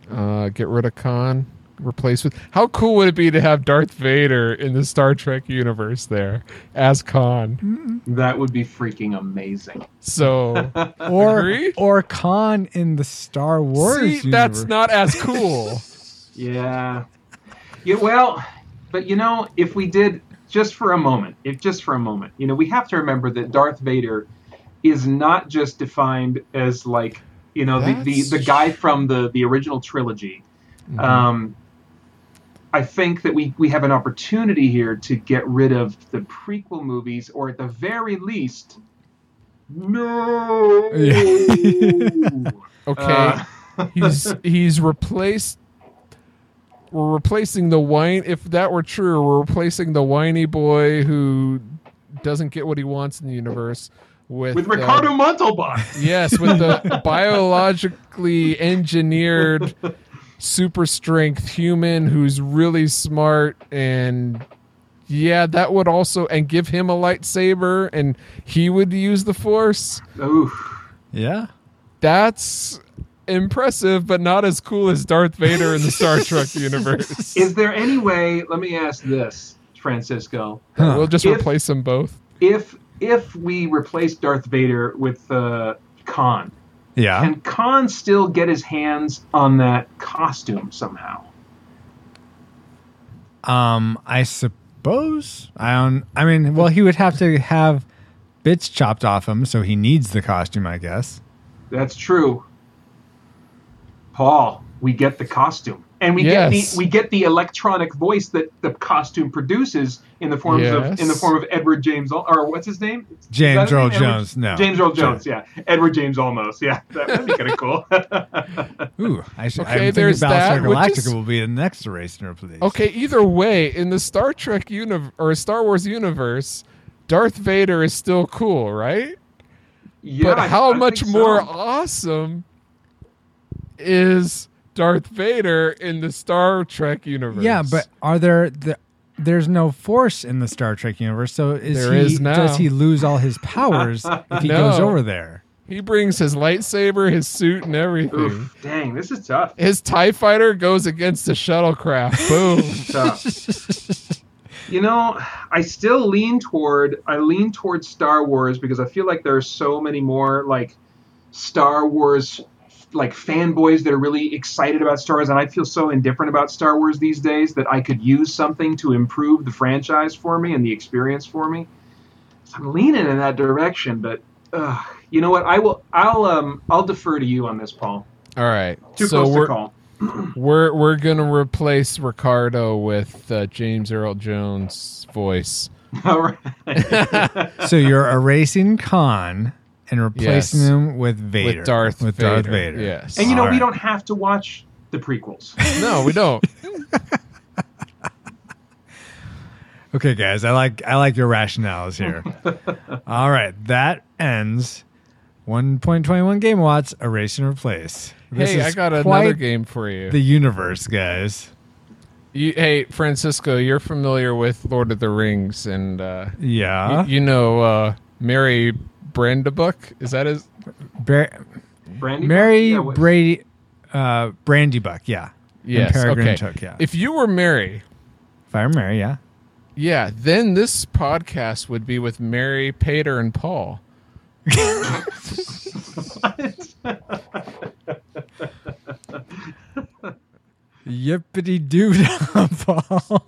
[SPEAKER 3] Uh, get rid of Khan. Replace with. How cool would it be to have Darth Vader in the Star Trek universe there as Khan?
[SPEAKER 4] That would be freaking amazing.
[SPEAKER 3] So
[SPEAKER 1] or
[SPEAKER 3] Agree?
[SPEAKER 1] or Khan in the Star Wars.
[SPEAKER 3] see, that's not as cool.
[SPEAKER 4] Yeah. Yeah. Well, but you know, if we did just for a moment, if just for a moment, you know, we have to remember that Darth Vader is not just defined as like you know the, the the guy from the the original trilogy.
[SPEAKER 3] Mm-hmm.
[SPEAKER 4] Um, I think that we we have an opportunity here to get rid of the prequel movies, or at the very least. No.
[SPEAKER 1] Yeah.
[SPEAKER 3] Okay,
[SPEAKER 4] Uh,
[SPEAKER 3] he's he's replaced. We're replacing the wine. If that were true, we're replacing the whiny boy who doesn't get what he wants in the universe with
[SPEAKER 4] with
[SPEAKER 3] uh,
[SPEAKER 4] Ricardo Montalban.
[SPEAKER 3] Yes, with the biologically engineered super strength human who's really smart and yeah, that would also and give him a lightsaber and he would use the force.
[SPEAKER 4] Ooh.
[SPEAKER 1] Yeah.
[SPEAKER 3] That's impressive, but not as cool as Darth Vader in the Star Trek universe.
[SPEAKER 4] Is there any way? Let me ask this, Francisco.
[SPEAKER 1] Huh.
[SPEAKER 3] We'll just
[SPEAKER 4] If-
[SPEAKER 3] replace them both.
[SPEAKER 4] If if we replace Darth Vader with uh, Khan,
[SPEAKER 1] Yeah.
[SPEAKER 4] can Khan still get his hands on that costume somehow?
[SPEAKER 1] Um, I suppose I don't. I mean, well, he would have to have bits chopped off him, so he needs the costume, I guess.
[SPEAKER 4] That's true. Paul, we get the costume, and we get the we get the electronic voice that the costume produces in the forms of in the form of Edward James or what's his name?
[SPEAKER 1] James Earl
[SPEAKER 4] name? Edward-
[SPEAKER 1] Jones. No.
[SPEAKER 4] James Earl
[SPEAKER 1] Sure.
[SPEAKER 4] Jones. Yeah, Edward James almost. Yeah, that would be kind of cool.
[SPEAKER 1] Ooh, I should.
[SPEAKER 3] Okay,
[SPEAKER 1] I'm thinking
[SPEAKER 3] there's
[SPEAKER 1] Battlestar
[SPEAKER 3] that, which
[SPEAKER 1] Galactica
[SPEAKER 3] is-
[SPEAKER 1] will be the next race and replace.
[SPEAKER 3] Okay, either way, in the Star Trek universe or Star Wars universe, Darth Vader is still cool, right?
[SPEAKER 4] yeah,
[SPEAKER 3] but how
[SPEAKER 4] I
[SPEAKER 3] much
[SPEAKER 4] think
[SPEAKER 3] more
[SPEAKER 4] so.
[SPEAKER 3] awesome is Darth Vader in the Star Trek universe?
[SPEAKER 1] Yeah, but are there the? There's no force in the Star Trek universe, so is
[SPEAKER 3] There
[SPEAKER 1] he?
[SPEAKER 3] is now.
[SPEAKER 1] Does he lose all his powers if he
[SPEAKER 3] No.
[SPEAKER 1] goes over there?
[SPEAKER 3] he brings his lightsaber, his suit, and everything.
[SPEAKER 4] Oof, dang, this is tough.
[SPEAKER 3] His Tie Fighter goes against the shuttlecraft. Boom.
[SPEAKER 4] tough. you know, I still lean toward I lean toward Star Wars because I feel like there are so many more like Star Wars like fanboys that are really excited about Star Wars and I feel so indifferent about Star Wars these days that I could use something to improve the franchise for me and the experience for me. So I'm leaning in that direction, but uh, you know what? I will I'll um I'll defer to you on this, Paul.
[SPEAKER 3] All right.
[SPEAKER 4] Too
[SPEAKER 3] so
[SPEAKER 4] close
[SPEAKER 3] we're
[SPEAKER 4] to call.
[SPEAKER 3] we're we're gonna replace Ricardo with uh, James Earl Jones' voice.
[SPEAKER 4] All right.
[SPEAKER 1] so you're erasing Khan and replacing
[SPEAKER 3] Yes.
[SPEAKER 1] him with Vader.
[SPEAKER 3] With Darth
[SPEAKER 1] with
[SPEAKER 3] Vader.
[SPEAKER 1] Darth Vader.
[SPEAKER 3] Yes.
[SPEAKER 4] And you know,
[SPEAKER 1] All
[SPEAKER 4] we
[SPEAKER 1] right.
[SPEAKER 4] don't have to watch the prequels.
[SPEAKER 3] no, we don't.
[SPEAKER 1] Okay, guys, I like I like your rationales here. All right, that ends 1.21 game watts. Erase and replace. This
[SPEAKER 3] hey,
[SPEAKER 1] is
[SPEAKER 3] I got another game for you.
[SPEAKER 1] The universe, guys.
[SPEAKER 3] you. Hey, Francisco, you're familiar with Lord of the Rings, and uh,
[SPEAKER 1] Yeah.
[SPEAKER 3] you, you know uh, Merry Brandybuck. Is that his?
[SPEAKER 1] Bar-
[SPEAKER 4] Brandy
[SPEAKER 1] Mary
[SPEAKER 4] Yeah,
[SPEAKER 1] Brady, uh, Brandybuck. Yeah. And
[SPEAKER 3] Yes.
[SPEAKER 1] Peregrine
[SPEAKER 3] okay.
[SPEAKER 1] Took. Yeah.
[SPEAKER 3] If you were Mary,
[SPEAKER 1] Fire Mary. Yeah.
[SPEAKER 3] yeah, then this podcast would be with Mary, Peter, and Paul.
[SPEAKER 1] Yippity doo Paul.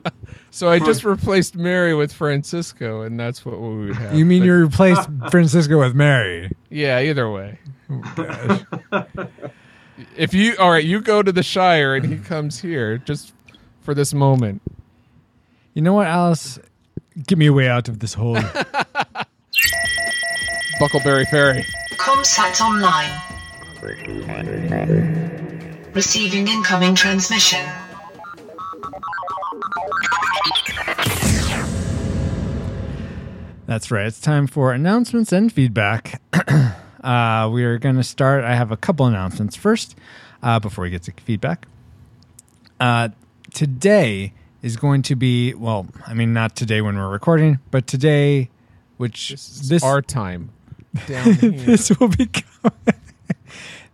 [SPEAKER 3] So I just replaced Mary with Francisco, and that's what we would have.
[SPEAKER 1] you mean
[SPEAKER 3] But-
[SPEAKER 1] you replaced Francisco with Mary?
[SPEAKER 3] Yeah, either way. Oh, if you all right, you go to the Shire and he comes here just for this moment.
[SPEAKER 1] You know what, Alice? Get me a way out of this hole.
[SPEAKER 3] Bucklebury Ferry.
[SPEAKER 2] Comsat online. Receiving incoming transmission.
[SPEAKER 1] That's right. It's time for announcements and feedback. uh, we are going to start. I have a couple announcements first uh, before we get to feedback. Uh, today is going to be, well, I mean, not today when we're recording, but today, which
[SPEAKER 3] This is
[SPEAKER 1] this,
[SPEAKER 3] our time. Down here.
[SPEAKER 1] this will be coming,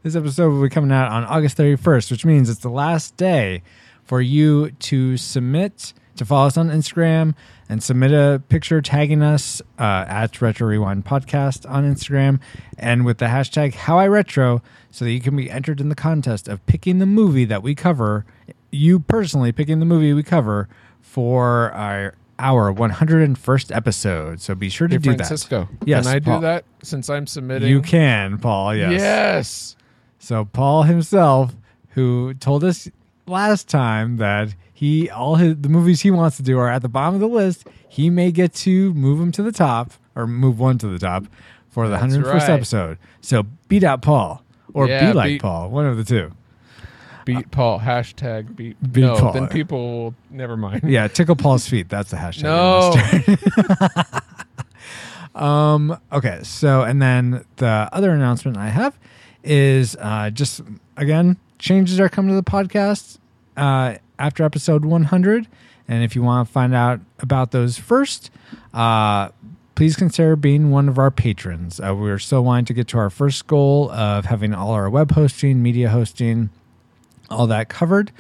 [SPEAKER 1] this episode will be coming out on August 31st, which means it's the last day for you to submit to follow us on Instagram and submit a picture tagging us uh, at Retro Rewind Podcast on Instagram and with the hashtag How I Retro so that you can be entered in the contest of picking the movie that we cover. You personally picking the movie we cover for our our 101st episode. So be sure to
[SPEAKER 3] Hey,
[SPEAKER 1] do
[SPEAKER 3] Francisco.
[SPEAKER 1] that. Yes,
[SPEAKER 3] Can I do that since I'm submitting?
[SPEAKER 1] You can, Paul. Yes.
[SPEAKER 3] Yes.
[SPEAKER 1] So Paul himself, who told us last time that he all his the movies he wants to do are at the bottom of the list, he may get to move them to the top or move one to the top for the
[SPEAKER 3] That's
[SPEAKER 1] 101st
[SPEAKER 3] right.
[SPEAKER 1] episode. So beat out Paul or
[SPEAKER 3] Yeah,
[SPEAKER 1] be like
[SPEAKER 3] beat-
[SPEAKER 1] Paul, one of the two.
[SPEAKER 3] Beat Paul. Hashtag beat.
[SPEAKER 1] Beat
[SPEAKER 3] no,
[SPEAKER 1] Paul.
[SPEAKER 3] then people will. Never mind.
[SPEAKER 1] Yeah, tickle Paul's feet. That's the hashtag.
[SPEAKER 3] No.
[SPEAKER 1] Um, okay, so and then the other announcement I have is uh, just again changes are coming to the podcast uh, after episode 100, and if you want to find out about those first, uh, please consider being one of our patrons. Uh, we're still wanting to get to our first goal of having all our web hosting, media hosting, all that covered.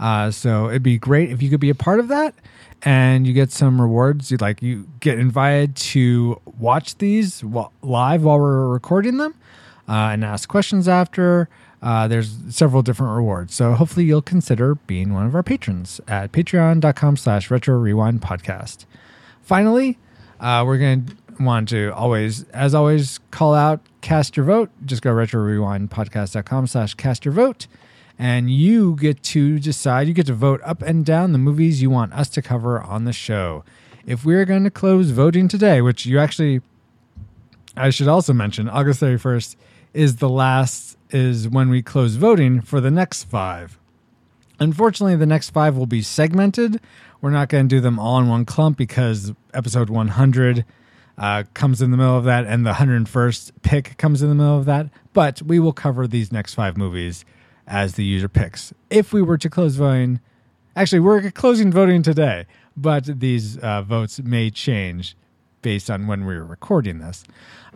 [SPEAKER 1] Uh, so it'd be great if you could be a part of that and you get some rewards. You'd like you get invited to watch these live while we're recording them uh, and ask questions after. Uh, there's several different rewards. So hopefully you'll consider being one of our patrons at patreon.com slash retro rewind podcast. Finally, uh, we're going to want to always, as always, call out cast your vote. Just go retro rewind podcast.com slash cast your vote. And you get to decide, you get to vote up and down the movies you want us to cover on the show. If we're going to close voting today, which you actually, I should also mention, August 31st is the last, is when we close voting for the next five. Unfortunately, the next five will be segmented. We're not going to do them all in one clump because episode 100 uh, comes in the middle of that and the 101st pick comes in the middle of that. But we will cover these next five movies as the user picks. If we were to close voting, actually, we're closing voting today, but these uh, votes may change based on when we're recording this.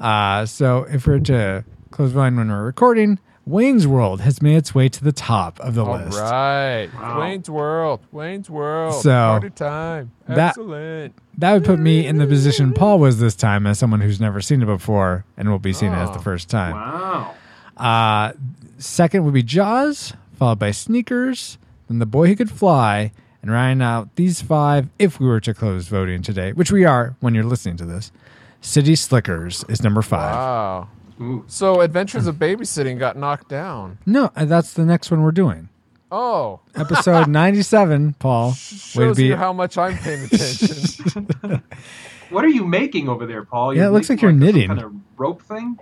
[SPEAKER 1] Uh, so if we're to close voting when we're recording, Wayne's World has made its way to the top of the
[SPEAKER 3] All
[SPEAKER 1] list.
[SPEAKER 3] right.
[SPEAKER 4] Wow.
[SPEAKER 3] Wayne's World. Wayne's World.
[SPEAKER 1] So,
[SPEAKER 3] Party time.
[SPEAKER 1] that-
[SPEAKER 3] Excellent.
[SPEAKER 1] That would put me in the position Paul was this time as someone who's never seen it before and will be seeing it as the
[SPEAKER 3] Oh.
[SPEAKER 1] first time.
[SPEAKER 4] Wow.
[SPEAKER 1] Uh, second would be Jaws, followed by Sneakers, then The Boy Who Could Fly, and rounding out these five, if we were to close voting today, which we are when you're listening to this, City Slickers is number five.
[SPEAKER 3] Wow.
[SPEAKER 4] Ooh.
[SPEAKER 3] So Adventures of Babysitting got knocked down.
[SPEAKER 1] No, uh, that's the next one we're doing.
[SPEAKER 3] Oh.
[SPEAKER 1] Episode 97, Paul. Would
[SPEAKER 3] Shows
[SPEAKER 1] be,
[SPEAKER 3] you how much I'm paying attention.
[SPEAKER 4] What are you making over there, Paul?
[SPEAKER 1] Yeah, it looks like you're
[SPEAKER 4] some
[SPEAKER 1] knitting.
[SPEAKER 4] kind of rope thing.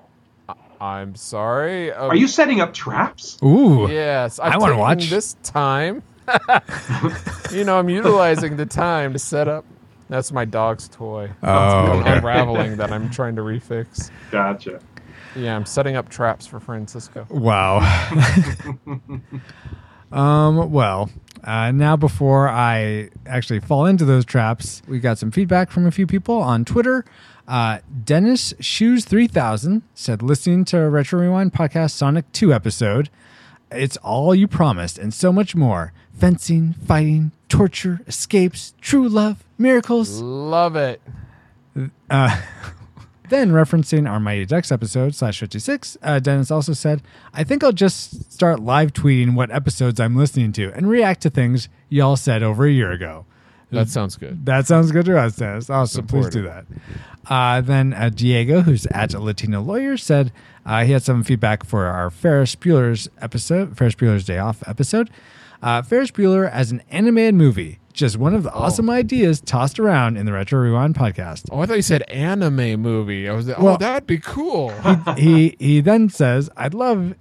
[SPEAKER 3] I'm sorry. Uh,
[SPEAKER 4] Are you setting up traps?
[SPEAKER 1] ooh.
[SPEAKER 3] Yes.
[SPEAKER 1] I
[SPEAKER 3] I've
[SPEAKER 1] wanna watch.
[SPEAKER 3] this time. you know, I'm utilizing the time to set up. That's my dog's toy.
[SPEAKER 1] Oh, okay.
[SPEAKER 3] Unraveling that I'm trying to refix.
[SPEAKER 4] Gotcha.
[SPEAKER 3] Yeah, I'm setting up traps for Francisco.
[SPEAKER 1] Wow. um, well, uh, now before I actually fall into those traps, we got some feedback from a few people on Twitter. Uh, Dennis Shoes 3000 said, listening to Retro Rewind podcast Sonic 2 episode, it's all you promised and so much more. Fencing, fighting, torture, escapes, true love, miracles.
[SPEAKER 3] Love it.
[SPEAKER 1] Uh, then, referencing our Mighty Ducks episode slash 56, uh, Dennis also said, I think I'll just start live tweeting what episodes I'm listening to and react to things y'all said over a year ago.
[SPEAKER 3] That sounds good.
[SPEAKER 1] That sounds good to us, Dennis. Awesome. Please do that. Uh, then uh, Diego, who's at Latino Lawyer, said uh, he had some feedback for our Ferris Bueller's episode, Ferris Bueller's Day Off episode. Uh, Ferris Bueller as an animated movie, just one of the awesome ideas tossed around in the Retro Rewind podcast.
[SPEAKER 3] Oh, I thought you said anime movie. I was like,
[SPEAKER 1] Well-
[SPEAKER 3] oh, that'd be cool.
[SPEAKER 1] he he then says, "I'd love,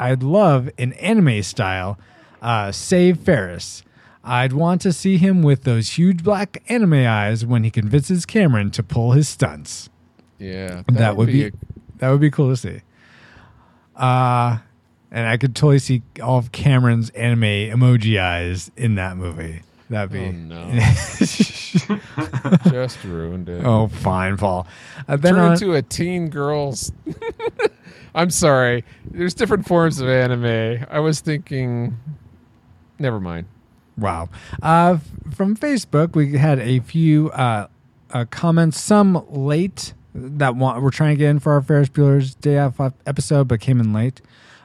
[SPEAKER 1] I'd love an anime style, uh, save Ferris. I'd want to see him with those huge black anime eyes when he convinces Cameron to pull his stunts.
[SPEAKER 3] yeah,
[SPEAKER 1] That, would be,
[SPEAKER 3] a-
[SPEAKER 1] that would be cool to see. Uh and I could totally see all of Cameron's anime emoji eyes in that movie. That'd be
[SPEAKER 3] Oh, no. just ruined it.
[SPEAKER 1] oh, fine, Paul. Uh, then
[SPEAKER 3] Turn
[SPEAKER 1] on,
[SPEAKER 3] into a teen girls. I'm sorry. There's different forms of anime. I was thinking. Never mind.
[SPEAKER 1] Wow. Uh, from Facebook, we had a few uh, uh, comments, some late that wa- we're trying to get in for our Ferris Bueller's Day Off episode, but came in late.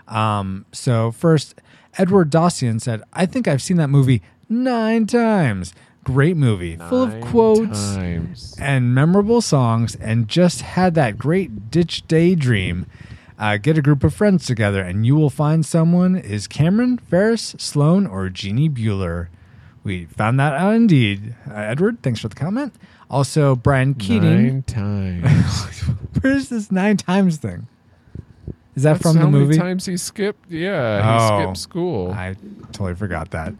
[SPEAKER 1] Um, so, first, Edward Dossian said, I think I've seen that movie nine times. Great movie, full of
[SPEAKER 3] Nine
[SPEAKER 1] quotes
[SPEAKER 3] Times.
[SPEAKER 1] and memorable songs, and just had that great ditch daydream. Uh, get a group of friends together, and you will find someone is Cameron, Ferris, Sloane, or Jeannie Bueller. We found that out indeed. Uh, Edward, thanks for the comment. Also, Brian Keating.
[SPEAKER 3] Nine times.
[SPEAKER 1] Where's this nine times thing? Is that
[SPEAKER 3] That's
[SPEAKER 1] from
[SPEAKER 3] how
[SPEAKER 1] the
[SPEAKER 3] many
[SPEAKER 1] movie?
[SPEAKER 3] times he skipped? Yeah, he
[SPEAKER 1] Oh.
[SPEAKER 3] skipped school.
[SPEAKER 1] I totally forgot that.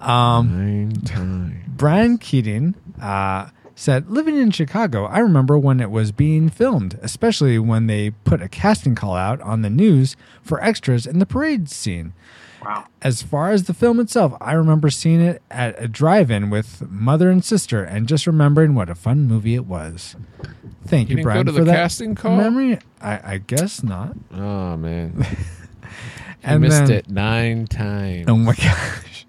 [SPEAKER 1] Um,
[SPEAKER 3] Nine times.
[SPEAKER 1] Brian Keating uh, said, Living in Chicago, I remember when it was being filmed, especially when they put a casting call out on the news for extras in the parade scene.
[SPEAKER 4] Wow.
[SPEAKER 1] As far as the film itself, I remember seeing it at a drive in with mother and sister and just remembering what a fun movie it was. Thank
[SPEAKER 3] You
[SPEAKER 1] you,
[SPEAKER 3] didn't go
[SPEAKER 1] Brian,
[SPEAKER 3] to
[SPEAKER 1] for
[SPEAKER 3] the
[SPEAKER 1] that
[SPEAKER 3] casting call?
[SPEAKER 1] memory. I, I guess not.
[SPEAKER 3] Oh man, you
[SPEAKER 1] And
[SPEAKER 3] missed
[SPEAKER 1] then-
[SPEAKER 3] it nine times.
[SPEAKER 1] Oh my gosh.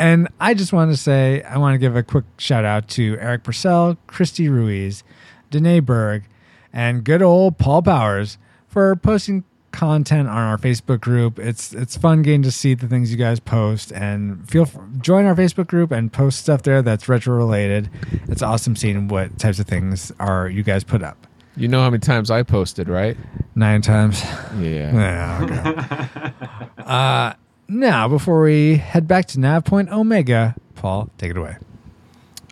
[SPEAKER 1] and I just want to say, I want to give a quick shout out to Eric Purcell, Christy Ruiz, Danae Berg, and good old Paul Powers for posting content on our Facebook group. It's it's fun getting to see the things you guys post and feel join our Facebook group and post stuff there that's retro related. It's awesome seeing what types of things are you guys put up.
[SPEAKER 3] You know how many times I posted, right?
[SPEAKER 1] Nine times.
[SPEAKER 3] Yeah.
[SPEAKER 1] Yeah, okay. uh, now, before we head back to Nav Point Omega, Paul, take it away.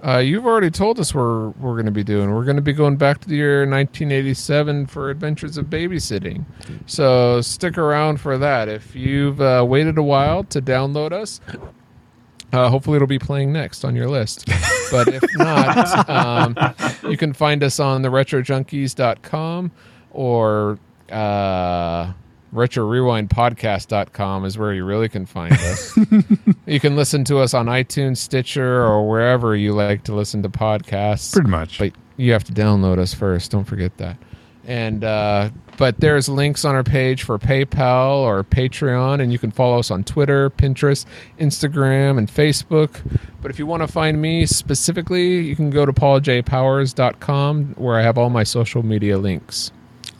[SPEAKER 3] Uh, you've already told us where we're going to be doing. We're going to be going back to the year 1987 for Adventures of Babysitting. So stick around for that. If you've uh, waited a while to download us, uh, hopefully it'll be playing next on your list. But if not, um, you can find us on the retrojunkies.com or uh, retrorewindpodcast.com is where you really can find us. you can listen to us on iTunes, Stitcher, or wherever you like to listen to podcasts.
[SPEAKER 1] Pretty much.
[SPEAKER 3] But you have to download us first. Don't forget that. And uh, but there's links on our page for PayPal or Patreon, and you can follow us on Twitter, Pinterest, Instagram, and Facebook. But if you want to find me specifically, you can go to pauljpowers.com where I have all my social media links.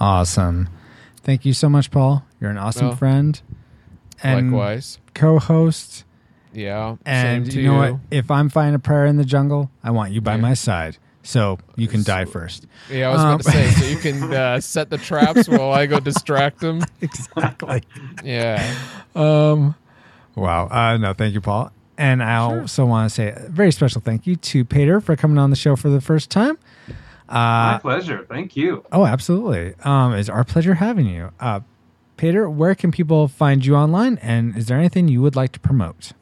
[SPEAKER 1] Awesome. Thank you so much, Paul. You're an awesome
[SPEAKER 3] Well,
[SPEAKER 1] friend and
[SPEAKER 3] Likewise,
[SPEAKER 1] co-host.
[SPEAKER 3] yeah.
[SPEAKER 1] And
[SPEAKER 3] same
[SPEAKER 1] you know what? If I'm finding a prayer in the jungle, I want you by
[SPEAKER 3] Yeah.
[SPEAKER 1] my side. So you can die first.
[SPEAKER 3] Yeah, I was
[SPEAKER 1] Um,
[SPEAKER 3] about to say, so you can uh, set the traps while I go distract them.
[SPEAKER 1] exactly.
[SPEAKER 3] Yeah.
[SPEAKER 1] Um, wow. Uh, no, thank you, Paul. And I also want to say a very special thank you to Peter for coming on the show for the first time.
[SPEAKER 4] My
[SPEAKER 1] Uh,
[SPEAKER 4] pleasure. Thank you.
[SPEAKER 1] oh, absolutely. Um, it's our pleasure having you. Uh, Peter, where can people find you online? And is there anything you would like to promote?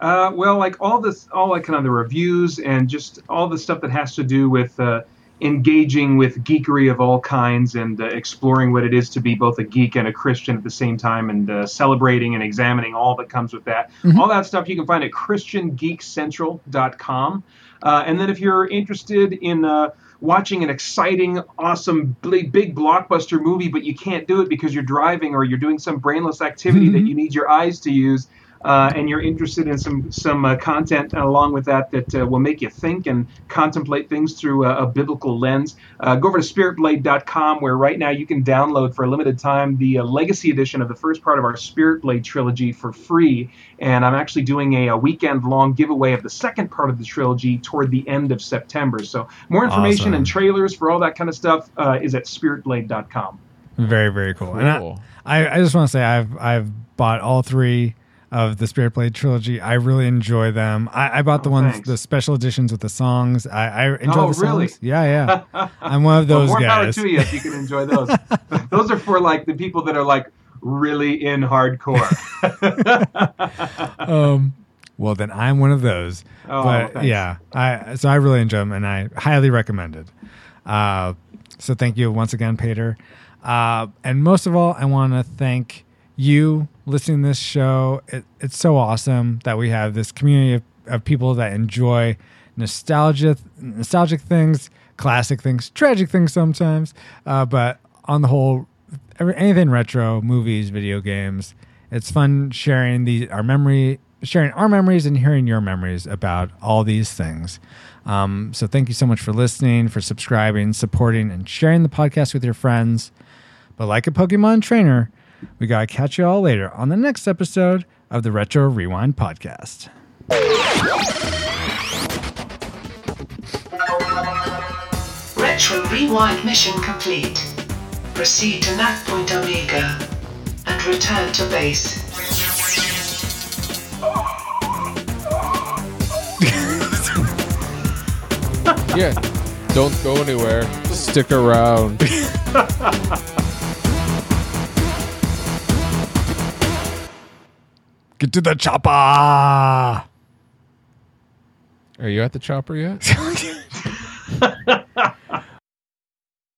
[SPEAKER 4] Uh, well, like all this, all like kind of the reviews and just all the stuff that has to do with uh, engaging with geekery of all kinds and uh, exploring what it is to be both a geek and a Christian at the same time and uh, celebrating and examining all that comes with that. All that stuff you can find at ChristianGeekCentral.com. Uh, and then if you're interested in uh, watching an exciting, awesome, big, blockbuster movie, but you can't do it because you're driving or you're doing some brainless activity that mm-hmm. you need your eyes to use, uh, and you're interested in some some uh, content along with that that uh, will make you think and contemplate things through a, a biblical lens, uh, go over to spiritblade.com where right now you can download for a limited time the uh, legacy edition of the first part of our Spirit Blade trilogy for free. And I'm actually doing a, a weekend long giveaway of the second part of the trilogy toward the end of September. So more information
[SPEAKER 1] Awesome.
[SPEAKER 4] and trailers for all that kind of stuff uh, is at spiritblade.com.
[SPEAKER 1] Very, very cool. And
[SPEAKER 3] Cool.
[SPEAKER 1] I, I, I just want to say I've I've bought all three of the Spirit Blade trilogy. I really enjoy them. I, I bought the
[SPEAKER 4] Oh,
[SPEAKER 1] ones,
[SPEAKER 4] thanks.
[SPEAKER 1] the special editions with the songs. I, I enjoy
[SPEAKER 4] Oh,
[SPEAKER 1] the
[SPEAKER 4] really?
[SPEAKER 1] songs. Yeah, yeah. I'm one of
[SPEAKER 4] Well,
[SPEAKER 1] those
[SPEAKER 4] more
[SPEAKER 1] guys.
[SPEAKER 4] power to you if you can enjoy those. those are for like the people that are like really in hardcore.
[SPEAKER 1] um, well, then I'm one of those.
[SPEAKER 4] Oh,
[SPEAKER 1] but
[SPEAKER 4] thanks.
[SPEAKER 1] yeah, I so I really enjoy them, and I highly recommend it. Uh, so thank you once again, Peter. Uh, and most of all, I want to thank you listening to this show. It, it's so awesome that we have this community of, of people that enjoy nostalgia, nostalgic things, classic things, tragic things sometimes. Uh, but on the whole, every, anything retro, movies, video games. It's fun sharing the our memory, sharing our memories, and hearing your memories about all these things. Um, so thank you so much for listening, for subscribing, supporting, and sharing the podcast with your friends. But like a Pokemon trainer, we gotta catch you all later on the next episode of the Retro Rewind podcast.
[SPEAKER 2] Retro Rewind mission complete. Proceed to Nav Point Omega and return to base.
[SPEAKER 3] Yeah. Don't go anywhere. Stick around.
[SPEAKER 1] Get to the chopper.
[SPEAKER 3] Are you at the chopper yet?